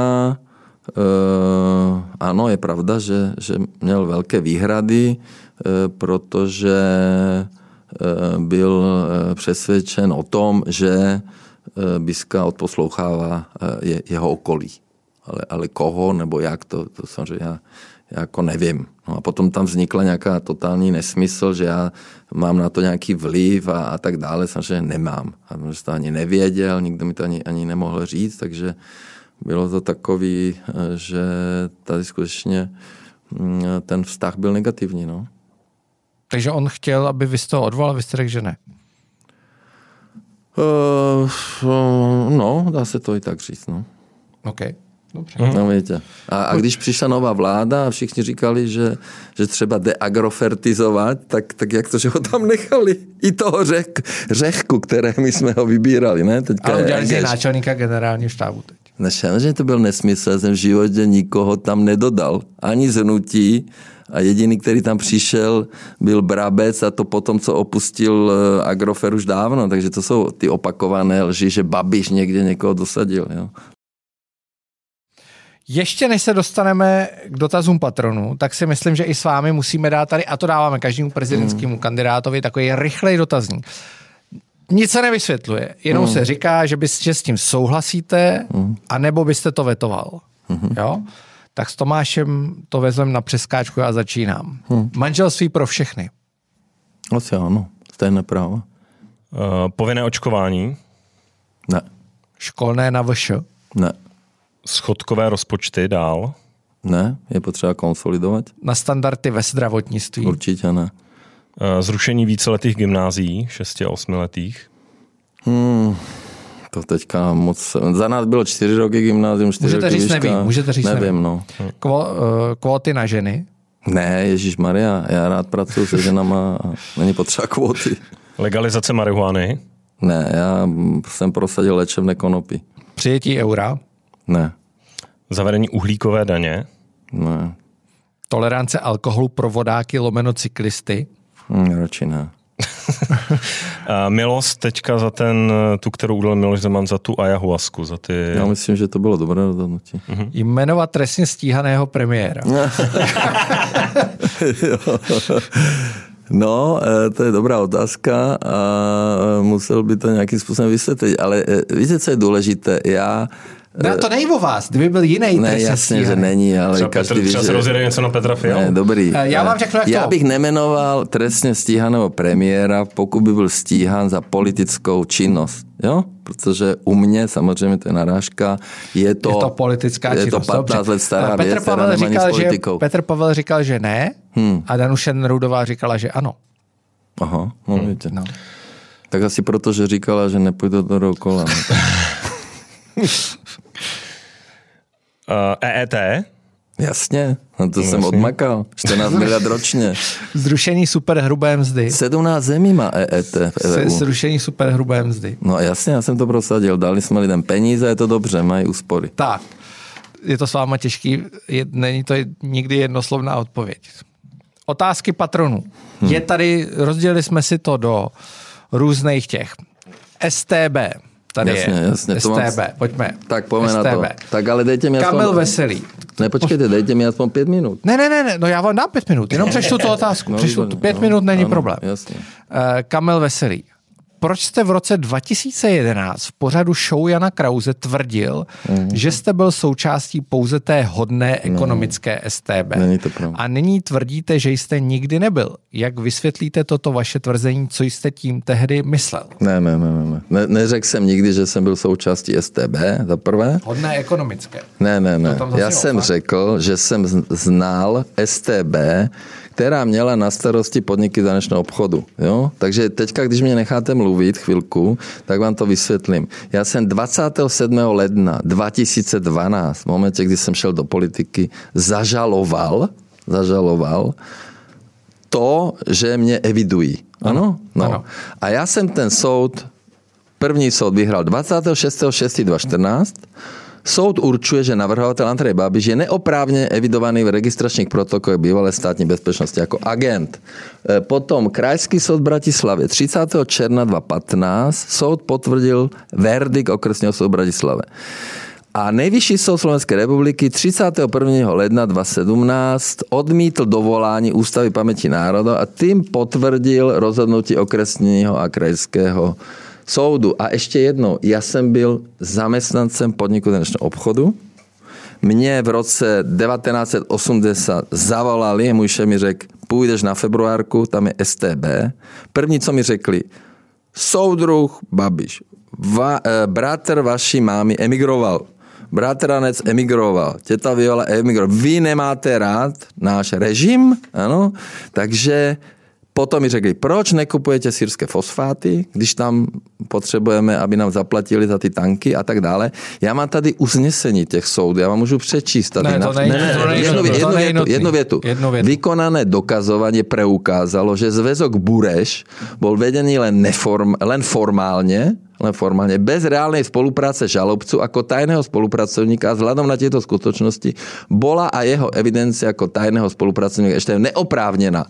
uh, ano, je pravda, že, že měl velké výhrady, uh, protože byl přesvědčen o tom, že Biska odposlouchává je, jeho okolí. Ale, ale koho nebo jak, to, to samozřejmě já jako nevím. No a potom tam vznikla nějaká totální nesmysl, že já mám na to nějaký vliv a, a tak dále. Samozřejmě nemám. A že to ani nevěděl, nikdo mi to ani, ani nemohl říct, takže bylo to takový, že tady skutečně mm, ten vztah byl negativní. No. Takže on chtěl, aby vy z toho odvolal, vy jste řekl, že ne. Uh, no, dá se to i tak říct. No. OK. Dobře. No, víte. A, a když přišla nová vláda a všichni říkali, že, že třeba deagrofertizovat, tak, tak jak to, že ho tam nechali? I toho řek, řechku, které my jsme ho vybírali. Ne? Teďka a udělali je náčelníka generálního štábu teď. Ne, že to byl nesmysl, jsem v životě nikoho tam nedodal. Ani zhnutí, a jediný, který tam přišel, byl Brabec a to potom, co opustil eh, Agrofer už dávno. Takže to jsou ty opakované lži, že Babiš někde někoho dosadil. Jo. Ještě než se dostaneme k dotazům patronů, tak si myslím, že i s vámi musíme dát tady, a to dáváme každému prezidentskému mm. kandidátovi, takový rychlej dotazník. Nic se nevysvětluje, jenom mm. se říká, že, bys, že s tím souhlasíte, mm. anebo byste to vetoval. Mm. Jo? Tak s Tomášem to vezmeme na přeskáčku a začínám. Mm. Manželství pro všechny. Asi ano, stejné právo. Uh, povinné očkování? Ne. Školné na VŠ? Ne schodkové rozpočty dál? Ne, je potřeba konsolidovat. Na standardy ve zdravotnictví? Určitě ne. Eh, zrušení víceletých gymnází, 6 a 8 letých? Hmm, to teďka moc... Za nás bylo čtyři roky gymnázium, čtyři můžete roky říct, nevím, můžete říct, nevím. nevím no. Kvo, uh, kvóty na ženy? Ne, Ježíš Maria, já rád pracuji se ženama a není potřeba kvóty. Legalizace marihuany? Ne, já jsem prosadil léčebné konopy. Přijetí eura? Ne. Zavedení uhlíkové daně? Ne. Tolerance alkoholu pro vodáky lomeno cyklisty? Hmm, radši ne. Milost teďka za ten, tu, kterou udělal Miloš Zeman, za tu ayahuasku, za ty... Já myslím, že to bylo dobré rozhodnutí. Uh-huh. Jmenovat trestně stíhaného premiéra. No, eh, to je dobrá otázka a musel by to nějakým způsobem vysvětlit, ale eh, víte, co je důležité? Já ne, to není o vás, kdyby byl jiný Ne, jasně, že není, ale třeba každý Petr, ví, že... rozjede něco na Petra Fialu. Ne, dobrý. Já vám řeknu, jak Já to... bych nemenoval trestně stíhaného premiéra, pokud by byl stíhan za politickou činnost. Jo? Protože u mě, samozřejmě to je narážka, je to, je to politická je činnost. to 15 Dobře. let stará Petr věc, Pavel říkal, že, Petr Pavel říkal, že ne hmm. a Danuše Nerudová říkala, že ano. Aha, no hmm. víte. No. Tak asi proto, že říkala, že nepůjde do kola. No. Uh, EET? Jasně, no to no, jsem jasně. odmakal. 14 miliard ročně. Zrušení superhrubé mzdy. 17 zemí má EET v EU. Zrušení superhrubé mzdy. No jasně, já jsem to prosadil. Dali jsme lidem peníze, je to dobře, mají úspory. Tak, je to s váma těžký, je, není to nikdy jednoslovná odpověď. Otázky patronů. Hmm. Je tady, rozdělili jsme si to do různých těch. STB, Tady jasně, je. Jasně, STB, mám... pojďme. Tak pojďme STB. na to. Tak ale dejte mi aspoň... Kamil Veselý. Ne, počkejte, dejte mi aspoň pět minut. Ne, ne, ne, ne, no já vám dám pět minut, jenom přečtu tu otázku. No, přečtu tu, pět no, minut není ano, problém. Jasně. Uh, Kamil Veselý proč jste v roce 2011 v pořadu show Jana Krause tvrdil, mm. že jste byl součástí pouze té hodné no. ekonomické no. STB. Není to pravda. A nyní tvrdíte, že jste nikdy nebyl. Jak vysvětlíte toto vaše tvrzení, co jste tím tehdy myslel? Ne, ne, ne, ne. ne neřekl jsem nikdy, že jsem byl součástí STB, za prvé. Hodné ekonomické. Ne, ne, ne. Já jsem fakt? řekl, že jsem znal STB, která měla na starosti podniky zanečného obchodu. Jo? Takže teďka, když mě necháte mluvit chvilku, tak vám to vysvětlím. Já jsem 27. ledna 2012, v momentě, kdy jsem šel do politiky, zažaloval, zažaloval to, že mě evidují. Ano? No. Ano. A já jsem ten soud, první soud vyhrál 26.6.2014, Soud určuje, že navrhovatel Andrej Babiš je neoprávně evidovaný v registračních protokolech bývalé státní bezpečnosti jako agent. E, potom Krajský soud v Bratislavě 30. června 2015 soud potvrdil verdikt okresního soudu Bratislave. A nejvyšší soud Slovenské republiky 31. ledna 2017 odmítl dovolání Ústavy paměti národa a tím potvrdil rozhodnutí okresního a krajského soudu. A ještě jedno, já jsem byl zaměstnancem podniku dnešního obchodu. Mě v roce 1980 zavolali, můj šéf mi řekl, půjdeš na februárku, tam je STB. První, co mi řekli, soudruh Babiš, va, eh, bratr vaší mámy emigroval. Bratranec emigroval, těta Viola emigroval. Vy nemáte rád náš režim, ano? Takže Potom mi řekli, proč nekupujete syrské fosfáty, když tam potřebujeme, aby nám zaplatili za ty tanky a tak dále. Já mám tady uznesení těch soudů, já vám můžu přečíst. Tady ne, to nej, ne, to nej, jednu, to jednu, větu, jednu, větu. jednu větu. Vykonané dokazování preukázalo, že zväzok Bureš byl vedený len, neform, len formálně, len formálně, bez reálnej spolupráce žalobcu ako tajného spolupracovníka a vzhľadom na tieto skutočnosti bola a jeho evidencia ako tajného spolupracovníka ešte neoprávněná.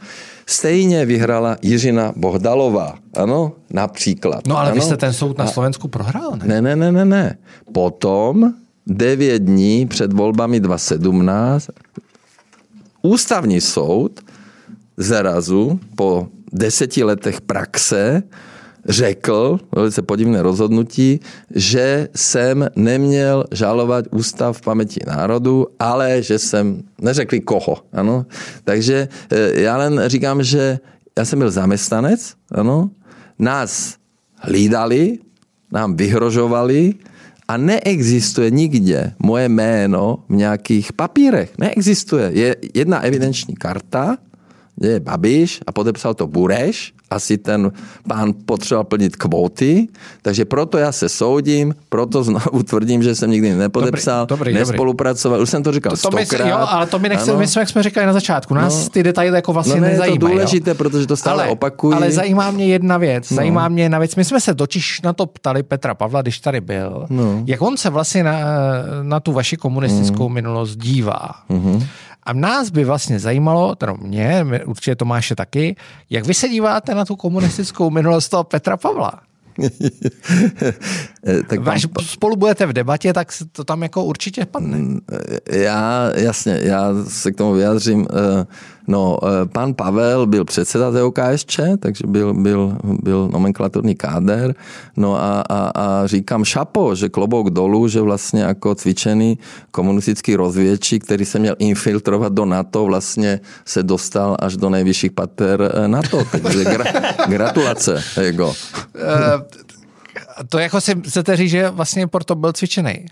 Stejně vyhrala Jiřina Bohdalová, ano, například. No ale ano? vy jste ten soud na Slovensku prohrál, ne? Ne, ne, ne, ne, ne. Potom 9 dní před volbami 2017 ústavní soud zrazu po deseti letech praxe řekl, velice podivné rozhodnutí, že jsem neměl žalovat ústav v paměti národu, ale že jsem, neřekli koho, ano. Takže eh, já len říkám, že já jsem byl zaměstnanec, ano, nás hlídali, nám vyhrožovali a neexistuje nikde moje jméno v nějakých papírech. Neexistuje. Je jedna evidenční karta, kde je Babiš a podepsal to Bureš. Asi ten pán potřeboval plnit kvóty, takže proto já se soudím, proto znovu tvrdím, že jsem nikdy nepodepsal, Dobrý, dobrý, nespolupracoval. Už jsem to říkal To, to my, stokrát. jo, ale to my Ano. my jsme, jak jsme říkali na začátku, nás No. ty detaily jako vlastně No ne, je to nezajímají. důležité, jo. protože to stále ale, opakuji. Ale zajímá mě jedna věc. No. Zajímá mě jedna věc. My jsme se totiž na to ptali Petra Pavla, když tady byl, No. jak on se vlastně na, na tu vaši komunistickou mm. minulost dívá. Mm-hmm. A nás by vlastně zajímalo, teda mě, určitě Tomáše taky, jak vy se díváte na tu komunistickou minulost toho Petra Pavla? Eh, tak pan Až spolu budete v debatě, tak to tam jako určitě padne. Já, jasně, já se k tomu vyjádřím. Eh, No, eh, pan Pavel byl předseda TOKSČ, takže byl, byl, byl nomenklaturní káder. No a, a, a říkám šapo, že klobouk dolů, že vlastně jako cvičený komunistický rozvědčí, který se měl infiltrovat do NATO, vlastně se dostal až do nejvyšších pater eh, NATO. Takže gra, gratulace, Ego. Eh, to jako si chcete říct, že vlastně Porto byl cvičený.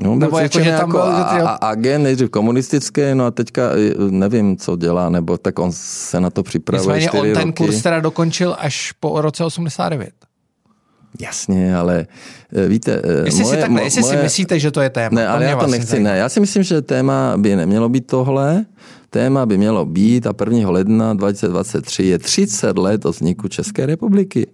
No, Nebo jako, že tam jako byl, že ty- a, a, agent, nejdřív komunistické, no a teďka eh, nevím, co dělá, nebo tak on se na to připravuje Nicméně on ten roky. kurz teda dokončil až po roce 89. Jasně, ale eh, víte... eh, Jestli, si, takhle, jestli si myslíte, že to je téma. Ne, ale mě já to vlastně nechci, zajímá. ne. Já si myslím, že téma by nemělo být tohle. Téma by mělo být a 1. ledna 2023 je 30 let od vzniku České republiky.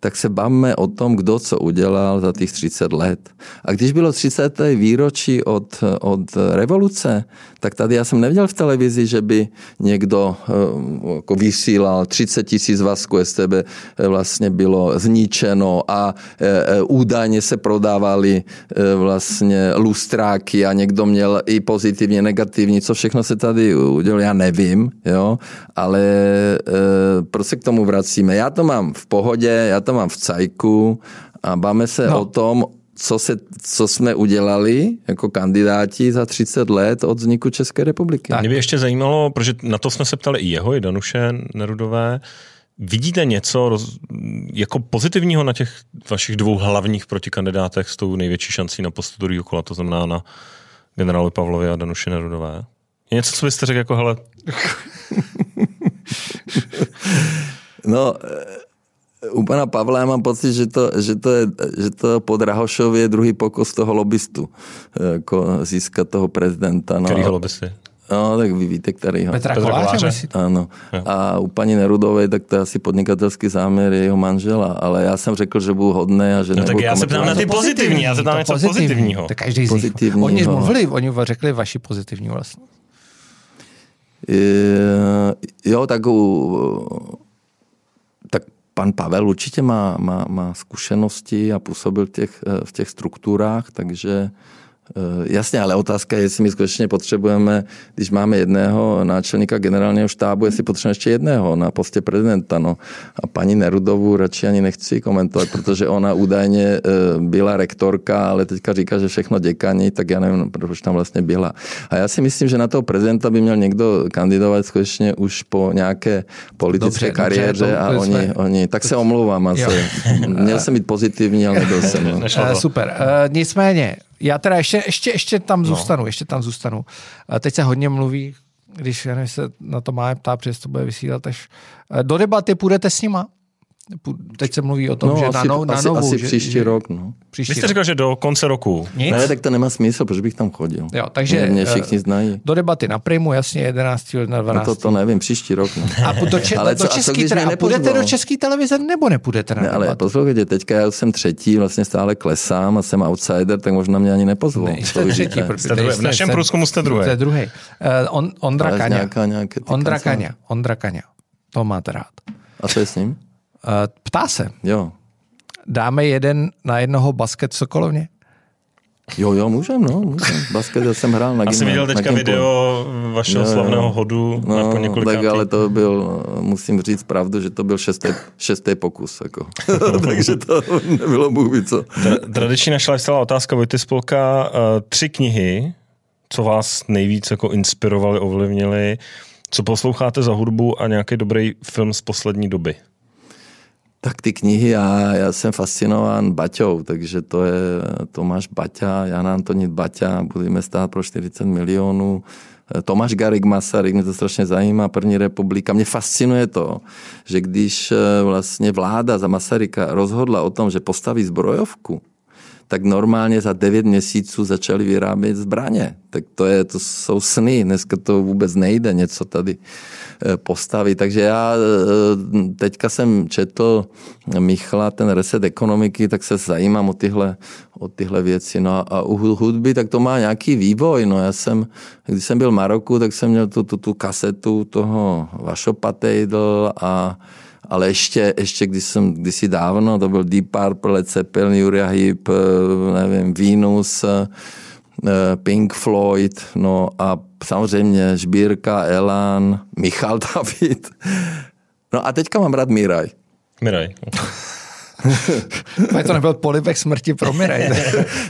Tak se bavme o tom, kdo co udělal za těch 30 let. A když bylo 30. výročí od, od revoluce, tak tady já jsem neviděl v televizi, že by někdo eh, jako vysílal 30 tisíc vazků STB eh, vlastně bylo zničeno a eh, údajně se prodávaly eh, vlastně lustráky a někdo měl i pozitivně, negativní, co všechno se tady udělalo, já nevím, jo, ale proč se k tomu vracíme? Já to mám v pohodě, já to mám v cajku a báme se No. o tom, co, se, co jsme udělali jako kandidáti za 30 let od vzniku České republiky. Mě by ještě zajímalo, protože na to jsme se ptali i jeho, i Danuše Nerudové. Vidíte něco roz, jako pozitivního na těch vašich dvou hlavních protikandidátech s tou největší šancí na postu druhého kola, to znamená na generálu Pavlovi a Danuše Nerudové? Je něco, co byste řekl jako, hele, No, u pana Pavla já mám pocit, že to, že to, je, že to po Drahošově je druhý pokus toho lobbystu, eh, jako získat toho prezidenta. No, kterýho lobbysty? No, tak vy víte, který. Petra, Petra Koláře? Ano. A u paní Nerudové, tak to je asi podnikatelský záměr jeho manžela, ale já jsem řekl, že budu hodný a že No tak já se ptám na ty pozitivní, já se ptám něco pozitivní. pozitivního. To každý z nich. Oni mluvili, oni řekli vaši pozitivní vlastnost. Eh, Jo, tak, u, tak pan Pavel určitě má, má, má zkušenosti a působil těch, eh, v těch strukturách, takže jasně, ale otázka je, jestli my skutečně potřebujeme, když máme jedného náčelníka generálního štábu, jestli potřebujeme ještě jedného na postě prezidenta. No. A paní Nerudovu radši ani nechci komentovat, protože ona údajně eh, byla rektorka, ale teďka říká, že všechno děkaní, tak já nevím, proč tam vlastně byla. A já si myslím, že na toho prezidenta by měl někdo kandidovat skutečně už po nějaké politické dobře, kariéře dobře, a oni, jsme... oni, tak se omlouvám asi. Měl jsem být pozitivní, ale nebyl jsem. No. Super. Uh, nicméně, já teda ještě, ještě, ještě tam no. zůstanu, ještě tam zůstanu. Teď se hodně mluví, když já nevím, se na to má ptá, přes to bude vysílat, až eh, do debaty půjdete s nima? Teď se mluví o tom, no, že asi, na, no, na asi, novou. Asi že, příští že, rok, no. Příští Vy jste říkal, že do konce roku. Nic? Ne, tak to nemá smysl, proč bych tam chodil. Jo, takže mě, mě eh, všichni znají. Do debaty na Primu, jasně 11. na 12. No to, to nevím, příští rok. No. A do, če- ale co, do český, a, a půjdete do české televize nebo nepůjdete na ne, ale poslouchejte, teďka já jsem třetí, vlastně stále klesám a jsem outsider, tak možná mě ani nepozvou. Ne, jste třetí. V našem průzkumu jste druhé. Jste druhý. Uh, Ondra Kaňa. Ondra Kaňa. Ondra Kaňa. To máte rád. A co je s ním? Eh, ptá se. Jo. Dáme jeden na jednoho basket v Sokolovně? Jo, jo, můžem, no, můžem. Basket já jsem hrál na Asi jsem viděl teďka video vašeho jo, slavného hodu no, na po tak ale to byl, musím říct pravdu, že to byl šestý, šestý pokus. Jako. Takže to nebylo bůh co. Tradiční naša lifestyle otázka Vojty Spolka. Eh, tři knihy, co vás nejvíc jako inspirovali, ovlivnili, co posloucháte za hudbu a nějaký dobrý film z poslední doby? Tak ty knihy, já, já jsem fascinován Baťou, takže to je Tomáš Baťa, Jan Antonit Baťa, budeme stát pro 40 milionů. Tomáš Garik Masaryk, mě to strašně zajímá, první republika. Mě fascinuje to, že když eh, vlastně vláda za Masaryka rozhodla o tom, že postaví zbrojovku, tak normálně za 9 měsíců začali vyrábět zbraně. Tak to, je, to jsou sny, dneska to vůbec nejde něco tady eh, postavit. Takže já eh, teďka jsem četl Michla, ten reset ekonomiky, tak se zajímám o tyhle, o tyhle věci. No a u hudby, tak to má nějaký vývoj. No já jsem, když jsem byl v Maroku, tak jsem měl tu, tu, tu kasetu toho Vašo Patejdl a ale ještě, ještě když jsem kdysi dávno, to byl Deep Purple, Led Zeppelin, Uriah Heep, eh, nevím, Venus, eh, Pink Floyd, no a samozřejmě Žbírka, Elan, Michal David. No a teďka mám rád Miraj. Miraj. To nebyl polibek smrti pro Mirej.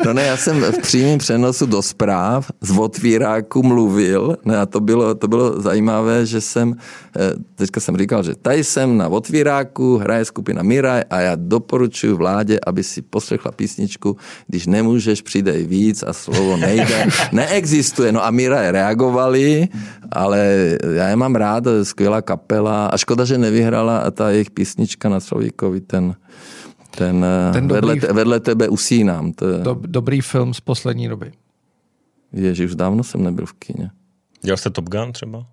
no ne, já jsem v přímém přenosu do zpráv z otvíráku mluvil ne, a to bylo, to bylo zajímavé, že jsem, eh, teďka jsem říkal, že tady jsem na otvíráku, hraje skupina Miraj a já doporučuji vládě, aby si poslechla písničku, když nemůžeš, přidej víc a slovo nejde. Neexistuje. No a Miraj reagovali, ale já je mám rád, skvělá kapela a škoda, že nevyhrala ta jejich písnička na Slovíkovi ten ten, eh, ten dobrý, vedle, vedle tebe usínám. To je... do, dobrý film z poslední doby. Ježiš, už dávno jsem nebyl v kině. Dělal jste Top Gun třeba?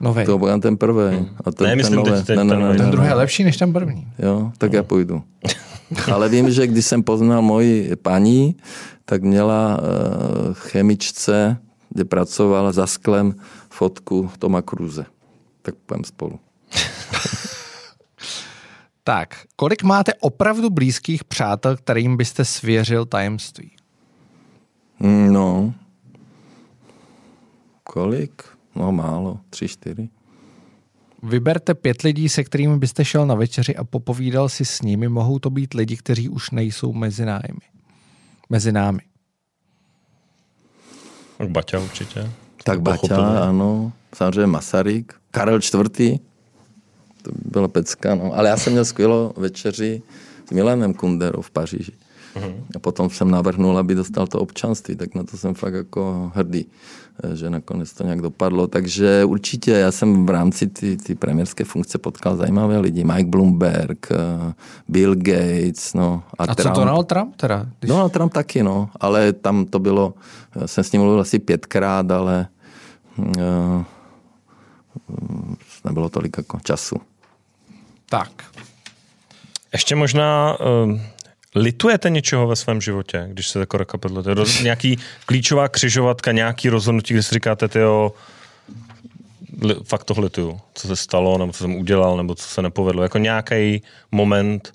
Nový. Top Gun ten prvý. Hmm. A ten, ne, myslím, ten, teď, ne, ne, ne, ten druhý je lepší než ten první. Jo, tak no. já půjdu. Ale vím, že když jsem poznal moji paní, tak měla uh, chemičce, kde pracovala za sklem fotku Toma Cruze. Tak půjdeme spolu. Tak, kolik máte opravdu blízkých přátel, kterým byste svěřil tajemství? Mm, no, kolik? No málo, tři, čtyři. Vyberte pět lidí, se kterými byste šel na večeři a popovídal si s nimi. Mohou to být lidi, kteří už nejsou mezi námi. Mezi námi. Tak Baťa určitě. Tak Baťa, ano. Samozřejmě Masaryk. Karel IV to byla pecka, no. Ale já jsem měl skvělou večeři s Milanem Kunderou v Paříži. Uh-huh. A potom jsem navrhnul, aby dostal to občanství, tak na to jsem fakt jako hrdý, eh, že nakonec to nějak dopadlo. Takže určitě já jsem v rámci ty, ty premiérské funkce potkal zajímavé lidi. Mike Bloomberg, eh, Bill Gates, no. A, a Trump. co Donald Trump teda? Když... Donald Trump taky, no. Ale tam to bylo, jsem s ním mluvil asi pětkrát, ale uh, nebylo tolik jako času. Tak. Ještě možná uh, litujete něčeho ve svém životě, když se jako rekapitulujete? Roz, nějaký klíčová křižovatka, nějaký rozhodnutí, kde si říkáte, tyjo, li, fakt to lituju, co se stalo, nebo co jsem udělal, nebo co se nepovedlo. Jako nějaký moment,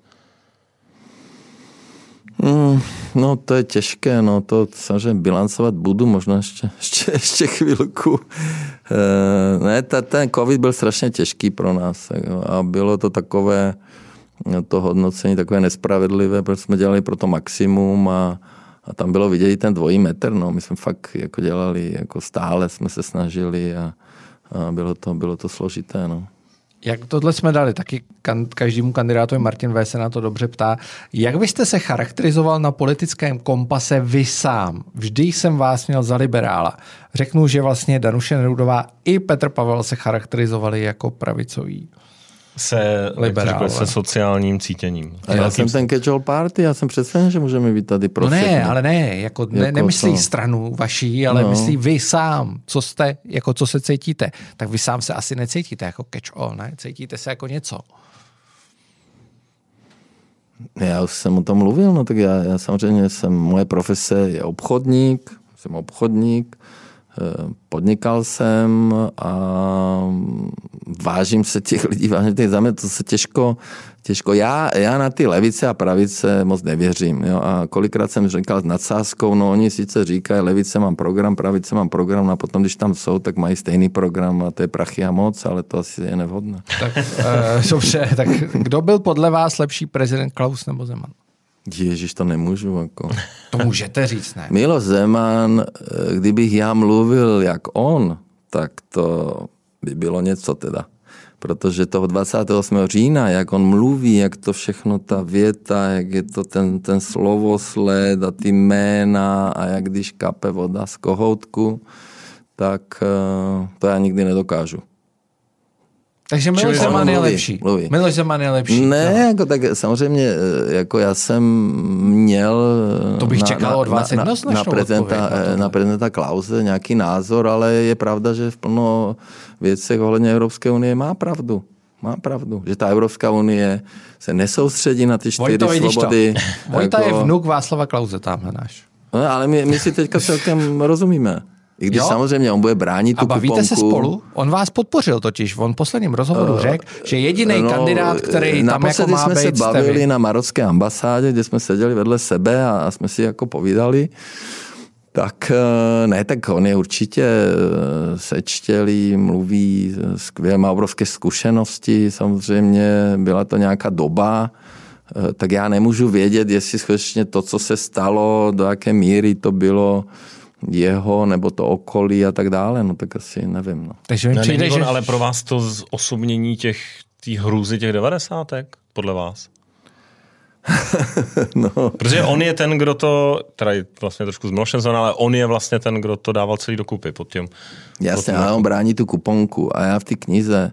Mm, no to je těžké, no to samozřejmě bilancovat budu možná ještě, ještě, ještě chvilku. E, ne, ta, ten covid byl strašně těžký pro nás a bylo to takové, to hodnocení takové nespravedlivé, protože jsme dělali pro to maximum a, a tam bylo vidět i ten dvojí metr, no. My jsme fakt jako dělali, jako stále jsme se snažili a, a bylo, to, bylo to složité, no. Jak tohle jsme dali, taky kan, každému kandidátovi Martin V. se na to dobře ptá. Jak byste se charakterizoval na politickém kompase vy sám? Vždy jsem vás měl za liberála. Řeknu, že vlastně Danuše Nerudová i Petr Pavel se charakterizovali jako pravicoví se, liberál, se sociálním cítěním. A já jsem ten catch party, já jsem přesvědčen, že můžeme být tady pro No ne, ale ne, jako, ne, jako nemyslí to. stranu vaší, ale no. myslí vy sám, co jste, jako co se cítíte. Tak vy sám se asi necítíte jako catch all, ne? Cítíte se jako něco. Já už jsem o tom mluvil, no tak já, já samozřejmě jsem, moje profese je obchodník, jsem obchodník, podnikal jsem a vážím se těch lidí, vážím těch mě to se těžko, těžko. Já, já na ty levice a pravice moc nevěřím. Jo? A kolikrát jsem říkal s nadsázkou, no oni sice říkají, levice mám program, pravice mám program, no a potom, když tam jsou, tak mají stejný program a to je prachy a moc, ale to asi je nevhodné. Tak, uh, dobře, tak kdo byl podle vás lepší prezident Klaus nebo Zeman? Ježíš, to nemůžu. Jako. To můžete říct, ne? Milo Zeman, eh, kdybych já mluvil jak on, tak to by bylo něco teda. Protože toho 28. října, jak on mluví, jak to všechno, ta věta, jak je to ten, ten slovosled a ty jména a jak když kape voda z kohoutku, tak eh, to já nikdy nedokážu. Takže Miloš Zeman je lepší. Mluví. Miloš Zeman je lepší. Ne, no. jako tak samozřejmě, eh, jako já jsem měl eh, to bych na, čekal od vás na, na, na, prezidenta, eh, na prezidenta Klause nějaký názor, ale je pravda, že v plno věcech ohledně Evropské unie má pravdu. Má pravdu, že ta Evropská unie se nesoustředí na ty čtyři Vojto, svobody. Vojta jako... je vnuk Václava Klauze, tamhle náš. No, ale my, my si teďka celkem rozumíme. I když jo? samozřejmě on bude bránit tu A bavíte kuponku. se spolu? On vás podpořil totiž. On v posledním rozhovoru uh, řekl, že jediný no, kandidát, který tam jako má jsme být, se bavili na marocké ambasádě, kde jsme seděli vedle sebe a, a jsme si jako povídali. Tak eh, ne, tak on je určitě eh, sečtělý, mluví skvěle, má obrovské zkušenosti, samozřejmě byla to nějaká doba, eh, tak já nemůžu vědět, jestli skutečně to, co se stalo, do jaké míry to bylo jeho nebo to okolí a tak dále, no tak asi nevím. No. Takže mi přijde, že... ale pro vás to osobnění těch tý hrůzy těch devadesátek, podle vás? no. Protože on je ten, kdo to, teda je vlastně trošku zmnošen, ale on je vlastně ten, kdo to dával celý dokupy pod tím. Jasně, ale on brání tu kuponku a já v té knize,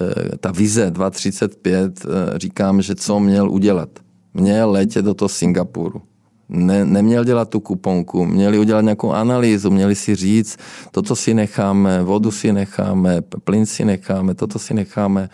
eh, ta vize 235, eh, říkám, že co měl udělat. Měl letět do toho Singapuru ne, neměl dělat tu kuponku, měli udělat nějakou analýzu, měli si říct, toto si necháme, vodu si necháme, plyn si necháme, toto si necháme.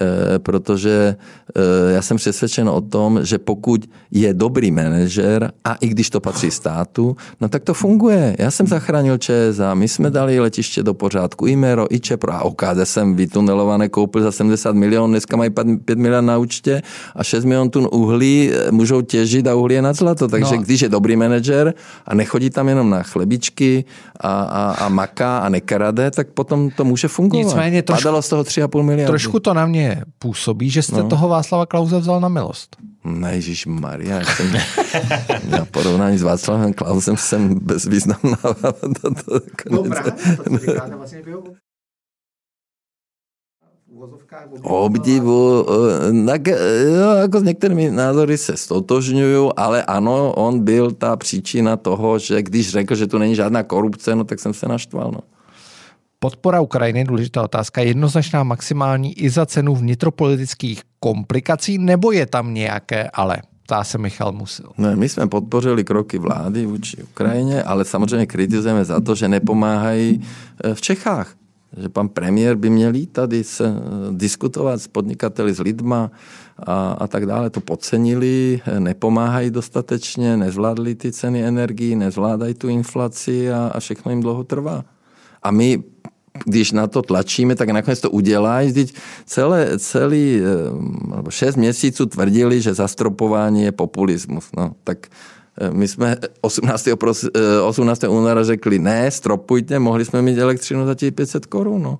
Eh, protože eh, já jsem přesvědčen o tom, že pokud je dobrý manažer a i když to patří státu, no tak to funguje. Já jsem zachránil ČSA, my jsme dali letiště do pořádku, Imero, i Čepro a OKD jsem vytunelované koupil za 70 milionů, dneska mají 5 milionů na účtě a 6 milionů tun uhlí eh, můžou těžit a uhlí je na zlato. Takže no. když je dobrý manažer a nechodí tam jenom na chlebičky a, a, a maká a nekrade, tak potom to může fungovat. Nicméně trošku, Padalo z toho 3,5 miliardy. Trošku to na mě mě působí, že jste no. toho Václava Klauze vzal na milost. Ne, Ježíš Maria, já jsem na porovnání s Václavem Klausem jsem bezvýznamná. no právě, to říkáte vlastně obdivu, eh, tak, jo, jako s některými názory se stotožňuju, ale ano, on byl ta příčina toho, že když řekl, že tu není žádná korupce, no tak jsem se naštval. No. Podpora Ukrajiny, důležitá otázka, jednoznačná maximální i za cenu vnitropolitických komplikací, nebo je tam nějaké ale? Ptá se Michal Musil. Ne, my jsme podpořili kroky vlády vůči Ukrajině, ale samozřejmě kritizujeme za to, že nepomáhají eh, v Čechách. Že pan premiér by měl jít tady se, diskutovat s podnikateli, s lidma a, a tak dále. To podcenili, eh, nepomáhají dostatečně, nezvládli ty ceny energii, nezvládají tu inflaci a, a všechno jim dlouho trvá. A my když na to tlačíme, tak nakonec to udělají. Teď celé, celý, nebo šest měsíců tvrdili, že zastropování je populismus. No, tak my jsme 18. 18. února řekli, ne, stropujte, mohli jsme mít elektřinu za těch 500 korun. No.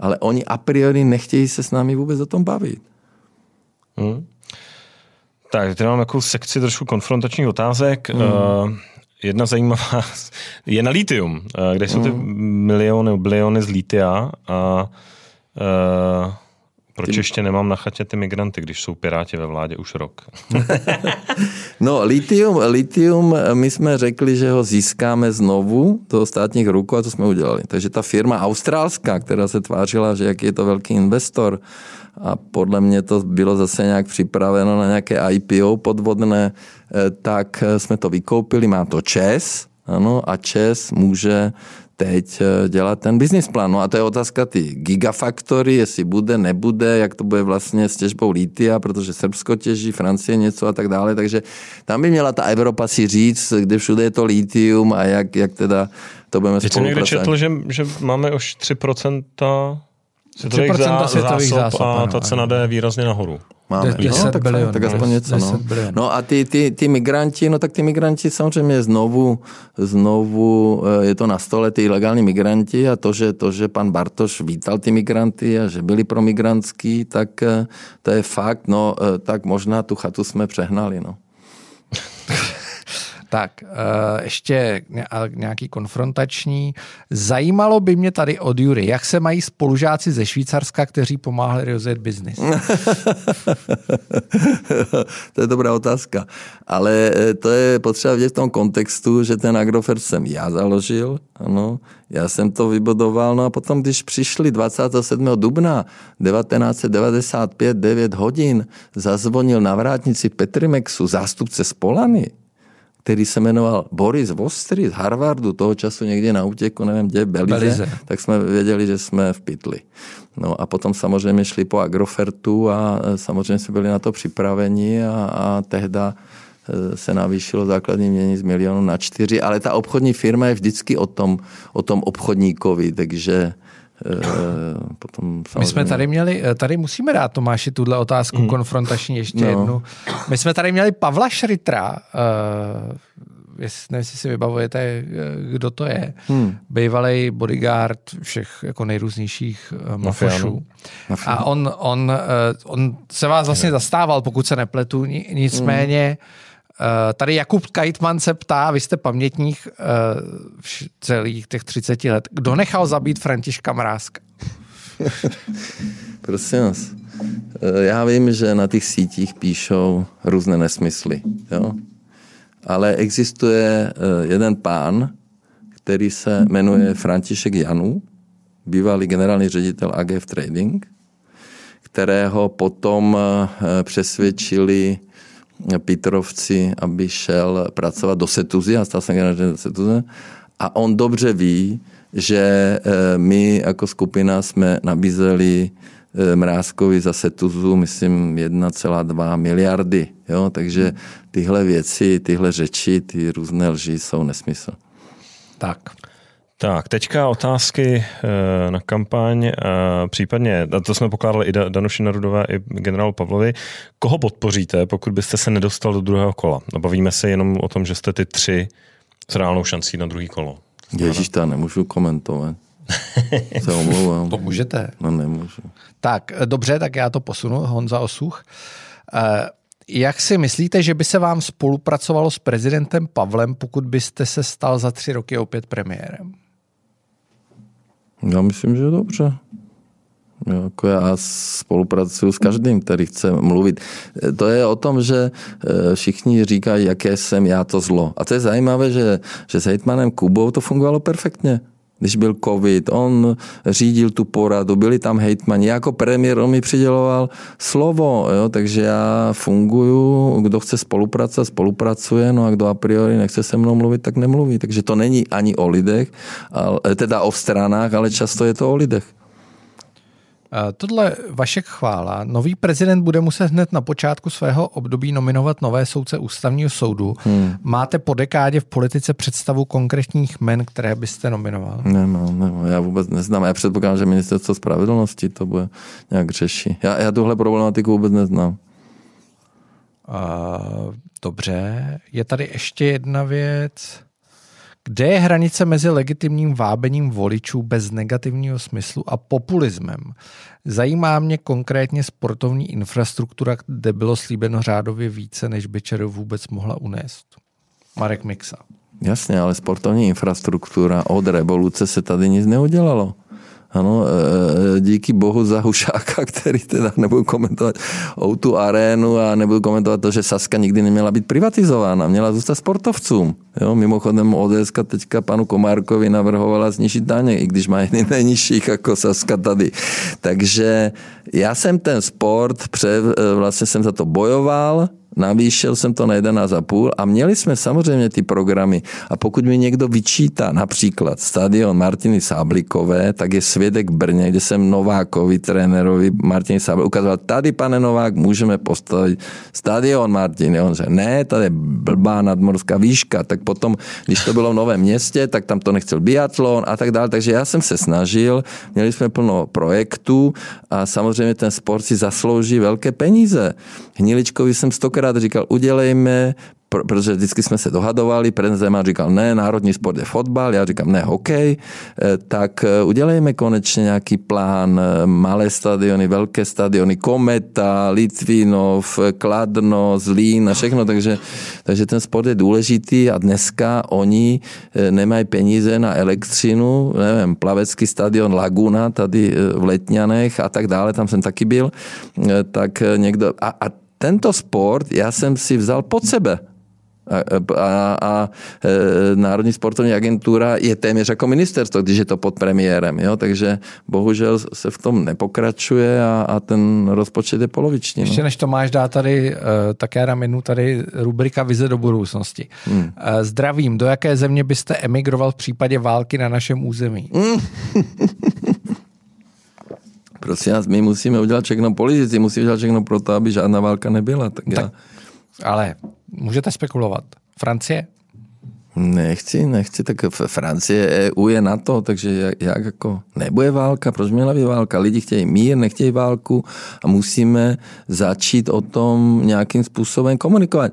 Ale oni a priori nechtějí se s námi vůbec o tom bavit. Hmm. Tak, teď mám takovou sekci trošku konfrontačních otázek. Hmm. Uh, jedna zajímavá je na litium, uh, kde jsou ty hmm. miliony, biliony z litia a uh, proč ty... ještě nemám na chatě ty migranty, když jsou piráti ve vládě už rok? no, litium, litium, my jsme řekli, že ho získáme znovu do státních rukou a to jsme udělali. Takže ta firma australská, která se tvářila, že jaký je to velký investor, a podle mě to bylo zase nějak připraveno na nějaké IPO podvodné, eh, tak jsme to vykoupili, má to ČES, ano, a ČES může teď eh, dělat ten business plán. No a to je otázka ty gigafaktory, jestli bude, nebude, jak to bude vlastně s těžbou lítia, protože Srbsko těží, Francie něco a tak dále, takže tam by měla ta Evropa si říct, kde všude je to litium a jak, jak teda to budeme spolupracovat. Teď jsem někde četl, že, že máme už 3% světových, zá, světových zásob, a ta cena jde výrazně nahoru. Máme. 10 no, tak, bilion, tak aspoň něco. No. no a ty, ty, ty migranti, no tak ty migranti samozřejmě znovu, znovu eh, je to na stole, ty ilegální migranti a to, že, to, že pan Bartoš vítal ty migranty a že byli pro migrantský, tak eh, to je fakt, no eh, tak možná tu chatu jsme přehnali, no. Tak, uh, ještě nějaký konfrontační. Zajímalo by mě tady od Jury, jak se mají spolužáci ze Švýcarska, kteří pomáhali rozjet biznis? to je dobrá otázka. Ale eh, to je potřeba vidět v tom kontextu, že ten Agrofert jsem já založil, ano, já jsem to vybudoval, no a potom, když přišli 27. dubna 1995, 9 hodin, zazvonil na vrátnici Petrimexu zástupce z Polany, který se jmenoval Boris Vostry z Harvardu, toho času někde na útěku, nevím kde, Belize, Belize, tak jsme věděli, že jsme v pytli. No a potom samozřejmě šli po Agrofertu a e, samozřejmě jsme byli na to připraveni a, a tehda e, se navýšilo základní mění z milionu na čtyři, ale ta obchodní firma je vždycky o tom, o tom obchodníkovi, takže potom samozřejmě... My jsme tady měli, eh, tady musíme dát Tomáši tuhle otázku mm. konfrontační ještě no. jednu. My jsme tady měli Pavla Šritra, uh, jestli, nevím, jestli si vybavujete, kdo to je. Hmm. Bývalý bodyguard všech jako nejrůznějších uh, mafošů. A on, on, uh, on se vás vlastně zastával, pokud se nepletu, nicméně hmm Eh, tady Jakub Kajtman se ptá, vy jste pamětník uh, celých těch 30 let. Kdo nechal zabít Františka Mrázka? Prosím vás. Eh, já vím, že na těch sítích píšou různé nesmysly. Jo? Ale existuje jeden pán, který se jmenuje František Janu, bývalý generální ředitel AGF Trading, kterého potom přesvědčili Petrovci, aby šel pracovat do Setuzy a stal se generálním do Setuze. A on dobře ví, že eh, my jako skupina jsme nabízeli eh, Mrázkovi za Setuzu, myslím, 1,2 miliardy. Jo? Takže tyhle věci, tyhle řeči, ty různé lži jsou nesmysl. Tak. Tak, teďka otázky eh, na kampaň, eh, případně, a to jsme pokládali i Danuši Narudové, i generálu Pavlovi. Koho podpoříte, pokud byste se nedostal do druhého kola? A bavíme se jenom o tom, že jste ty tři s reálnou šancí na druhý kolo. Ježíš, to nemůžu komentovat. Se omlouvám. To můžete. No nemůžu. Tak, dobře, tak já to posunu. Honza Osuch. Eh, jak si myslíte, že by se vám spolupracovalo s prezidentem Pavlem, pokud byste se stal za tři roky opět premiérem? Já myslím, že dobře. Jako já spolupracuju s každým, který chce mluvit. To je o tom, že eh, všichni říkají, jaké jsem já to zlo. A to je zajímavé, že, že s hejtmanem Kubou to fungovalo perfektně když byl covid, on řídil tu poradu, byli tam hejtmani, jako premiér on mi přiděloval slovo, jo, takže já funguju, kdo chce spolupracovat, spolupracuje, no a kdo a priori nechce se mnou mluvit, tak nemluví. Takže to není ani o lidech, ale, teda o stranách, ale často je to o lidech. Tohle Vašek chvála. Nový prezident bude muset hned na počátku svého období nominovat nové soudce ústavního soudu. Hmm. Máte po dekádě v politice představu konkrétních men, které byste nominoval? Nemám, nemám. Já vůbec neznám. Já předpokládám, že ministerstvo spravedlnosti to bude nějak řešit. Já, já tuhle problematiku vůbec neznám. Uh, dobře. Je tady ještě jedna věc. Kde je hranice mezi legitimním vábením voličů bez negativního smyslu a populismem? Zajímá mě konkrétně sportovní infrastruktura, kde bylo slíbeno řádově více, než by ČR vůbec mohla unést. Marek Mixa. Jasně, ale sportovní infrastruktura od revoluce se tady nic neudělalo. Ano, e, e, díky bohu za Hušáka, který teda nebudu komentovat o tu arénu a nebudu komentovat to, že Saska nikdy neměla být privatizována, měla zůstat sportovcům. Jo, mimochodem ODS teďka panu Komárkovi navrhovala znižit daně, i když má jedny nejnižších jako Saska tady. Takže já jsem ten sport, pře, e, vlastně jsem za to bojoval, navýšil jsem to na 11,5 a měli jsme samozřejmě ty programy. A pokud mi někdo vyčítá například stadion Martiny Sáblikové, tak je svědek Brně, kde jsem Novákovi, trenérovi Martiny Sáblikové ukazoval, tady pane Novák, můžeme postavit stadion Martiny. On řekl, ne, tady je blbá nadmorská výška. Tak potom, když to bylo v Novém městě, tak tam to nechcel biatlon a tak dále. Takže já jsem se snažil, měli jsme plno projektů a samozřejmě ten sport si zaslouží velké peníze. Hniličkovi jsem stokrát říkal, udělejme protože vždycky jsme se dohadovali, prezident Zeman říkal, ne, národní sport je fotbal, já říkám, ne, hokej, eh, tak eh, udělejme konečně nějaký plán, eh, malé stadiony, velké stadiony, Kometa, Litvinov, Kladno, Zlín a všechno, takže, takže ten sport je důležitý a dneska oni nemají peníze na elektřinu, nevím, plavecký stadion Laguna tady v Letňanech a tak dále, tam jsem taky byl, tak někdo, a, a tento sport já jsem si vzal pod sebe. A, a, a e, Národní sportovní agentura je téměř jako ministerstvo, když je to pod premiérem. Jo? Takže bohužel se v tom nepokračuje a, a ten rozpočet je poloviční. No. Ještě no. než to máš dát tady, tak já dám jednu tady rubrika Vize do budoucnosti. Hmm. E, zdravím, do jaké země byste emigroval v případě války na našem území? Hmm. Prosím vás, my musíme udělat všechno, politici musí udělat všechno pro to, aby žádná válka nebyla. Tak, tak já... Ale můžete spekulovat. Francie? Nechci, nechci, tak Francie, EU je na to, takže jak, jak jako nebude válka, proč měla být válka? Lidi chtějí mír, nechtějí válku a musíme začít o tom nějakým způsobem komunikovat.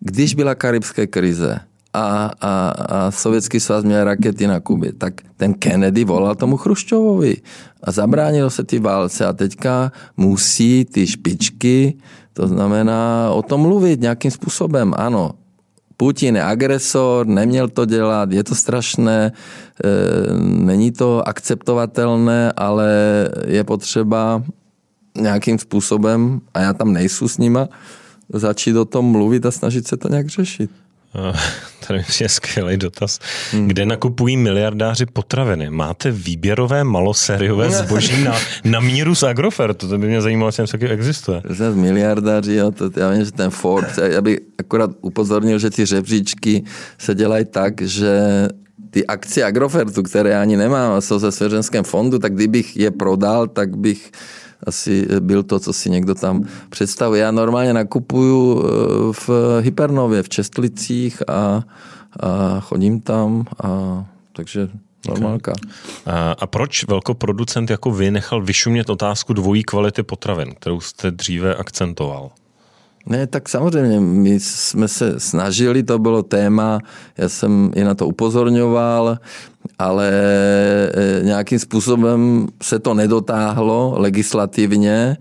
Když byla karibské krize, a, a, a sovětský svaz měl rakety na Kubě, tak ten Kennedy volal tomu Chruščovovi a zabránilo se ty válce a teďka musí ty špičky, to znamená o tom mluvit nějakým způsobem, ano, Putin je agresor, neměl to dělat, je to strašné, e, není to akceptovatelné, ale je potřeba nějakým způsobem, a já tam nejsou s nima, začít o tom mluvit a snažit se to nějak řešit. Tady je skvělý dotaz. Hmm. Kde nakupují miliardáři potraviny? Máte výběrové malosériové zboží na, na míru z Agrofertu? To by mě zajímalo, jestli taky existuje. Z miliardáři, jo, to, já vím, že ten Forbes, já bych akorát upozornil, že ty žebříčky se dělají tak, že ty akcie Agrofertu, které ani nemám, jsou ze svěřenském fondu, tak kdybych je prodal, tak bych asi byl to, co si někdo tam představuje. Já normálně nakupuju eh, v Hypernově, v Čestlicích a, a chodím tam a takže normálka. Okay. A, a proč velkoproducent jako vy nechal vyšumět otázku dvojí kvality potravin, kterou jste dříve akcentoval? Ne, tak samozřejmě, my jsme se snažili, to bylo téma, já jsem i na to upozorňoval, ale e, nějakým způsobem se to nedotáhlo legislativně,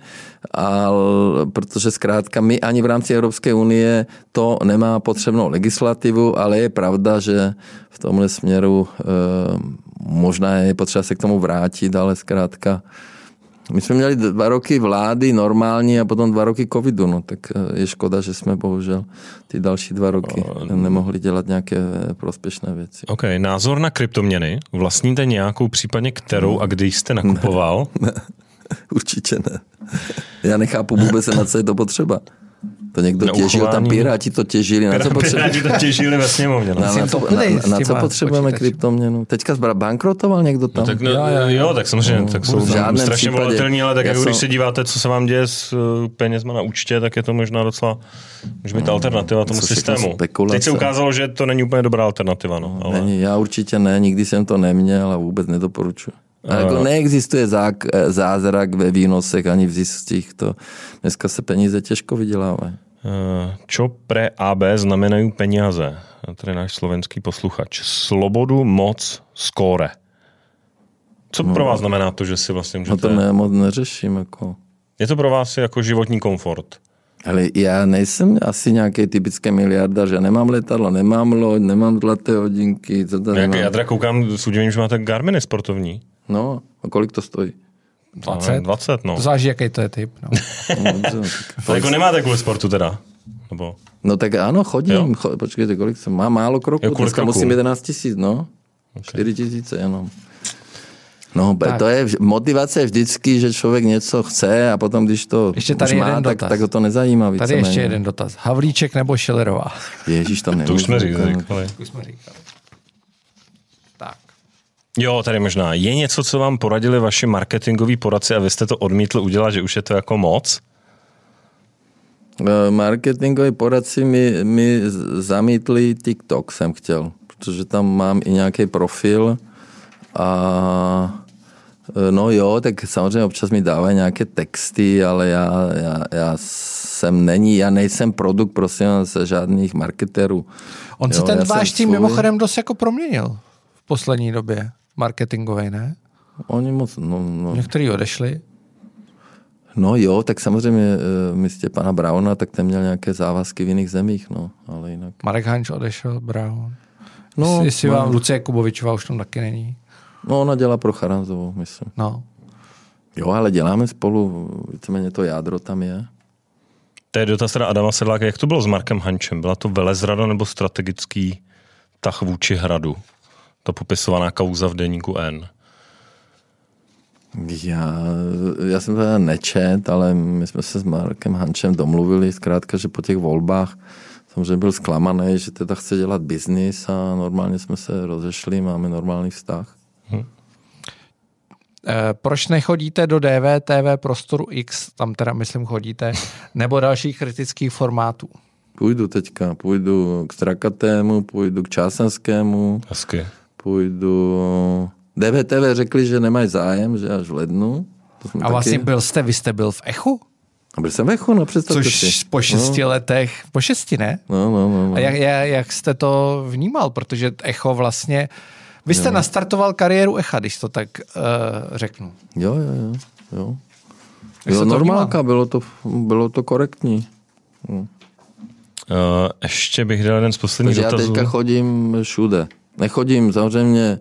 ale, protože zkrátka my ani v rámci Evropské unie to nemá potřebnou legislativu, ale je pravda, že v tomhle směru e, možná je potřeba se k tomu vrátit, ale zkrátka my jsme měli dva roky vlády normální a potom dva roky covidu, no tak eh, je škoda, že jsme bohužel ty další dva roky nemohli dělat nějaké eh, prospěšné věci. OK, názor na kryptoměny. Vlastníte nějakou případně kterou a kdy jste nakupoval? Ne, ne. určitě ne. Já nechápu vůbec, na co je to potřeba. To někdo Na těžil, tam uchování. Piráti to těžili. Na co, potřebujeme, Piráti to těžili ve sněmovně. No. na, na, to na, s na co potřebujeme počítači. kryptoměnu? Teďka zbra- bankrotoval někdo tam? No, tak, no, jo, jo, tak samozřejmě, tak jsou žádném strašně případě. volatelní, ale tak Já jako když jsem- se díváte, co se vám děje s uh, penězma na účtě, tak je to možná docela, může být alternativa tomu systému. spekulace. Teď se ukázalo, že to není úplně dobrá alternativa. No, ale... Není, já určitě ne, nikdy jsem to neměl a vůbec nedoporučuji. A jako neexistuje zák, eh, zázrak ve výnosech ani v ziscích. To. Dneska se peníze těžko vydělávají. Uh, čo pre AB znamenají peníze? Tady náš slovenský posluchač. Slobodu, moc, skóre. Co pro vás znamená to, že si vlastně No můžete... to ne, moc neřeším. Jako. Je to pro vás jako životní komfort? Ale já nejsem asi nějaký typický miliardář. Já nemám letadlo, nemám loď, nemám zlaté hodinky. Co to Jak, nemám? já teda koukám s udivím, že máte Garminy sportovní. No, a kolik to stojí? 20? 20, no. To záleží, jaký to je typ. No. No, tak- To jako nemáte kvůli sportu teda? Nebo... No tak ano, chodím. Jo. Cho, počkejte, kolik jsem? Mám málo kroků. Jo, Dneska kroků? musím 11 tisíc, no. 4 tisíce jenom. No, tak. To je, motivace je vždycky, že člověk něco chce a potom, když to Ještě tady už má, tak, dotaz. tak ho to nezajímá. Tady ještě jeden dotaz. Havlíček nebo Schillerová? Ježíš, to nemůžu. To už jsme říkali. Už jsme říkali. Jo, tady možná. Je něco, co vám poradili vaši marketingoví poradci a vy jste to odmítli udělat, že už je to jako moc? Eh, Marketingoví poradci mi, mi zamítli TikTok, jsem chtěl, protože tam mám i nějaký profil a eh, no jo, tak samozřejmě občas mi dávají nějaké texty, ale já, já, já jsem není, já nejsem produkt, prosím ze žádných marketerů. On se Jo, ten já jsem váš tým svůj. mimochodem dost jako proměnil v poslední době. Marketingový, ne? Oni moc, no, no, Některý odešli. no jo, tak samozřejmě eh, místě pana Brauna, tak ten měl nějaké závazky v jiných zemích, no, ale jinak. Marek Hanč odešel, Brown. No, No, jestli no. vám Lucie Kubovičová už tam taky není. No, ona dělá pro Charanzovou, myslím. No. Jo, ale děláme spolu, víceméně to jádro tam je. To je dotaz teda Adama Sedláka. Jak to bylo s Markem Hančem? Byla to velezrada nebo strategický tah vůči hradu? To popisovaná kauza v deníku N. Já, já jsem to teda nečet, ale my jsme se s Markem Hančem domluvili, zkrátka, že po těch volbách samozřejmě byl zklamaný, že teda chce dělat biznis a normálně jsme se rozešli, máme normální vztah. E, proč nechodíte do DVTV prostoru X, tam teda myslím chodíte, nebo dalších kritických formátů? Půjdu teďka, půjdu k Strakatému, půjdu k Čásenskému, Hezky. Půjdu... DVTV řekli, že nemají zájem, že až v lednu. To jsme A vlastně taky... byl jste, vy jste byl v Echu? A byl jsem v Echu, no představte si. Což po šesti letech, po šesti ne? No, no, no, no. A jak, jak, jak jste to vnímal? Protože Echo vlastně... Vy jste nastartoval kariéru Echa, když to tak uh, řeknu. Jo, jo, jo. jo. Jak Jo, to normálka, bylo to, bylo to korektní. Uh, ještě bych dal jeden z posledních Takže já dotazů. teďka chodím všude. Nechodím samozřejmě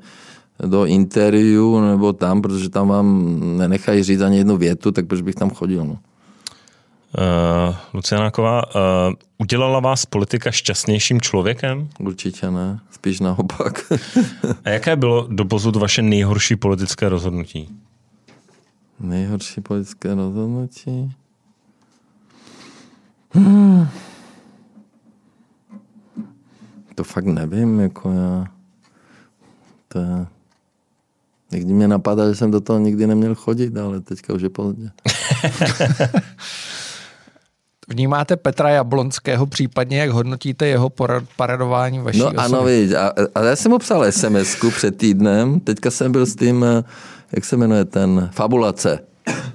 do interview nebo tam, protože tam vám nenechají říct ani jednu větu, tak proč bych tam chodil. No. Uh, Lucianáková, uh, udělala vás politika šťastnějším člověkem? Určitě ne, spíš naopak. A jaké bylo doposud vaše nejhorší politické rozhodnutí? Nejhorší politické rozhodnutí? Hmm. To fakt nevím, jako já. To je... Někdy mě napadá, že jsem do toho nikdy neměl chodit, ale teďka už je pozdě. Vnímáte Petra Jablonského, případně jak hodnotíte jeho paradování vaší No osoby? ano, viď, a, a já jsem mu psal sms před týdnem, teďka jsem byl s tím, eh, jak se jmenuje ten, Fabulace.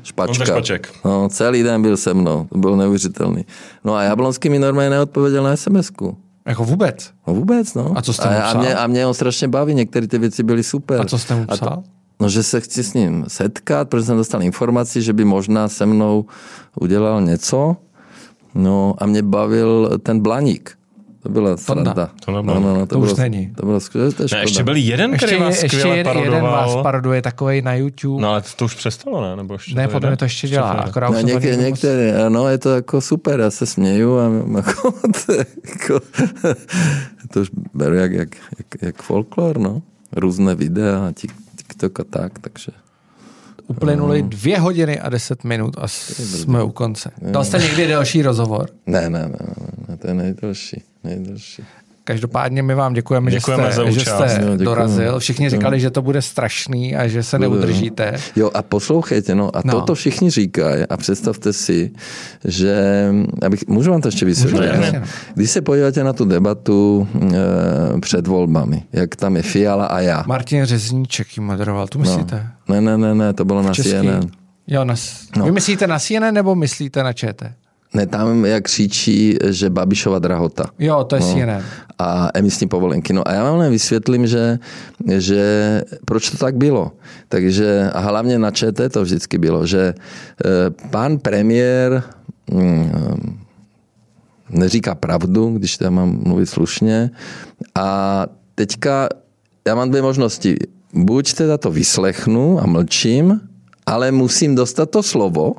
Špačka. Špaček. No, celý den byl se mnou, to bylo neuvěřitelný. No a Jablonský mi normálně neodpověděl na sms -ku. Jako vůbec? No vůbec, no. A co jste mu a, a, psal? mě, a mě on strašně baví, některé ty věci byly super. A co jste mu A to- psal? No, že se chci s ním setkat, protože jsem dostal informaci, že by možná se mnou udělal něco. No a mě bavil ten Blaník. To byla sranda. To no, nebyl. no, no, To už bylo, není. To bylo skvělé, to je Ne, škoda. ještě byl jeden, Ještě, který vás je, ještě skvěle jeden, jeden vás paroduje takovej na YouTube. No ale to už přestalo, ne? Nebo ještě ne, to podle mě to ještě dělá. to. Akorát No, už to některé, není moc- no, je to jako super, já se směju a jako, to, je jako, to už beru jak, jak, jak, jak folklor, no. Různé videa, tik- TikTok a tak, takže. Uplynuly dvě hodiny a deset minut a jsme u konce. Dal jste někdy další rozhovor? Ne, ne, ne, ne, ne to je nejdelší, nejdelší. Každopádně my vám děkujeme, Děkujeme že jste, za že jste No, děkujeme. dorazil. Všichni říkali, že to bude strašný a že se neudržíte. Jo, a poslouchejte, no, a No. no. toto všichni říkají a představte si, že, abych, můžu vám to ještě vysvětlit, no? no. když se podíváte na tu debatu e, před volbami, jak tam je Fiala a já. Martin Řezníček ji moderoval, tu myslíte? Ne, ne, ne, ne, to bylo na. CNN. Jo, na, no. Vy myslíte na CNN nebo myslíte na ČT? Ne, tam jak křičí, že Babišova drahota. Jo, to je no. CNN. a emisní povolenky. No a já vám vysvětlím, že, že proč to tak bylo. Takže a hlavně na ČT to vždycky bylo, že eh, pán premiér mm, neříká pravdu, když tam mám mluvit slušně. A teďka já mám dvě možnosti. Buď teda to vyslechnu a mlčím, ale musím dostat to slovo,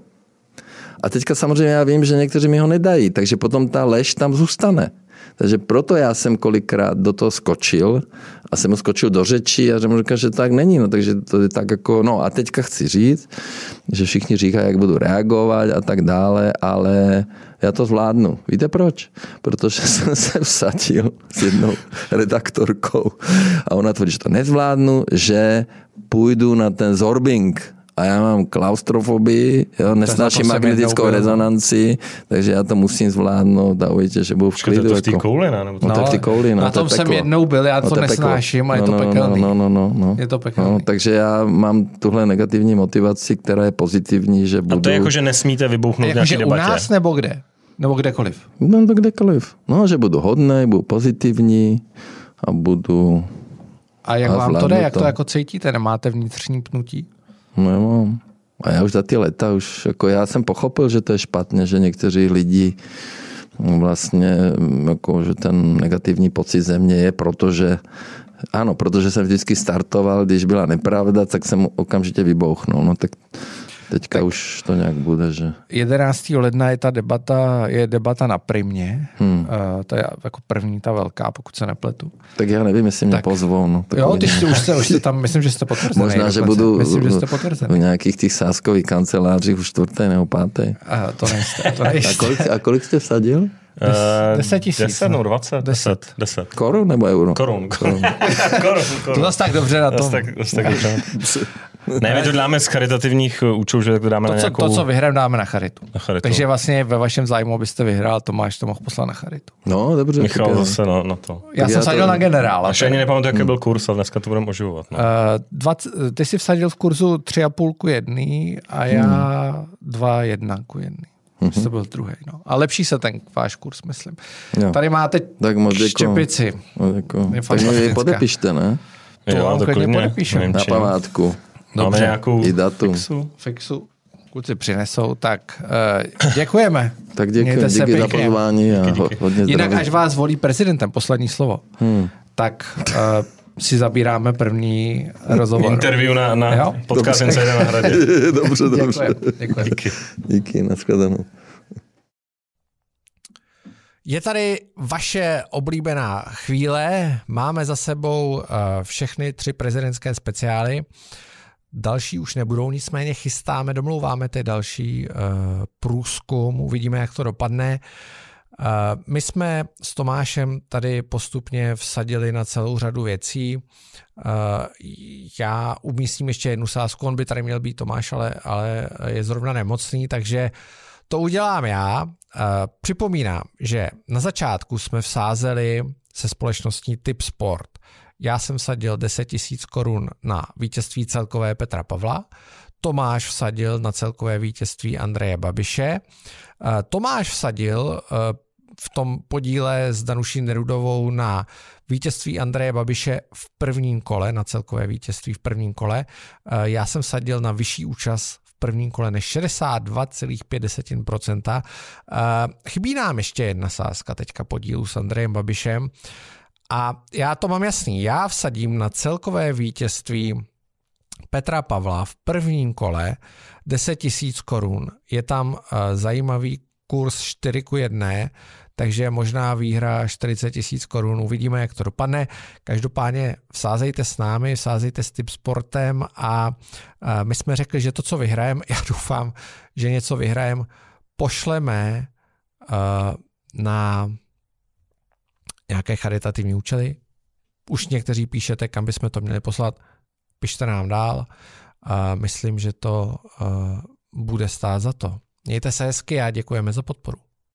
a teďka samozřejmě já vím, že někteří mi ho nedají, takže potom ta lež tam zůstane. Takže proto já jsem kolikrát do toho skočil a jsem skočil do řeči a že mu říkal, že tak není. No, takže to je tak jako, no a teďka chci říct, že všichni říkají, jak budu reagovat a tak dále, ale já to zvládnu. Víte proč? Protože jsem se vsadil s jednou redaktorkou a ona tvrdí, že to nezvládnu, že půjdu na ten Zorbing a já mám klaustrofobii, jo, nesnáším jsem magnetickou byl. rezonanci, takže já to musím zvládnout a uvidíte, že budu v klidu. to v té jako. kouli, ne? Nebo to... No, tak ty kouli, no, na to tom jsem peklo. jednou byl, já to je peklo. nesnáším a je to no, no, pekelný. No, no, no, no. Je to pekelný. No, takže já mám tuhle negativní motivaci, která je pozitivní, že budu... A to je jako, že nesmíte vybuchnout v nějaké Jakože u debatě. nás nebo kde? Nebo kdekoliv? No to kdekoliv. No, že budu hodný, budu pozitivní a budu... A jak A vám to jde? Jak to to. jako cítíte? Nemáte vnitřní pnutí? Nemám. A já už za ty leta už, jako já jsem pochopil, že to je špatně, že někteří lidi vlastně, jako, že ten negativní pocit ze mě je, protože ano, protože jsem vždycky startoval, když byla nepravda, tak jsem okamžitě vybouchnul. No tak teďka tak. už to nějak bude, že... 11. ledna je ta debata, je debata na Primě. Hmm. Uh, to je jako první ta velká, pokud se nepletu. Tak já nevím, jestli mě Tak. pozvou. No, tak Jo, ty jste, už, jste, už jste tam, myslím, že jste potvrzený. Možná, že dokonce. budu Myslím, že jste v nějakých těch sáskových kancelářích už čtvrtý nebo pátý. A to nejste, to A nejste. kolik, a kolik jste vsadil? Eh, 10 tisíc, 10, no. 20, 10, 10. Korun nebo euro? Korun, korun. korun, To korun. zase tak dobře na tom. Zas tak, tak dobře. Ne, my to děláme z charitativních uh, účtů, že tak to dáme To, na co, nějakou... to, co vyhrám, dáme na charitu. Na charitu. Takže vlastně ve vašem zájmu, abyste vyhrál, Tomáš to mohl poslat na charitu. No, dobře. Michal zase na, na to. Já Tak jsem já sadil to- na generála. Až ani nepamatuju, jaký byl kurz, ale dneska to budeme oživovat. No. Uh, 20, ty jsi vsadil v kurzu 3,5 ku 1 a já 2,1 ku 1. Mm-hmm. To byl druhý. No. A lepší se ten váš kurz, myslím. Jo. Tady máte Tak moc děkuju. štěpici. No, jako, Je tak mi podepište, ne? to vám klidně podepíšem. nevím, Na památku. Máme Dobře. nějakou I datum. fixu. Fixu. Kluci přinesou, tak uh, děkujeme. Tak se díky za pozvání a Díky, díky. hodně Jinak zdraví. až vás volí prezidentem, poslední slovo, hmm. tak uh, si zabíráme první rozhovor. Interview na, na Jo? podcast na hradě. dobře, dobře. Děkujeme. Díky. Díky, nashledanou. Je tady vaše oblíbená chvíle. Máme za sebou uh, všechny tři prezidentské speciály. Další už nebudou, nicméně chystáme, domlouváme ty další uh, průzkum, uvidíme, jak to dopadne. Uh, my jsme s Tomášem tady postupně vsadili na celou řadu věcí. Já umístím ještě jednu sázku, on by tady měl být Tomáš, ale, ale je zrovna nemocný, takže to udělám já. Připomínám, že na začátku jsme vsázeli se společností Tip Sport. Já jsem vsadil 10 tisíc korun na vítězství celkové Petra Pavla, Tomáš vsadil na celkové vítězství Andreje Babiše, Tomáš vsadil uh, v tom podíle s Danuší Nerudovou na vítězství Andreje Babiše v prvním kole, na celkové vítězství v prvním kole. Uh, Já jsem vsadil na vyšší účast v prvním kole než 62,5%. Uh, Chybí nám ještě jedna sázka teďka podílu s Andrejem Babišem. A já to mám jasný. Já vsadím na celkové vítězství Petra Pavla v prvním kole 10 tisíc korun. Je tam uh, zajímavý kurz 4 ku 1, takže možná výhra 40 tisíc korun. Uvidíme, jak to dopadne. Každopádně vsázejte s námi, vsázejte s Tip Sportem a my jsme řekli, že to, co vyhrajeme, já doufám, že něco vyhrajeme, pošleme na nějaké charitativní účely. Už někteří píšete, kam bychom to měli poslat. Pište nám dál. Myslím, že to bude stát za to. Mějte se hezky a děkujeme za podporu.